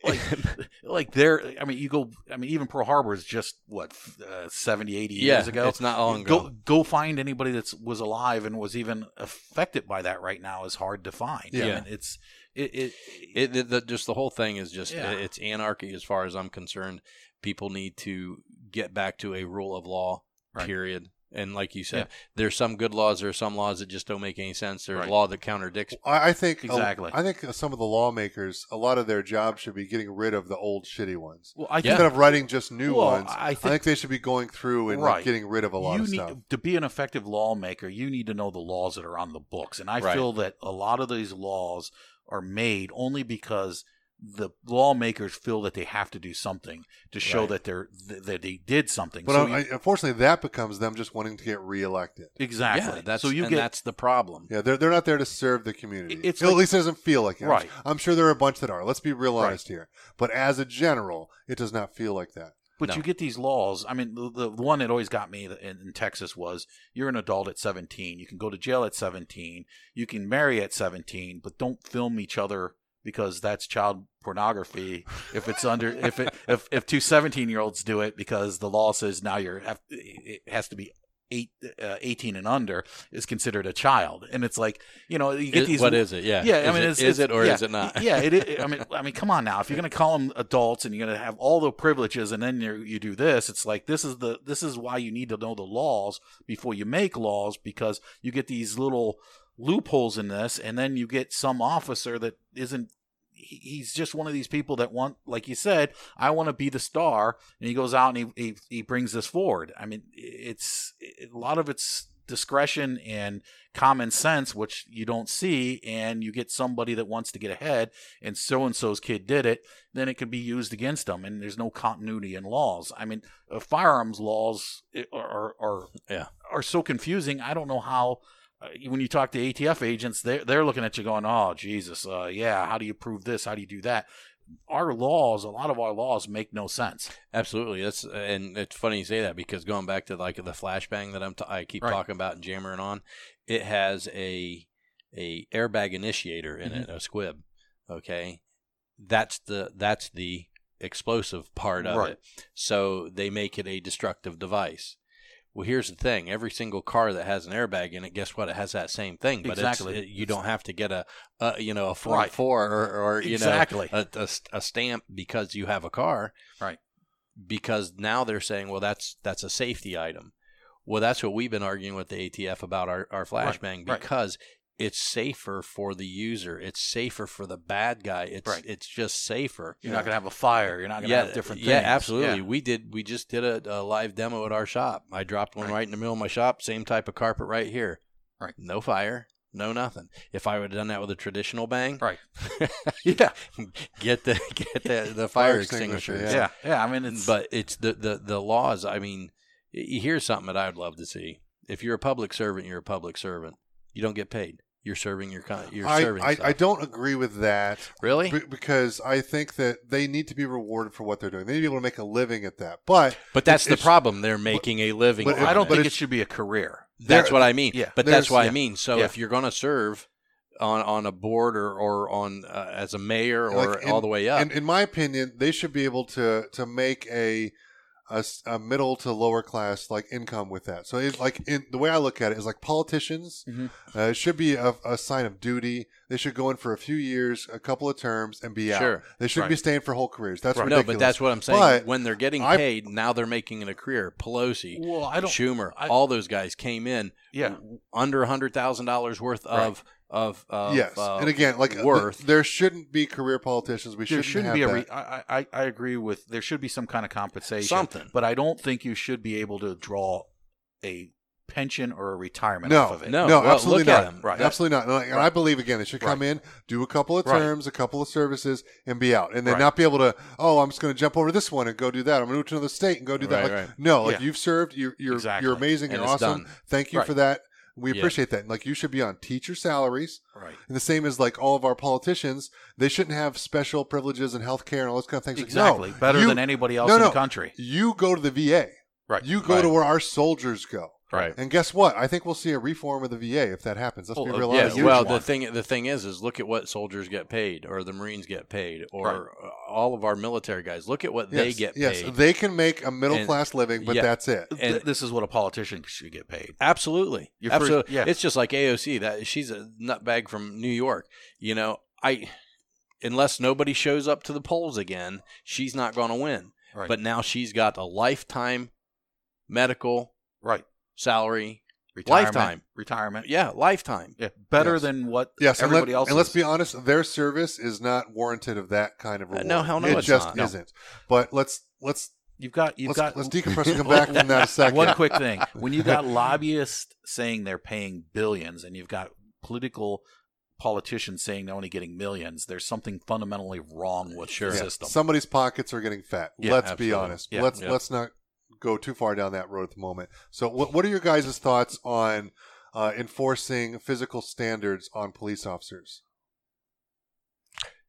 Speaker 2: like like there. I mean, you go. I mean, even Pearl Harbor is just what uh, 70, 80
Speaker 3: yeah,
Speaker 2: years ago.
Speaker 3: it's not long
Speaker 2: go
Speaker 3: ago.
Speaker 2: go find anybody that was alive and was even affected by that right now is hard to find.
Speaker 1: Yeah.
Speaker 2: I mean, it's it, it,
Speaker 3: It, the, the, just the whole thing is just
Speaker 2: Yeah.
Speaker 3: it's anarchy as far as I'm concerned. People need to get back to a rule of law.
Speaker 2: Right.
Speaker 3: Period. And like you said,
Speaker 2: Yeah.
Speaker 3: there's some good laws. There are some laws that just don't make any sense. There's
Speaker 2: Right.
Speaker 3: law that contradicts.
Speaker 1: I, I think
Speaker 2: Exactly.
Speaker 1: I think some of the lawmakers, a lot of their job should be getting rid of the old shitty ones.
Speaker 2: well, I think
Speaker 3: Yeah.
Speaker 1: Instead of writing just new
Speaker 2: Well,
Speaker 1: ones,
Speaker 2: I
Speaker 1: I
Speaker 2: think-
Speaker 1: think, they should be going through and like,
Speaker 2: Right.
Speaker 1: getting rid of a lot
Speaker 2: you
Speaker 1: of
Speaker 2: need
Speaker 1: stuff.
Speaker 2: to be an effective lawmaker. You need to know the laws that are on the books, and I
Speaker 3: Right.
Speaker 2: feel that a lot of these laws are made only because the lawmakers feel that they have to do something to show
Speaker 3: Right.
Speaker 2: that they're that they did something.
Speaker 1: But
Speaker 2: so
Speaker 1: uh,
Speaker 2: you-
Speaker 1: unfortunately, that becomes them just wanting to get reelected.
Speaker 2: exactly.
Speaker 3: Yeah, that's
Speaker 2: so you
Speaker 3: and
Speaker 2: get
Speaker 3: that's the problem.
Speaker 1: Yeah, they're they're not there to serve the community.
Speaker 2: It's
Speaker 1: at
Speaker 2: like-
Speaker 1: least it doesn't feel like it. I'm-
Speaker 2: Right.
Speaker 1: I'm, sure there are a bunch that are. Let's be real
Speaker 2: Right.
Speaker 1: honest here. But as a general, it does not feel like that.
Speaker 2: But
Speaker 3: No.
Speaker 2: you get these laws. I mean, the, the one that always got me in, in Texas was you're an adult at 17. You can go to jail at 17. You can marry at 17, but don't film each other because that's child pornography. If it's under, if it, if, if two 17 year olds do it because the law says now you're, have- it has to be eight, uh, 18 and under is considered a child. And it's like, you know, you get
Speaker 3: Is-
Speaker 2: these.
Speaker 3: what is it? Yeah.
Speaker 2: Yeah,
Speaker 3: Is
Speaker 2: I mean,
Speaker 3: it,
Speaker 2: it's,
Speaker 3: is it or
Speaker 2: yeah,
Speaker 3: is it not?
Speaker 2: Yeah, it, is- I mean, I mean, come on now. If you're going to call them adults and you're going to have all the privileges, and then you you do this, it's like this is the this is why you need to know the laws before you make laws because you get these little loopholes in this, and then you get some officer that isn't. He's just one of these people that want, like you said, I want to be the star, and he goes out and he, he he brings this forward. I mean, it's a lot of it's discretion and common sense, which you don't see, and you get somebody that wants to get ahead, and so and so's kid did it, then it could be used against them, and there's no continuity in laws. I mean, uh, firearms laws eh, are, are are
Speaker 3: Yeah.
Speaker 2: are so confusing. I don't know how. Uh, when you talk to ATF agents, they're they're looking at you going, "Oh Jesus, uh, yeah. How do you prove this? How do you do that?" Our laws, a lot of our laws, make no sense.
Speaker 3: Absolutely. That's and it's funny you say that because going back to like the flashbang that I'm t- I keep
Speaker 2: Right.
Speaker 3: talking about and jammering on, it has a a airbag initiator in it, a squib. Okay, that's the that's the explosive part of
Speaker 2: Right.
Speaker 3: it. So they make it a destructive device. Well, here's the thing: every single car that has an airbag in it, guess what? It has that same thing, but it's-
Speaker 2: Exactly.
Speaker 3: it, you don't have to get a, a you know a form
Speaker 2: Right.
Speaker 3: four or, or you
Speaker 2: Exactly.
Speaker 3: know a, a, a stamp because you have a car
Speaker 2: Right.
Speaker 3: because now they're saying, well, that's that's a safety item. Well, that's what we've been arguing with the ATF about our, our flashbang
Speaker 2: right.
Speaker 3: because it's safer for the user. It's safer for the bad guy. It's
Speaker 2: Right.
Speaker 3: it's just safer.
Speaker 2: You're not going to have a fire. You're not going to
Speaker 3: yeah,
Speaker 2: have different
Speaker 3: yeah, absolutely.
Speaker 2: Yeah.
Speaker 3: We did. We just did a, a live demo at our shop. I dropped one
Speaker 2: Right.
Speaker 3: right in the middle of my shop. Same type of carpet right here.
Speaker 2: Right.
Speaker 3: No fire. No nothing. If I would have done that with a traditional bang,
Speaker 2: Right. Yeah.
Speaker 3: get the get the the
Speaker 1: Fire
Speaker 3: fire
Speaker 1: extinguisher,
Speaker 3: extinguishers.
Speaker 2: Yeah. Yeah. I mean, it's
Speaker 3: But it's the, the, the laws. I mean, here's something that I would love to see. If you're a public servant, you're a public servant. You don't get paid. You're serving your con- you're
Speaker 1: I,
Speaker 3: serving.
Speaker 1: I. I don't agree with that
Speaker 3: really,
Speaker 1: be- because I think that they need to be rewarded for what they're doing. They need to be able to make a living at that. But
Speaker 3: but that's the problem. They're making a living.
Speaker 1: but
Speaker 2: I don't
Speaker 1: but
Speaker 2: think it should be a career.
Speaker 3: That's
Speaker 1: there-
Speaker 3: what I mean.
Speaker 2: yeah,
Speaker 3: but that's what
Speaker 2: yeah,
Speaker 3: I mean. So
Speaker 2: yeah.
Speaker 3: if you're going to serve on on a board or or on uh, as a mayor or
Speaker 1: Like, in-
Speaker 3: all the way up,
Speaker 1: in, in my opinion, they should be able to to make a a, s- a middle to lower class like income with that. So it's like in the way I look at it is like politicians.
Speaker 2: Mhm.
Speaker 1: Uh, it should be a, a sign of duty. They should go in for a few years, a couple of terms, and be out.
Speaker 3: Sure.
Speaker 1: They shouldn't be staying for whole careers. That's
Speaker 2: Right.
Speaker 3: no, but that's what I'm saying.
Speaker 1: But
Speaker 3: when they're getting
Speaker 1: I-
Speaker 3: paid, now they're making it a career. Pelosi,
Speaker 2: Well, I don't.
Speaker 3: Schumer,
Speaker 2: I-
Speaker 3: all those guys came in
Speaker 2: Yeah.
Speaker 3: under a hundred thousand dollars worth of of, of
Speaker 1: yes,
Speaker 3: uh,
Speaker 1: and again, like th-
Speaker 3: worth.
Speaker 1: there shouldn't be career politicians. We
Speaker 2: There
Speaker 1: shouldn't,
Speaker 2: shouldn't be a. Re- I, I I agree with. There should be some kind of compensation.
Speaker 3: Something.
Speaker 2: But I don't think you should be able to draw a pension or a retirement
Speaker 1: No,
Speaker 2: off of it.
Speaker 3: No.
Speaker 1: no,
Speaker 3: well,
Speaker 1: absolutely
Speaker 3: look at
Speaker 1: not.
Speaker 2: Right.
Speaker 1: Absolutely not. And like- and I believe again, they should come in, do a couple of
Speaker 2: Right.
Speaker 1: terms, a couple of services, and be out, and then
Speaker 2: Right.
Speaker 1: not be able to. Oh, I'm just going to jump over this one and go do that. I'm going to move to another state and go do that. Like,
Speaker 3: right.
Speaker 1: No, like
Speaker 2: Yeah.
Speaker 1: you've served. You're you're
Speaker 2: Exactly.
Speaker 1: you're amazing.
Speaker 3: And
Speaker 1: you're awesome.
Speaker 3: done.
Speaker 1: Thank you
Speaker 2: Right.
Speaker 1: for that. We appreciate that. Like you should be on teacher salaries.
Speaker 2: Right.
Speaker 1: And the same as like all of our politicians, they shouldn't have special privileges and health care and all those kind of things. Like,
Speaker 2: Exactly.
Speaker 1: no,
Speaker 2: Better
Speaker 1: you-
Speaker 2: than anybody else
Speaker 1: no,
Speaker 2: in
Speaker 1: no.
Speaker 2: the country.
Speaker 1: You go to the VA.
Speaker 2: Right.
Speaker 1: You go
Speaker 3: Right.
Speaker 1: to where our soldiers go.
Speaker 3: Right.
Speaker 1: And guess what? I think we'll see a reform of the VA if that happens. Let's be
Speaker 2: Well,
Speaker 1: real
Speaker 2: uh, yeah,
Speaker 1: honest.
Speaker 2: huge
Speaker 3: well,
Speaker 2: one.
Speaker 3: the thing the thing is, is look at what soldiers get paid, or the Marines get paid, or
Speaker 2: Right.
Speaker 3: all of our military guys. Look at what they get
Speaker 1: yes,
Speaker 3: paid.
Speaker 1: they can make a middle
Speaker 3: And-
Speaker 1: class living, but
Speaker 3: yeah.
Speaker 1: that's it.
Speaker 2: Th-
Speaker 3: And-
Speaker 2: this is what a politician should get paid.
Speaker 3: Absolutely,
Speaker 2: Your first-
Speaker 3: absolutely.
Speaker 2: yeah.
Speaker 3: It's just like AOC. That she's a nutbag from New York. You know, I unless nobody shows up to the polls again, she's not going to win.
Speaker 2: Right.
Speaker 3: But now she's got a lifetime medical
Speaker 2: right.
Speaker 3: Salary.
Speaker 2: Retirement,
Speaker 3: Lifetime.
Speaker 2: Retirement.
Speaker 3: Yeah, lifetime.
Speaker 2: Yeah. Better
Speaker 1: Yes.
Speaker 2: than what
Speaker 1: Yes, and, let,
Speaker 2: everybody else
Speaker 1: and let's be honest, their service is not warranted of that kind of
Speaker 3: Uh,
Speaker 1: reward.
Speaker 3: no, hell no,
Speaker 1: it
Speaker 3: it's
Speaker 1: just
Speaker 3: not.
Speaker 1: Isn't. But let's let's
Speaker 2: You've got you've
Speaker 1: let's,
Speaker 2: got
Speaker 1: let's decompress and come back from that a second.
Speaker 2: One quick thing: when you've got lobbyists saying they're paying billions, and you've got political politicians saying they're only getting millions, there's something fundamentally wrong with
Speaker 3: Sure.
Speaker 2: the
Speaker 1: Yeah,
Speaker 2: system.
Speaker 1: somebody's pockets are getting fat.
Speaker 3: Yeah,
Speaker 1: let's be honest.
Speaker 2: Yeah,
Speaker 1: let's
Speaker 3: yeah.
Speaker 1: let's not go too far down that road at the moment. So, what what are your guys' thoughts on uh, enforcing physical standards on police officers?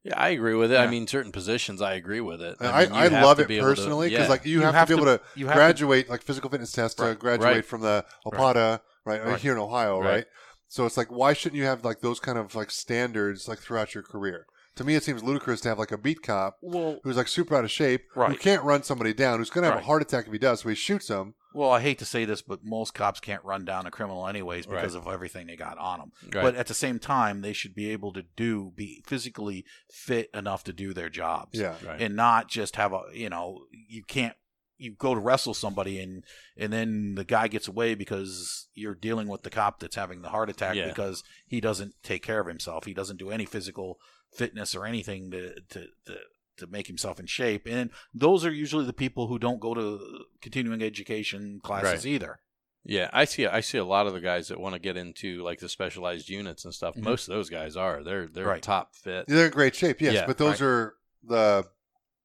Speaker 3: Yeah, I agree with it. I mean, certain positions, I agree with it.
Speaker 1: I,
Speaker 3: mean,
Speaker 1: I,
Speaker 3: you have
Speaker 1: love it
Speaker 3: be able to-
Speaker 1: personally because
Speaker 3: yeah.
Speaker 1: like you,
Speaker 2: You
Speaker 1: have,
Speaker 2: have
Speaker 1: to be
Speaker 2: to-
Speaker 1: able to
Speaker 2: you have to-
Speaker 1: graduate like physical fitness test to graduate
Speaker 3: right.
Speaker 1: from the OPOTA right,
Speaker 2: Right.
Speaker 1: here in Ohio right.
Speaker 3: Right.
Speaker 1: So it's like why shouldn't you have like those kind of like standards like throughout your career? To me, it seems ludicrous to have like a beat cop
Speaker 2: well,
Speaker 1: who's like super out of shape, who can't run somebody down, who's going to have
Speaker 2: Right.
Speaker 1: a heart attack if he does, so he shoots them.
Speaker 2: well, I hate to say this, but most cops can't run down a criminal anyways because
Speaker 3: Right.
Speaker 2: of everything they got on them.
Speaker 3: Right.
Speaker 2: But at the same time, they should be able to do be physically fit enough to do their jobs.
Speaker 1: Yeah.
Speaker 3: Right.
Speaker 2: and not just have a you know you can't you go to wrestle somebody and and then the guy gets away because you're dealing with the cop that's having the heart attack
Speaker 3: Yeah.
Speaker 2: because he doesn't take care of himself he doesn't do any physical fitness or anything to to to, to make himself in shape and those are usually the people who don't go to continuing education classes
Speaker 3: Right.
Speaker 2: either
Speaker 3: Yeah, I see. I see a lot of the guys that want to get into like the specialized units and stuff.
Speaker 2: Mhm.
Speaker 3: Most of those guys are. They're they're
Speaker 2: Right.
Speaker 3: top fit.
Speaker 1: They're in great shape, yes,
Speaker 3: Yeah,
Speaker 1: but those
Speaker 2: right.
Speaker 1: are the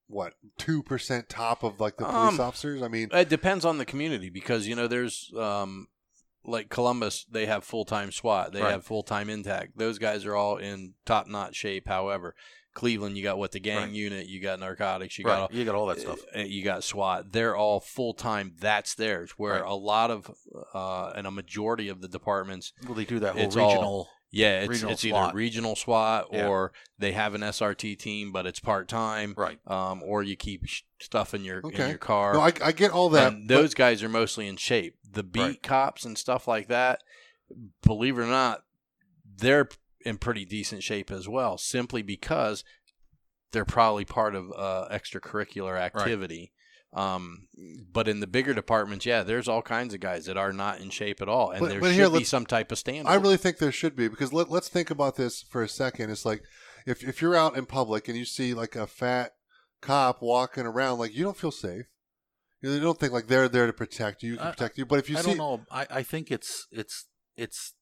Speaker 1: what two percent top of like the police
Speaker 3: Um,
Speaker 1: officers. I mean,
Speaker 3: It depends on the community because you know there's um like Columbus, they have full time SWAT, they
Speaker 2: Right.
Speaker 3: have full time intact. Those guys are all in top notch shape. However, Cleveland, you got what the gang
Speaker 2: Right.
Speaker 3: unit, you got narcotics, you
Speaker 2: right
Speaker 3: got all,
Speaker 2: you got all that stuff
Speaker 3: uh, you got SWAT. They're all full time. That's theirs. Where a lot of uh, and a majority of the departments
Speaker 2: well they do that whole
Speaker 3: It's all-
Speaker 2: regional
Speaker 3: Yeah, it's it's
Speaker 2: SWAT.
Speaker 3: either regional SWAT
Speaker 2: Yeah.
Speaker 3: or they have an SRT team, but it's part time.
Speaker 2: right
Speaker 3: Um, or you keep sh- stuff in your in
Speaker 1: Okay.
Speaker 3: your car.
Speaker 1: no, I, I get all that.
Speaker 3: and those guys are mostly in shape. The beat
Speaker 2: Right.
Speaker 3: cops and stuff like that, believe it or not, they're in pretty decent shape as well. Simply because they're probably part of uh, extracurricular activity. Um, but in the bigger departments, yeah, there's all kinds of guys that are not in shape at all, and
Speaker 1: But-
Speaker 3: there
Speaker 1: but
Speaker 3: should
Speaker 1: here,
Speaker 3: be some type of standard.
Speaker 1: I really think there should be because let, let's think about this for a second. It's like if if you're out in public and you see like a fat cop walking around, like you don't feel safe. You don't think like they're there to protect you, can
Speaker 2: I-
Speaker 1: protect you. But if you
Speaker 2: I
Speaker 1: see,
Speaker 2: don't know. I, I think it's it's it's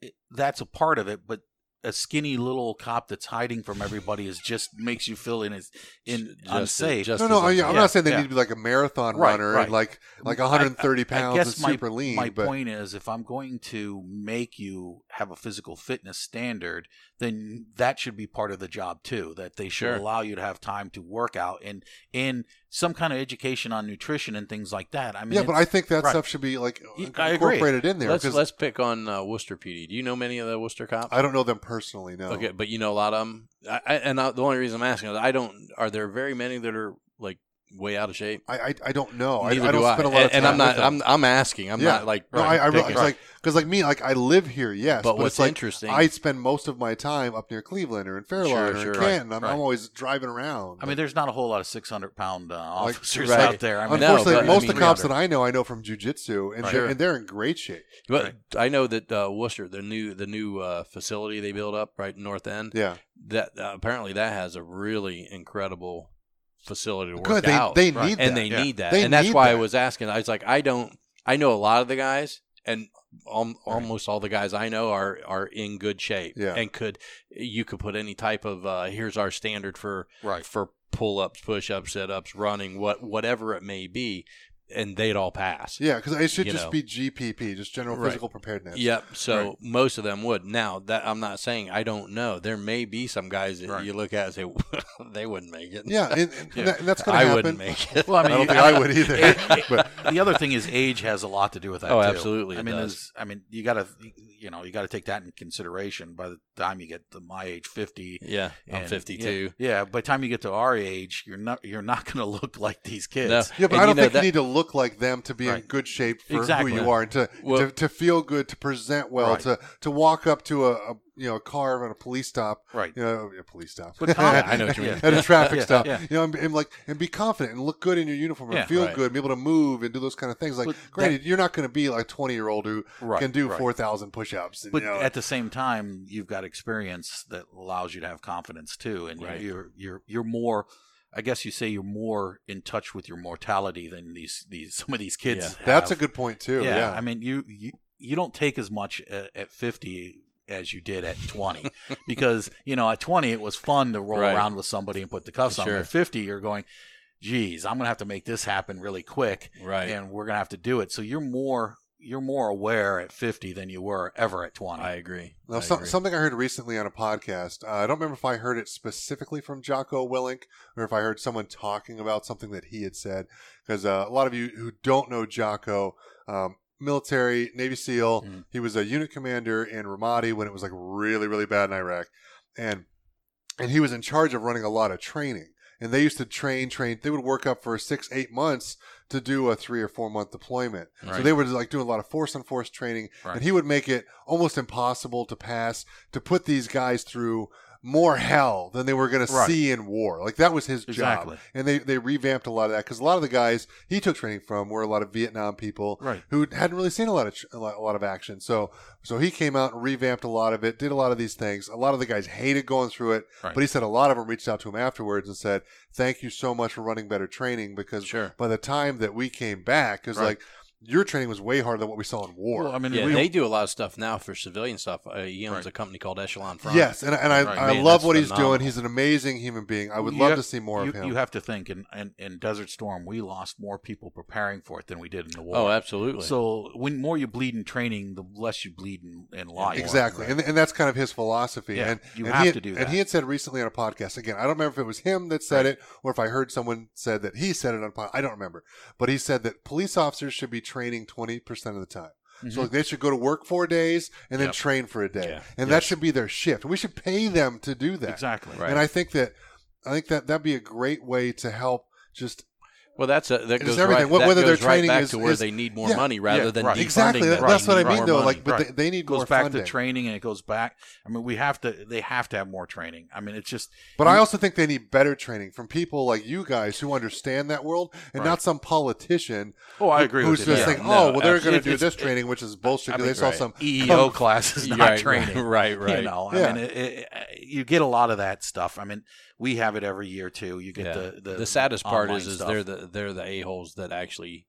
Speaker 2: it, that's a part of it, but a skinny little cop that's hiding from everybody is just makes you feel in is in
Speaker 3: Just-
Speaker 2: unsafe.
Speaker 3: just
Speaker 1: no, no,
Speaker 3: as
Speaker 1: I, I'm
Speaker 2: yeah,
Speaker 1: not saying they
Speaker 2: yeah.
Speaker 1: need to be like a marathon
Speaker 2: Right,
Speaker 1: runner
Speaker 2: right.
Speaker 1: and like like 130
Speaker 2: I
Speaker 1: pounds
Speaker 2: guess
Speaker 1: and
Speaker 2: my,
Speaker 1: super lean.
Speaker 2: My
Speaker 1: but
Speaker 2: point is, if I'm going to make you have a physical fitness standard, then that should be part of the job too. That they should
Speaker 3: Sure.
Speaker 2: allow you to have time to work out and and some kind of education on nutrition and things like that. I mean,
Speaker 1: yeah, but I think that
Speaker 2: right.
Speaker 1: stuff should be like
Speaker 2: Yeah, I agree.
Speaker 1: incorporated in there
Speaker 3: let's
Speaker 1: because
Speaker 3: let's pick on uh, Wooster PD. Do you know many of the Wooster cops?
Speaker 1: I don't know them personally. No,
Speaker 3: Okay, but you know a lot of them. I, I, and I, the only reason I'm asking is I don't. Are there very many that are like way out of shape?
Speaker 1: I, I I don't know. I,
Speaker 3: Neither
Speaker 1: I
Speaker 3: do
Speaker 1: don't spend a lot of
Speaker 3: and,
Speaker 1: time
Speaker 3: and I'm not.
Speaker 1: with them.
Speaker 3: I'm I'm asking. I'm
Speaker 1: Yeah.
Speaker 3: not like.
Speaker 1: No, I, I
Speaker 3: picking.
Speaker 1: realize like because like me, like I live here, yes,
Speaker 3: but
Speaker 1: but,
Speaker 3: what's
Speaker 1: it's like
Speaker 3: interesting?
Speaker 1: I spend most of my time up near Cleveland or in Fairlawn
Speaker 3: Sure,
Speaker 1: or
Speaker 3: sure.
Speaker 1: in
Speaker 3: Right,
Speaker 1: I'm,
Speaker 2: right.
Speaker 1: I'm always driving around.
Speaker 2: I mean, there's not a whole lot of 600 pound uh,
Speaker 1: Like,
Speaker 2: officers
Speaker 3: right.
Speaker 2: out there. I mean,
Speaker 3: No,
Speaker 1: unfortunately,
Speaker 3: but,
Speaker 1: most of the cops that I know, I know from jujitsu, and,
Speaker 2: Right.
Speaker 1: they're, and they're in great shape.
Speaker 3: but
Speaker 2: Right.
Speaker 3: I know that uh, Wooster, the new the new uh, facility they built up right North End,
Speaker 1: Yeah,
Speaker 3: that uh, apparently that has a really incredible facility to work
Speaker 1: good. They
Speaker 3: out.
Speaker 1: they
Speaker 2: Right.
Speaker 1: need
Speaker 3: and
Speaker 1: that.
Speaker 3: they
Speaker 2: yeah.
Speaker 3: need that.
Speaker 1: They
Speaker 3: and that's
Speaker 1: need
Speaker 3: why I was asking. I was like, I don't. I know a lot of the guys, and al- almost all the guys I know are are in good shape.
Speaker 1: Yeah.
Speaker 3: and could you could put any type of uh, here's our standard for
Speaker 2: right.
Speaker 3: for pull ups, push ups, sit ups, running, what whatever it may be. And they'd all pass.
Speaker 1: Yeah, because it should just
Speaker 3: know.
Speaker 1: be GPP, just general
Speaker 3: Right.
Speaker 1: physical preparedness.
Speaker 3: Yep. So
Speaker 1: Right.
Speaker 3: most of them would. Now that I'm not saying I don't know. There may be some guys that
Speaker 2: Right.
Speaker 3: you look at and say they wouldn't make it.
Speaker 1: Yeah, and, and
Speaker 3: Yeah.
Speaker 1: that- that's going to
Speaker 3: I
Speaker 1: happen.
Speaker 3: wouldn't make it.
Speaker 2: Well, I
Speaker 1: I
Speaker 2: mean,
Speaker 1: don't think I would either.
Speaker 2: It- it-
Speaker 1: but
Speaker 2: the other thing is age has a lot to do with that.
Speaker 3: Oh,
Speaker 2: too.
Speaker 3: absolutely
Speaker 2: I mean,
Speaker 3: does.
Speaker 2: I mean, you got to, you know, you got to take that in consideration. By the time you get to my age, fifty,
Speaker 3: Yeah, I'm 52.
Speaker 2: Yeah, yeah, by the time you get to our age, you're not you're not going to look like these kids.
Speaker 3: No.
Speaker 1: yeah, but
Speaker 3: And
Speaker 1: I don't
Speaker 3: know
Speaker 1: think
Speaker 3: that-
Speaker 1: you need to look like them to be in good shape for
Speaker 2: Exactly.
Speaker 1: who you are and to,
Speaker 3: Well-
Speaker 1: to to feel good, to present well,
Speaker 2: Right.
Speaker 1: to to walk up to a, a you know a car at a police stop,
Speaker 2: Right.
Speaker 1: You know, a police stop.
Speaker 2: But.
Speaker 3: I know what you mean.
Speaker 1: at a traffic
Speaker 2: Yeah,
Speaker 1: stop.
Speaker 2: yeah.
Speaker 1: You know, and, and like and be confident and look good in your uniform and feel
Speaker 3: Right.
Speaker 1: good, and be able to move and do those kind of things. Like,
Speaker 2: But
Speaker 1: granted, you're not going to be like a 20 year old who
Speaker 2: Right,
Speaker 1: can do
Speaker 2: right.
Speaker 1: 4,000 push-ups. And,
Speaker 2: But
Speaker 1: you know,
Speaker 2: at the same time, you've got experience that allows you to have confidence too, and
Speaker 3: Right.
Speaker 2: you're you're you're more. I guess you say you're more in touch with your mortality than these these some of these kids.
Speaker 3: Yeah.
Speaker 1: that's a good point too.
Speaker 2: yeah,
Speaker 1: Yeah,
Speaker 2: I mean, you, you you don't take as much at, at 50 as you did at 20 because you know at 20 it was fun to roll
Speaker 3: Right.
Speaker 2: around with somebody and put the cuffs on.
Speaker 3: Sure.
Speaker 2: At 50, you're going, geez, I'm gonna have to make this happen really quick,
Speaker 3: Right.
Speaker 2: and we're gonna have to do it. So you're more you're more aware at 50 than you were ever at 20.
Speaker 3: I agree.
Speaker 1: Now,
Speaker 3: I
Speaker 1: some,
Speaker 3: agree.
Speaker 1: something I heard recently on a podcast. Uh, I don't remember if I heard it specifically from Jocko Willink or if I heard someone talking about something that he had said. Because uh, a lot of you who don't know Jocko, um, military, Navy SEAL,
Speaker 2: Mhm.
Speaker 1: he was a unit commander in Ramadi when it was like really, really bad in Iraq, and and he was in charge of running a lot of training. And they used to train, train. They would work up for six, eight months to do a three or four month deployment. So they were like doing a lot of force on force training,
Speaker 2: Right.
Speaker 1: and he would make it almost impossible to pass to put these guys through more hell than they were going to see in war. Like that was his
Speaker 2: Exactly.
Speaker 1: job, and they they revamped a lot of that because a lot of the guys he took training from were a lot of Vietnam people
Speaker 2: Right.
Speaker 1: who hadn't really seen a lot of a lot, of action. So so he came out and revamped a lot of it, did a lot of these things. A lot of the guys hated going through it,
Speaker 2: Right.
Speaker 1: but he said a lot of them reached out to him afterwards and said, "Thank you so much for running better training because
Speaker 3: Sure.
Speaker 1: by the time that we came back, because
Speaker 2: Right.
Speaker 1: like your training was way harder than what we saw in war."
Speaker 2: Well, I mean,
Speaker 3: Yeah,
Speaker 2: we,
Speaker 3: they do a lot of stuff now for civilian stuff. Uh, he owns
Speaker 2: Right.
Speaker 3: a company called Echelon Front.
Speaker 1: Yes, and, and I,
Speaker 2: Right.
Speaker 1: I
Speaker 3: Man,
Speaker 1: love
Speaker 3: that's
Speaker 1: what he's doing. He's an amazing human being. I would
Speaker 2: You
Speaker 1: love
Speaker 2: have-
Speaker 1: to see more
Speaker 2: you,
Speaker 1: of him.
Speaker 2: you have to think in, in, in Desert Storm, we lost more people preparing for it than we did in the war.
Speaker 3: Oh, absolutely.
Speaker 2: So when more you bleed in training, the less you bleed in, in life.
Speaker 1: exactly, and, and that's kind of his philosophy.
Speaker 2: Yeah,
Speaker 1: and
Speaker 2: you
Speaker 1: and
Speaker 2: have
Speaker 1: he had,
Speaker 2: to do
Speaker 1: And he had said recently on a podcast again. I don't remember if it was him that said
Speaker 2: Right.
Speaker 1: it or if I heard someone said that he said it on. a pod- I don't remember, but he said that police officers should be training twenty percent of the time.
Speaker 2: Mhm.
Speaker 1: So they should go to work four days and then
Speaker 2: Yep.
Speaker 1: train for a day,
Speaker 3: Yeah.
Speaker 1: and that should be their shift. We should pay them to do that.
Speaker 2: Exactly.
Speaker 3: Right.
Speaker 1: And I think that I think that that'd be a great way to help just
Speaker 3: well, that's a, that
Speaker 1: It's
Speaker 3: goes
Speaker 1: everything.
Speaker 3: right,
Speaker 1: Wh-
Speaker 3: that
Speaker 1: whether their
Speaker 3: goes right
Speaker 1: training
Speaker 3: back
Speaker 1: is-
Speaker 3: to where
Speaker 1: is-
Speaker 3: they need more
Speaker 1: yeah,
Speaker 3: money rather
Speaker 2: yeah,
Speaker 3: than
Speaker 2: right.
Speaker 1: exactly. That, that's what I mean, though.
Speaker 2: More
Speaker 1: Like, but
Speaker 2: money.
Speaker 1: they, they need
Speaker 2: It goes
Speaker 1: more
Speaker 2: back
Speaker 1: funding.
Speaker 2: to training and it goes back. I mean, we have to. They have to have more training. I mean, it's just.
Speaker 1: But I also think they need better training from people like you guys who understand that world and
Speaker 2: Right.
Speaker 1: not some politician
Speaker 2: Oh, I agree
Speaker 1: who's
Speaker 2: with you.
Speaker 1: just
Speaker 2: Yeah.
Speaker 1: thinking,
Speaker 3: No,
Speaker 1: oh, well, they're going to do this training, which is bullshit because they saw some
Speaker 2: EEO classes, not
Speaker 3: right,
Speaker 2: training.
Speaker 3: Right, right.
Speaker 2: You know, I mean, it, it, you get a lot of that stuff. I mean, we have it every year too. You get
Speaker 3: Yeah.
Speaker 2: the, the
Speaker 3: the saddest part
Speaker 2: online
Speaker 3: is, is
Speaker 2: stuff.
Speaker 3: they're the they're the a holes that actually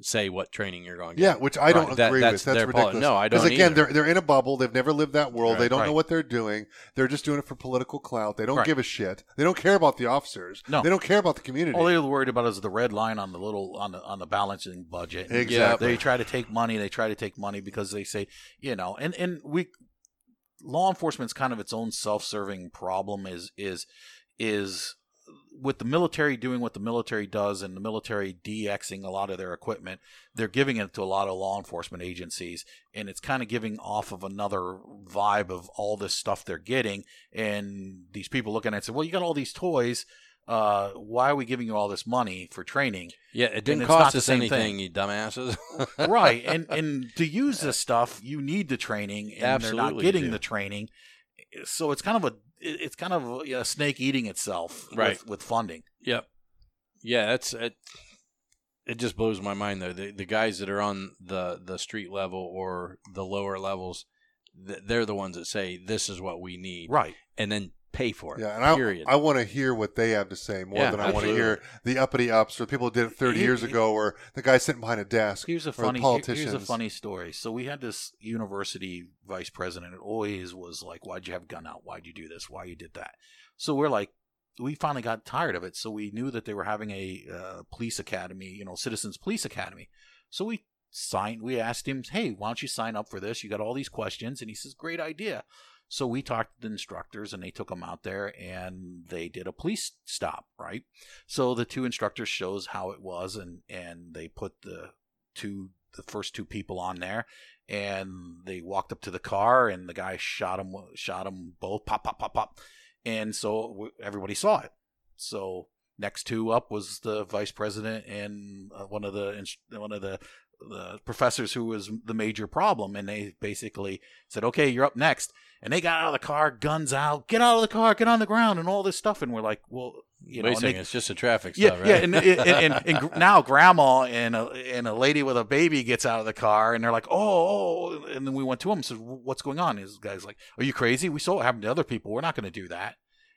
Speaker 3: say what training you're going to
Speaker 1: Yeah, which I don't
Speaker 3: Right. That-
Speaker 1: agree
Speaker 3: that's
Speaker 1: with. That's ridiculous.
Speaker 3: poli- no, I don't Because
Speaker 1: again,
Speaker 3: either.
Speaker 1: they're they're in a bubble. They've never lived that world.
Speaker 3: Right.
Speaker 1: they don't know what they're doing. They're just doing it for political clout. They don't
Speaker 2: Right.
Speaker 1: give a shit. They don't care about the officers.
Speaker 2: No.
Speaker 1: they don't care about the community.
Speaker 2: All they're worried about is the red line on the little on the on the balancing budget. And
Speaker 1: Exactly.
Speaker 2: They try to take money. They try to take money because they say, you know, and and we law enforcement's kind of its own self-serving problem. Is is is with the military doing what the military does and the military DXing a lot of their equipment, they're giving it to a lot of law enforcement agencies, and it's kind of giving off of another vibe of all this stuff they're getting. And these people looking at it say, well, you got all these toys. Uh, why are we giving you all this money for training?
Speaker 3: Yeah, it didn't cost us anything,
Speaker 2: thing.
Speaker 3: you dumbasses.
Speaker 2: right and and to use this stuff you need the training and they're not getting the training so it's kind of a it's kind of a, a snake eating itself
Speaker 3: Right.
Speaker 2: with, with funding
Speaker 3: Yep. Yeah, that's it. It just blows my mind though. The the guys that are on the the street level or the lower levels, they're the ones that say this is what we need,
Speaker 2: right
Speaker 3: and then pay for it.
Speaker 1: Yeah, and I,
Speaker 3: period.
Speaker 1: I want to hear what they have to say more
Speaker 3: Yeah,
Speaker 1: than I want to hear the uppity ups or people who did it 30
Speaker 2: Here-
Speaker 1: years ago or the guy sitting behind a desk
Speaker 2: here's a funny here- here's a funny story so we had this university vice president it always was like why'd you have a gun out why'd you do this why you did that so we're like we finally got tired of it. So we knew that they were having a uh, police academy, you know, citizens police academy. So we signed. We asked him, "Hey, why don't you sign up for this? You got all these questions." And he says, "Great idea." So we talked to the instructors and they took them out there and they did a police stop, right? So the two instructors shows how it was and and they put the two the first two people on there and they walked up to the car and the guy shot them shot them both pop pop pop pop and so everybody saw it. So next two up was the vice president and uh, one of the one of the the professors who was the major problem and they basically said okay you're up next and they got out of the car guns out get out of the car get on the ground and all this stuff and we're like well you know,
Speaker 3: they, it's just a traffic
Speaker 2: yeah,
Speaker 3: right?
Speaker 2: Yeah, and, and, and, and, now grandma and a, and a lady with a baby gets out of the car, and they're like, oh, oh, and then we went to him and said, what's going on? His guy's like, are you crazy? We saw it happen to other people. We're not going to do that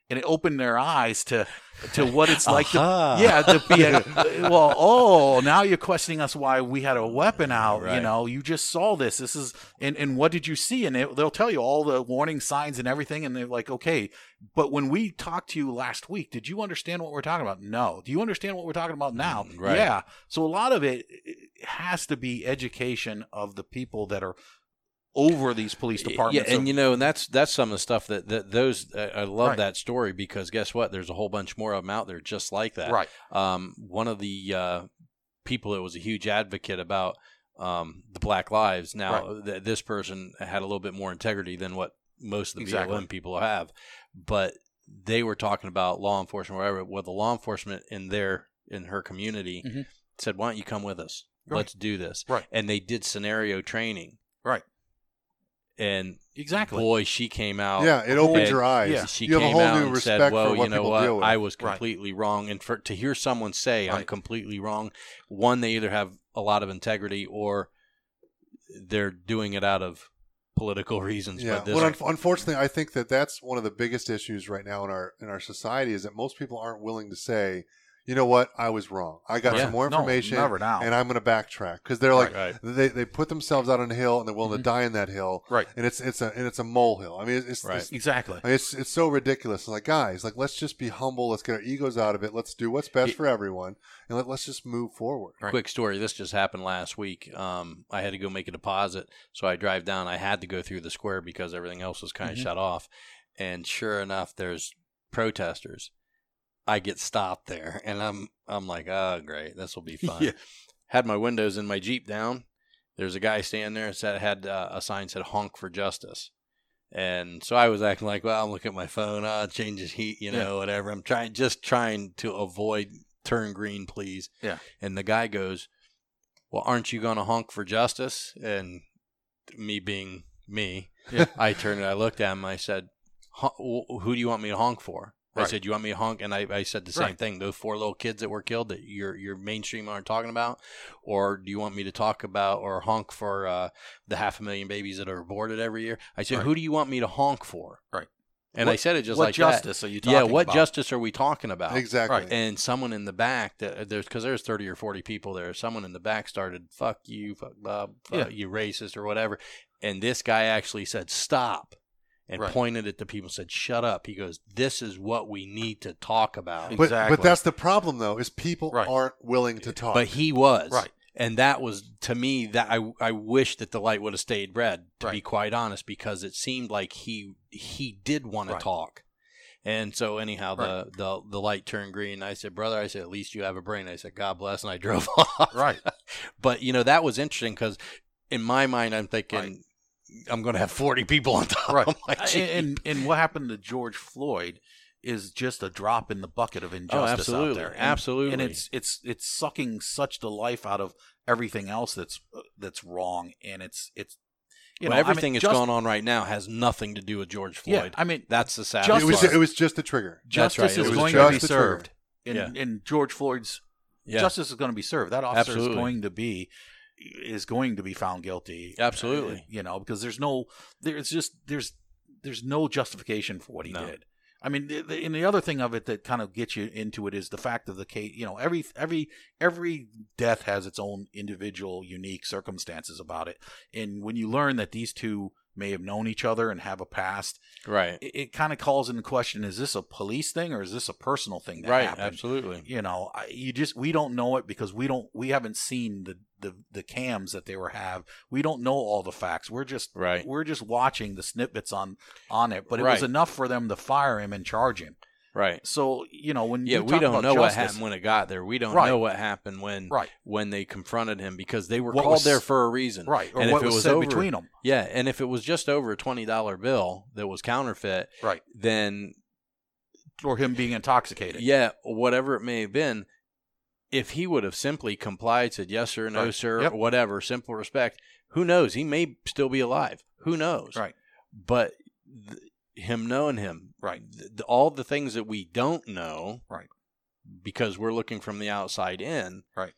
Speaker 2: and it opened their eyes to to what it's like
Speaker 3: uh-huh.
Speaker 2: to yeah to be a, well oh now you're questioning us why we had a weapon out
Speaker 3: right.
Speaker 2: you know you just saw this this is and and what did you see and it, they'll tell you all the warning signs and everything and they're like okay but when we talked to you last week did you understand what we're talking about no do you understand what we're talking about now
Speaker 3: right.
Speaker 2: yeah so a lot of it has to be education of the people that are over these police departments.
Speaker 3: Yeah, and you know, and that's that's some of the stuff that, that those uh, I love
Speaker 2: Right.
Speaker 3: that story because guess what? There's a whole bunch more of them out there just like that.
Speaker 2: right,
Speaker 3: Um, one of the uh, people that was a huge advocate about um, the Black Lives. Now, th- this person had a little bit more integrity than what most of the
Speaker 2: Exactly.
Speaker 3: BLM people have, but they were talking about law enforcement, whatever. Well, the law enforcement in their in her community
Speaker 2: Mhm.
Speaker 3: said, "Why don't you come with us?
Speaker 2: Right.
Speaker 3: Let's do this."
Speaker 2: Right.
Speaker 3: And they did scenario training.
Speaker 2: Right.
Speaker 3: And
Speaker 2: exactly.
Speaker 3: boy, she came out.
Speaker 1: Yeah, it opens
Speaker 3: And
Speaker 1: your eyes.
Speaker 2: yeah.
Speaker 3: She
Speaker 1: you have a
Speaker 3: came
Speaker 1: whole
Speaker 3: out
Speaker 1: new
Speaker 3: and said, "Well, you know what? I was
Speaker 2: Right.
Speaker 3: completely wrong." And for to hear someone say, "I'm completely wrong," one, they either have a lot of integrity or they're doing it out of political reasons.
Speaker 1: Yeah.
Speaker 3: But this,
Speaker 1: Well, un- unfortunately, I think that that's one of the biggest issues right now in our in our society is that most people aren't willing to say, you know what, I was wrong. I got
Speaker 3: Yeah.
Speaker 1: some more
Speaker 2: No,
Speaker 1: information,
Speaker 2: never now.
Speaker 1: and I'm going to backtrack because they're like
Speaker 3: right.
Speaker 1: they, they put themselves out on a hill and they're willing
Speaker 2: Mhm.
Speaker 1: to die in that hill,
Speaker 2: Right.
Speaker 1: and it's it's a and it's a molehill. I mean, it's, it's,
Speaker 3: Right.
Speaker 1: it's
Speaker 2: Exactly.
Speaker 1: I mean, It's it's so ridiculous. It's like guys, like let's just be humble. Let's get our egos out of it. Let's do what's best
Speaker 3: It-
Speaker 1: for everyone, and let, let's just move forward.
Speaker 2: Right.
Speaker 3: Quick story. This just happened last week. Um, I had to go make a deposit, so I drive down. I had to go through the square because everything else was kind of
Speaker 2: Mhm.
Speaker 3: shut off. And sure enough, there's protesters. I get stopped there, and I'm I'm like, oh great, this will be fun.
Speaker 2: Yeah.
Speaker 3: Had my windows in my Jeep down. There's a guy standing there that had uh, a sign said "Honk for Justice," and so I was acting like, well, I'm looking at my phone. Ah, it changes heat, you know, whatever. I'm trying, just trying to avoid turn green, please.
Speaker 2: Yeah.
Speaker 3: And the guy goes, well, aren't you going to honk for justice? And me being me,
Speaker 2: Yeah.
Speaker 3: I turned and I looked at him. I said, "Hon- who do you want me to honk for? I
Speaker 2: Right.
Speaker 3: said, you want me to honk? And I, I said the same
Speaker 2: Right.
Speaker 3: thing. Those four little kids that were killed that your your mainstream aren't talking about, or do you want me to talk about or honk for uh, the half a million babies that are aborted every year? I said,
Speaker 2: Right.
Speaker 3: who do you want me to honk for?
Speaker 2: Right.
Speaker 3: And I said it just
Speaker 2: what
Speaker 3: like that.
Speaker 2: justice are you talking
Speaker 3: Yeah, what
Speaker 2: about?
Speaker 3: justice are we talking about?
Speaker 1: Exactly.
Speaker 2: Right.
Speaker 3: and someone in the back that there's because there's 30 or 40 people there someone in the back started fuck you fuck bob fuck
Speaker 2: Yeah.
Speaker 3: you racist or whatever and this guy actually said stop and
Speaker 2: Right.
Speaker 3: pointed at the people and said shut up he goes this is what we need to talk about
Speaker 1: But
Speaker 2: Exactly.
Speaker 1: but that's the problem though is people
Speaker 2: Right.
Speaker 1: aren't willing to talk.
Speaker 3: but he was
Speaker 2: Right.
Speaker 3: and that was to me that I I wish that the light would have stayed red to be quite honest because it seemed like he he did want to talk. And so anyhow the, the the light turned green. I said, "Brother, I said at least you have a brain." I said, "God bless," and I drove off.
Speaker 2: right.
Speaker 3: But you know that was interesting because in my mind I'm thinking
Speaker 2: Right.
Speaker 3: I'm going to have 40 people on top
Speaker 2: Right.
Speaker 3: of my uh, Jeep.
Speaker 2: and, and what happened to George Floyd is just a drop in the bucket of injustice
Speaker 3: absolutely.
Speaker 2: out there. And,
Speaker 3: Absolutely.
Speaker 2: And it's it's it's sucking such the life out of everything else that's uh, that's wrong and it's it's you
Speaker 3: Well,
Speaker 2: know I mean,
Speaker 3: everything that's
Speaker 2: just-
Speaker 3: going on right now has nothing to do with George
Speaker 2: Yeah,
Speaker 3: Floyd.
Speaker 2: I mean
Speaker 3: That's the sad
Speaker 2: Just-
Speaker 1: it was it was just a trigger.
Speaker 2: justice
Speaker 3: right, it
Speaker 2: is
Speaker 3: was
Speaker 2: going to be served. And,
Speaker 3: Yeah.
Speaker 2: and George Floyd's
Speaker 3: yeah.
Speaker 2: justice is going to be served. That officer
Speaker 3: Absolutely.
Speaker 2: is going to be is going to be found guilty.
Speaker 3: Absolutely.
Speaker 2: Uh, you know, because there's no there's just there's there's no justification for what he
Speaker 3: No.
Speaker 2: did. I mean, the, the, and the other thing of it that kind of gets you into it is the fact of the case. You know, every every every death has its own individual, unique circumstances about it. And when you learn that these two may have known each other and have a past.
Speaker 3: Right.
Speaker 2: It, it kind of calls into question: Is this a police thing or is this a personal thing that
Speaker 3: Right.
Speaker 2: happened?
Speaker 3: Absolutely.
Speaker 2: You know, I, you just we don't know it because we don't we haven't seen the the the cams that they were have. We don't know all the facts. We're just
Speaker 3: Right.
Speaker 2: we're just watching the snippets on on it. But it
Speaker 3: Right.
Speaker 2: was enough for them to fire him and charge him.
Speaker 3: Right.
Speaker 2: So you know when
Speaker 3: Yeah,
Speaker 2: you
Speaker 3: we
Speaker 2: talk
Speaker 3: don't
Speaker 2: about
Speaker 3: know what happened when it got there. We don't
Speaker 2: Right.
Speaker 3: know what happened when
Speaker 2: Right.
Speaker 3: when they confronted him because they were
Speaker 2: What
Speaker 3: called
Speaker 2: was-
Speaker 3: there for a reason.
Speaker 2: Right, or
Speaker 3: And
Speaker 2: what
Speaker 3: if it
Speaker 2: was,
Speaker 3: was over-
Speaker 2: between them.
Speaker 3: Yeah, and if it was just over a twenty dollar bill that was counterfeit,
Speaker 2: Right.
Speaker 3: then
Speaker 2: Or him being intoxicated.
Speaker 3: yeah, whatever it may have been, if he would have simply complied, said yes sir, no
Speaker 2: Right.
Speaker 3: sir,
Speaker 2: Yep.
Speaker 3: or whatever, simple respect, who knows? He may still be alive. Who knows?
Speaker 2: Right.
Speaker 3: But th- him knowing him,
Speaker 2: Right.
Speaker 3: th- th- all the things that we don't know,
Speaker 2: Right.
Speaker 3: because we're looking from the outside in,
Speaker 2: Right.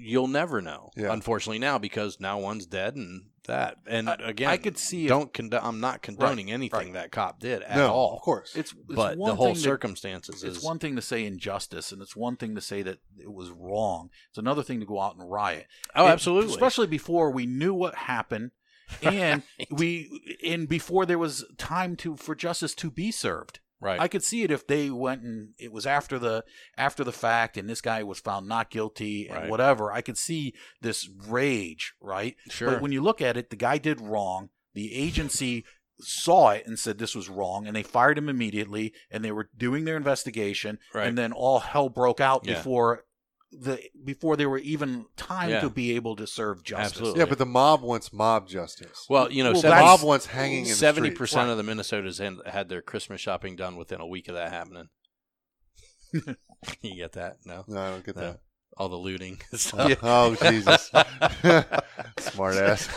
Speaker 3: You'll never know.
Speaker 1: Yeah.
Speaker 3: Unfortunately, now because now one's dead and that, and
Speaker 2: I-
Speaker 3: again,
Speaker 2: I could see
Speaker 3: Don't condo- I'm not condoning anything
Speaker 2: right.
Speaker 3: that cop did at
Speaker 1: no,
Speaker 3: all.
Speaker 1: of course.
Speaker 2: It's, it's
Speaker 3: but
Speaker 2: one
Speaker 3: the whole
Speaker 2: thing that-
Speaker 3: circumstances
Speaker 2: it's
Speaker 3: is
Speaker 2: one thing to say injustice, and it's one thing to say that it was wrong. It's another thing to go out and riot.
Speaker 3: oh,
Speaker 2: It-
Speaker 3: absolutely,
Speaker 2: Especially before we knew what happened, and we and before there was time to for justice to be served.
Speaker 3: right.
Speaker 2: I could see it if they went and it was after the after the fact, and this guy was found not guilty and
Speaker 3: Right.
Speaker 2: whatever. I could see this rage, right?
Speaker 3: sure.
Speaker 2: But when you look at it, the guy did wrong. The agency saw it and said this was wrong, and they fired him immediately. And they were doing their investigation,
Speaker 3: Right.
Speaker 2: and then all hell broke out
Speaker 3: Yeah.
Speaker 2: before the before there were even time
Speaker 3: Yeah.
Speaker 2: to be able to serve justice.
Speaker 3: Absolutely.
Speaker 1: yeah, but the mob wants mob justice.
Speaker 3: well, you know,
Speaker 2: Well,
Speaker 1: the mob wants hanging
Speaker 3: seventy
Speaker 1: streets.
Speaker 3: percent of the Minnesotans had, had their Christmas shopping done within a week of that happening. you get that? No,
Speaker 1: No, I don't get
Speaker 3: No.
Speaker 1: that.
Speaker 3: all the looting.
Speaker 1: Oh, oh, Jesus. Smart ass.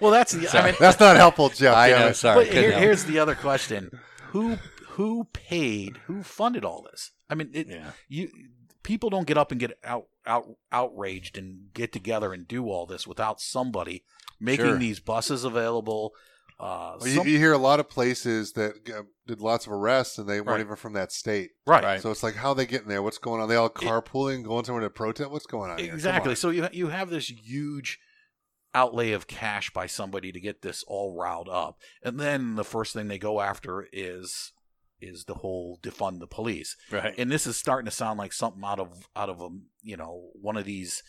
Speaker 2: Well, that's the. I mean,
Speaker 1: That's not helpful, Jeff.
Speaker 3: I know. Sorry,
Speaker 2: but here, here's the other question: Who who paid? Who funded all this? I mean, it,
Speaker 3: yeah,
Speaker 2: you people don't get up and get out out outraged and get together and do all this without somebody making
Speaker 3: Sure.
Speaker 2: these buses available. Uh,
Speaker 1: Well, you,
Speaker 2: some-
Speaker 1: you hear a lot of places that uh, did lots of arrests and they
Speaker 2: Right.
Speaker 1: weren't even from that state.
Speaker 2: right,
Speaker 3: Right.
Speaker 1: So it's like, how are they getting there? What's going on? They all carpooling, going somewhere to protest? What's going on? here?
Speaker 2: Exactly.
Speaker 1: on.
Speaker 2: So you you have this huge outlay of cash by somebody to get this all riled up, and then the first thing they go after is is the whole defund the police.
Speaker 3: right.
Speaker 2: and this is starting to sound like something out of out of a you know one of these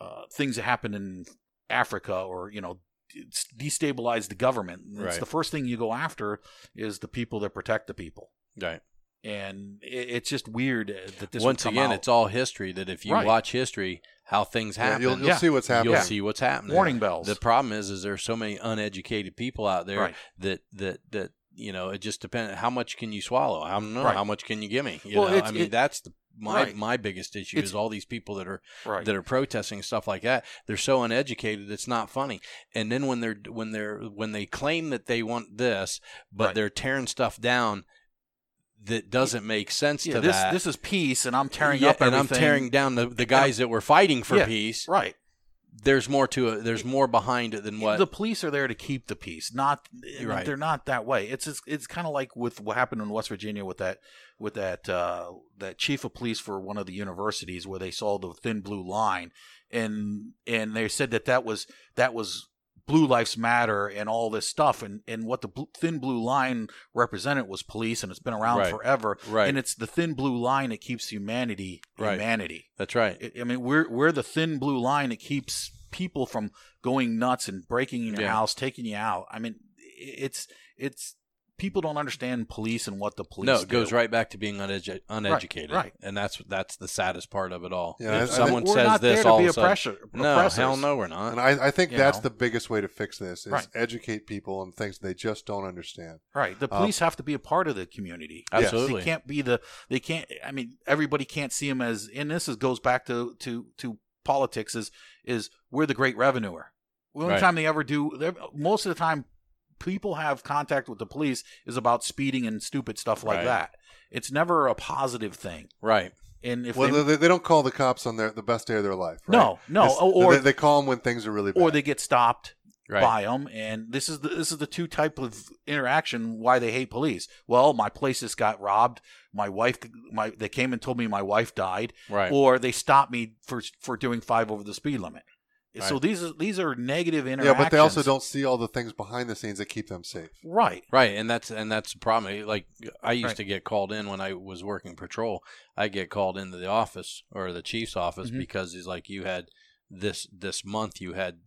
Speaker 2: uh, things that happen in Africa or you know it's destabilize the government. It's
Speaker 3: Right.
Speaker 2: the first thing you go after is the people that protect the people,
Speaker 3: right.
Speaker 2: and it, it's just weird uh, that this would
Speaker 3: Once
Speaker 2: come
Speaker 3: again,
Speaker 2: out.
Speaker 3: it's all history. That if you
Speaker 2: Right.
Speaker 3: watch history, how things
Speaker 1: Yeah,
Speaker 3: happen,
Speaker 1: you'll, you'll
Speaker 2: Yeah.
Speaker 1: see what's happening.
Speaker 3: you'll see what's happening.
Speaker 2: warning bells.
Speaker 3: The problem is, is there's so many uneducated people out there
Speaker 2: Right.
Speaker 3: that that that you know it just depends. How much can you swallow? I don't know.
Speaker 2: Right.
Speaker 3: How much can you give me? You
Speaker 2: Well,
Speaker 3: know, I mean,
Speaker 2: it-
Speaker 3: that's the, my
Speaker 2: Right.
Speaker 3: my biggest issue
Speaker 2: It's-
Speaker 3: is all these people that are
Speaker 2: right.
Speaker 3: that are protesting stuff like that. They're so uneducated, it's not funny. And then when they're when they're when they claim that they want this, but they're tearing stuff down that doesn't make sense
Speaker 2: yeah,
Speaker 3: to
Speaker 2: this
Speaker 3: that.
Speaker 2: this is peace, and I'm tearing
Speaker 3: Yeah,
Speaker 2: up
Speaker 3: and. I'm tearing down the, the guys that were fighting for
Speaker 2: Yeah.
Speaker 3: peace.
Speaker 2: right.
Speaker 3: There's more to it. There's more behind it than what
Speaker 2: the police are there to keep the peace. Not
Speaker 3: Right.
Speaker 2: they're not that way. It's it's, it's kind of like with what happened in West Virginia with that with that uh, that chief of police for one of the universities where they saw the thin blue line, and and they said that that was that was Blue Lives Matter and all this stuff, and and what the thin blue line represented was police, and it's been around
Speaker 3: Right.
Speaker 2: forever,
Speaker 3: right.
Speaker 2: and it's the thin blue line that keeps humanity
Speaker 3: Right.
Speaker 2: humanity.
Speaker 3: That's right.
Speaker 2: I- I mean, we're we're the thin blue line that keeps people from going nuts and breaking in your
Speaker 3: Yeah.
Speaker 2: house, taking you out. I mean, it's it's people don't understand police and what the police.
Speaker 3: No, it goes right back to being unedu- uneducated,
Speaker 2: right.
Speaker 3: right, and that's that's the saddest part of it all.
Speaker 1: Yeah, I- I
Speaker 3: if
Speaker 1: think-
Speaker 3: someone
Speaker 2: We're
Speaker 3: says this, all
Speaker 2: be
Speaker 3: of a sudden, no,
Speaker 2: oppressors.
Speaker 3: hell no, we're not.
Speaker 1: And I, I think
Speaker 2: You
Speaker 1: that's
Speaker 2: know?
Speaker 1: the biggest way to fix this is
Speaker 2: Right.
Speaker 1: educate people on things they just don't understand.
Speaker 2: Right, the
Speaker 1: Uh,
Speaker 2: police have to be a part of the community.
Speaker 1: Yes.
Speaker 3: Absolutely.
Speaker 2: They can't be the. They can't. I mean, everybody can't see them as. And this is, goes back to to to politics. Is is we're the great revenuer. The only
Speaker 3: Right.
Speaker 2: time they ever do. Most of the time, people have contact with the police is about speeding and stupid stuff like
Speaker 3: Right.
Speaker 2: that. It's never a positive thing.
Speaker 3: Right.
Speaker 2: And if
Speaker 1: well,
Speaker 2: they,
Speaker 1: they, they don't call the cops on their the best day of their life. Right?
Speaker 2: no, no,
Speaker 1: It's-
Speaker 2: or
Speaker 1: they, they call them when things are really bad.
Speaker 2: or they get stopped
Speaker 3: Right.
Speaker 2: by them, and this is the this is the two type of interaction why they hate police. Well, my place just got robbed. My wife, my they came and told me my wife died,
Speaker 3: Right.
Speaker 2: or they stopped me for for doing five over the speed limit. So these are these are negative interactions.
Speaker 1: Yeah, but they also don't see all the things behind the scenes that keep them safe.
Speaker 2: Right.
Speaker 3: Right, and that's and that's the problem. Like I used
Speaker 2: Right.
Speaker 3: to get called in when I was working patrol. I get called into the office or the chief's office
Speaker 2: Mhm.
Speaker 3: because he's like, you had this this month you had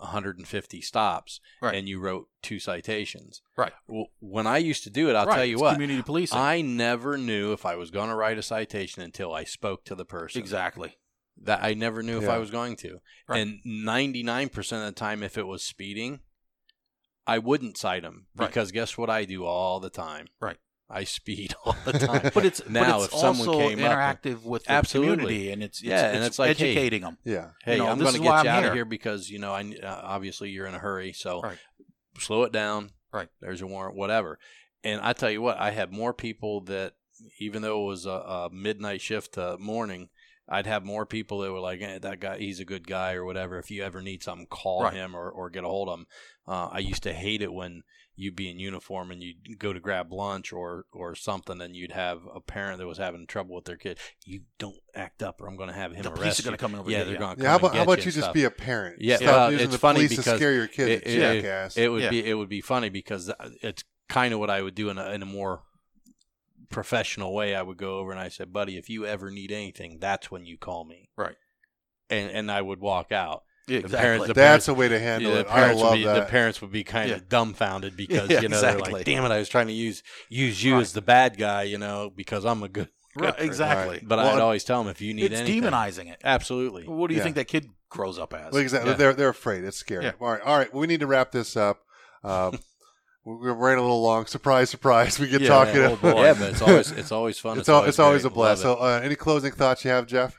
Speaker 3: 150 stops
Speaker 2: Right.
Speaker 3: and you wrote two citations.
Speaker 2: Right.
Speaker 3: Well, when I used to do it, I'll
Speaker 2: right.
Speaker 3: tell you
Speaker 2: It's
Speaker 3: what,
Speaker 2: Community policing.
Speaker 3: I never knew if I was going to write a citation until I spoke to the person.
Speaker 2: exactly.
Speaker 3: That I never knew if I was going to.
Speaker 2: Right.
Speaker 3: And 99% of the time, if it was speeding, I wouldn't cite him
Speaker 2: Right.
Speaker 3: because guess what I do all the time?
Speaker 2: Right.
Speaker 3: I speed all the time.
Speaker 2: But it's
Speaker 3: Now,
Speaker 2: but it's
Speaker 3: if someone
Speaker 2: also
Speaker 3: came up-
Speaker 2: interactive with the
Speaker 3: Absolutely.
Speaker 2: community, and it's, it's
Speaker 3: Yeah,
Speaker 2: it's,
Speaker 3: and it's like, hey,
Speaker 2: educating them.
Speaker 1: Yeah.
Speaker 3: hey,
Speaker 2: know,
Speaker 3: I'm going to get you
Speaker 2: I'm
Speaker 3: out
Speaker 2: here.
Speaker 3: of here because you know, I uh, obviously you're in a hurry, so
Speaker 2: Right.
Speaker 3: slow it down.
Speaker 2: Right.
Speaker 3: There's a warrant, whatever. And I tell you what, I had more people that, even though it was a, a midnight shift to morning, I'd have more people that were like, eh, "That guy, he's a good guy," or whatever. If you ever need something, call
Speaker 2: Right.
Speaker 3: him or, or get a hold of him. Uh, I used to hate it when you'd be in uniform and you'd go to grab lunch or or something, and you'd have a parent that was having trouble with their kid. You don't act up, or I'm going to have him
Speaker 2: The
Speaker 3: arrest
Speaker 2: police are going to come over.
Speaker 3: Yeah,
Speaker 2: and
Speaker 3: they're
Speaker 2: get
Speaker 3: going to
Speaker 1: Yeah. How about
Speaker 3: and
Speaker 1: how about
Speaker 3: you
Speaker 1: you just
Speaker 3: stuff.
Speaker 1: be a parent?
Speaker 3: Yeah,
Speaker 1: Stop
Speaker 3: well,
Speaker 1: using
Speaker 3: it's
Speaker 1: the
Speaker 3: funny
Speaker 1: police to
Speaker 3: because
Speaker 1: scare your kids,
Speaker 3: it-
Speaker 1: you
Speaker 3: it-
Speaker 1: jackass.
Speaker 3: It would
Speaker 2: Yeah.
Speaker 3: be it would be funny because it's kind of what I would do in a, in a more professional way. I would go over and I said, "Buddy, if you ever need anything, that's when you call me."
Speaker 2: Right.
Speaker 3: And and I would walk out.
Speaker 2: Yeah,
Speaker 3: The
Speaker 2: exactly.
Speaker 3: parents- the
Speaker 1: That's a way to handle
Speaker 3: Yeah, the
Speaker 1: it. I love
Speaker 3: would be,
Speaker 1: that.
Speaker 3: The parents would be kind of dumbfounded because
Speaker 2: Yeah,
Speaker 3: you know they're like, "Damn it, I was trying to use use you
Speaker 2: Right.
Speaker 3: as the bad guy," you know, because I'm a good.
Speaker 2: Right,
Speaker 3: person.
Speaker 2: exactly.
Speaker 3: But
Speaker 1: Well,
Speaker 3: I'd always tell them if you need
Speaker 2: it's
Speaker 3: anything,
Speaker 2: demonizing it.
Speaker 3: absolutely.
Speaker 2: What do you
Speaker 1: Yeah.
Speaker 2: think that kid grows up as?
Speaker 1: Well, exactly.
Speaker 3: Yeah.
Speaker 1: They're they're afraid. It's scary.
Speaker 2: Yeah.
Speaker 1: All right. All right. We need to wrap this up. Um, we're running a little long. Surprise, surprise. We get
Speaker 2: Yeah,
Speaker 1: talking.
Speaker 2: oh boy.
Speaker 3: Yeah, but it's always it's always fun.
Speaker 1: it's, al- it's always a blast. So, uh, any closing thoughts you have, Jeff?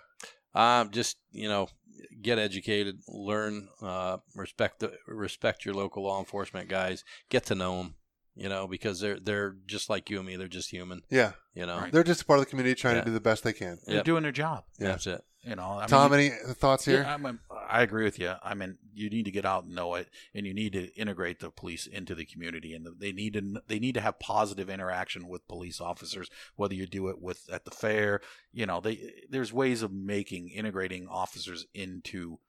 Speaker 3: Um, just you know, get educated, learn, uh, respect the respect your local law enforcement guys, get to know them, you know, because they're they're just like you and me. They're just human,
Speaker 1: Yeah,
Speaker 3: you know.
Speaker 2: Right.
Speaker 1: they're just part of the community trying
Speaker 3: Yeah.
Speaker 1: to do the best they can.
Speaker 2: They're
Speaker 3: Yep.
Speaker 2: doing their job.
Speaker 1: Yeah.
Speaker 3: That's it.
Speaker 2: You know, I mean,
Speaker 1: Tom, any thoughts here?
Speaker 2: Yeah, I'm, I'm- I agree with you. I mean, you need to get out and know it, and you need to integrate the police into the community, and they need to they need to have positive interaction with police officers. Whether you do it with at the fair, you know, they there's ways of making integrating officers into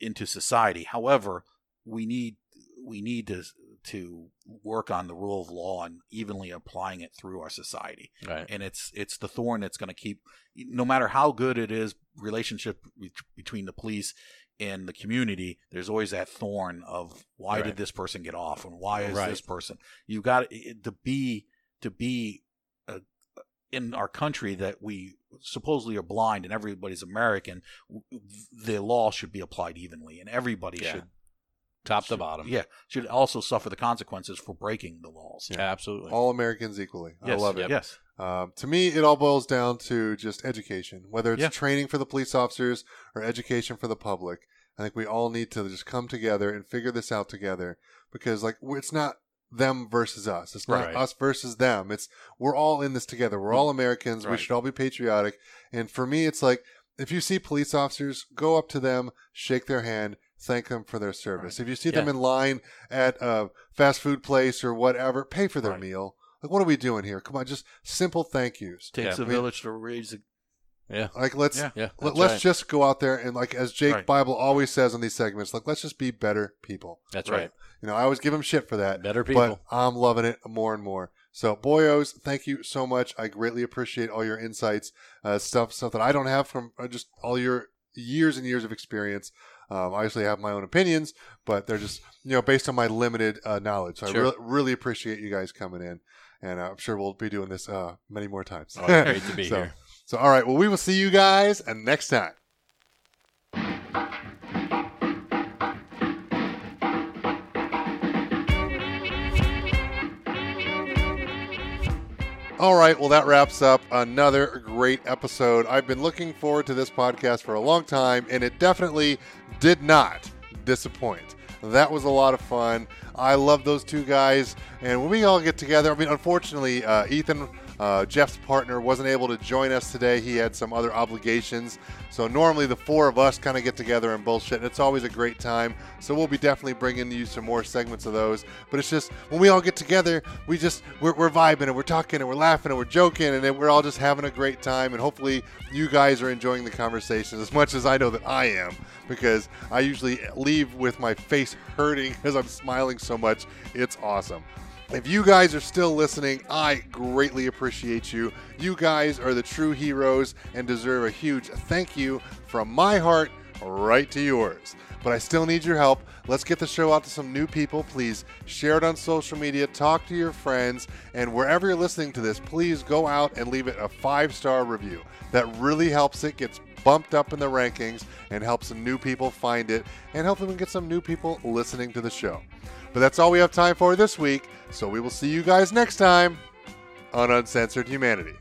Speaker 2: into society. However, we need we need to to work on the rule of law and evenly applying it through our society
Speaker 3: Right.
Speaker 2: and it's it's the thorn that's going to keep no matter how good it is relationship be- between the police and the community there's always that thorn of why
Speaker 3: Right.
Speaker 2: did this person get off and why is
Speaker 3: Right.
Speaker 2: this person you got to be to be uh, in our country that we supposedly are blind and everybody's american the law should be applied evenly and everybody
Speaker 3: Yeah.
Speaker 2: should
Speaker 3: Top to bottom.
Speaker 2: yeah should also suffer the consequences for breaking the laws
Speaker 1: Yeah.
Speaker 3: Absolutely.
Speaker 1: All Americans equally. I
Speaker 2: yes,
Speaker 1: love it.
Speaker 2: yes
Speaker 1: Um, to me, it all boils down to just education, whether it's
Speaker 2: Yeah.
Speaker 1: training for the police officers or education for the public. I think we all need to just come together and figure this out together because, like, it's not them versus us. It's not
Speaker 3: Right.
Speaker 1: us versus them. It's we're all in this together. We're all Americans. We should all be patriotic. And for me, it's like if you see police officers, go up to them, shake their hand, thank them for their service. If you see them in line at a fast food place or whatever, pay for their
Speaker 2: Right.
Speaker 1: meal. Like, what are we doing here? Come on, just simple thank yous.
Speaker 2: takes
Speaker 3: Yeah.
Speaker 2: a village to raise a
Speaker 3: Yeah.
Speaker 1: Like, let's
Speaker 2: Yeah.
Speaker 3: Yeah.
Speaker 1: let, us
Speaker 3: right.
Speaker 1: just go out there and, like, as Jake
Speaker 2: Right.
Speaker 1: Bible always says on these segments, like, let's just be better people.
Speaker 3: That's
Speaker 2: Right.
Speaker 3: right.
Speaker 1: You know, I always give him shit for that,
Speaker 3: Better people.
Speaker 1: but I'm loving it more and more. So, boyos, thank you so much. I greatly appreciate all your insights, uh, stuff, stuff that I don't have from uh, just all your years and years of experience. Um, obviously, I have my own opinions, but they're just you know based on my limited uh, knowledge. So
Speaker 3: Sure.
Speaker 1: I re- really appreciate you guys coming in, and uh, I'm sure we'll be doing this uh, many more times.
Speaker 3: Oh, it's great to be
Speaker 1: So-
Speaker 3: here.
Speaker 1: So, all right. Well, we will see you guys and next time. All right. Well, that wraps up another great episode. I've been looking forward to this podcast for a long time, and it definitely did not disappoint. That was a lot of fun. I love those two guys, and when we all get together, I mean, unfortunately, uh, Ethan Uh, Jeff's partner wasn't able to join us today. He had some other obligations. So normally the four of us kind of get together and bullshit, and it's always a great time. So we'll be definitely bringing you some more segments of those. But it's just when we all get together, we just we're, we're vibing and we're talking and we're laughing and we're joking and then we're all just having a great time. And hopefully you guys are enjoying the conversations as much as I know that I am because I usually leave with my face hurting because I'm smiling so much. It's awesome. If you guys are still listening, I greatly appreciate you. You guys are the true heroes and deserve a huge thank you from my heart right to yours. But I still need your help. Let's get the show out to some new people. Please share it on social media, talk to your friends, and wherever you're listening to this, please go out and leave it a five star review. That really helps it, gets bumped up in the rankings, and helps some new people find it, and we can get some new people listening to the show. But that's all we have time for this week, so we will see you guys next time on Uncensored Humanity.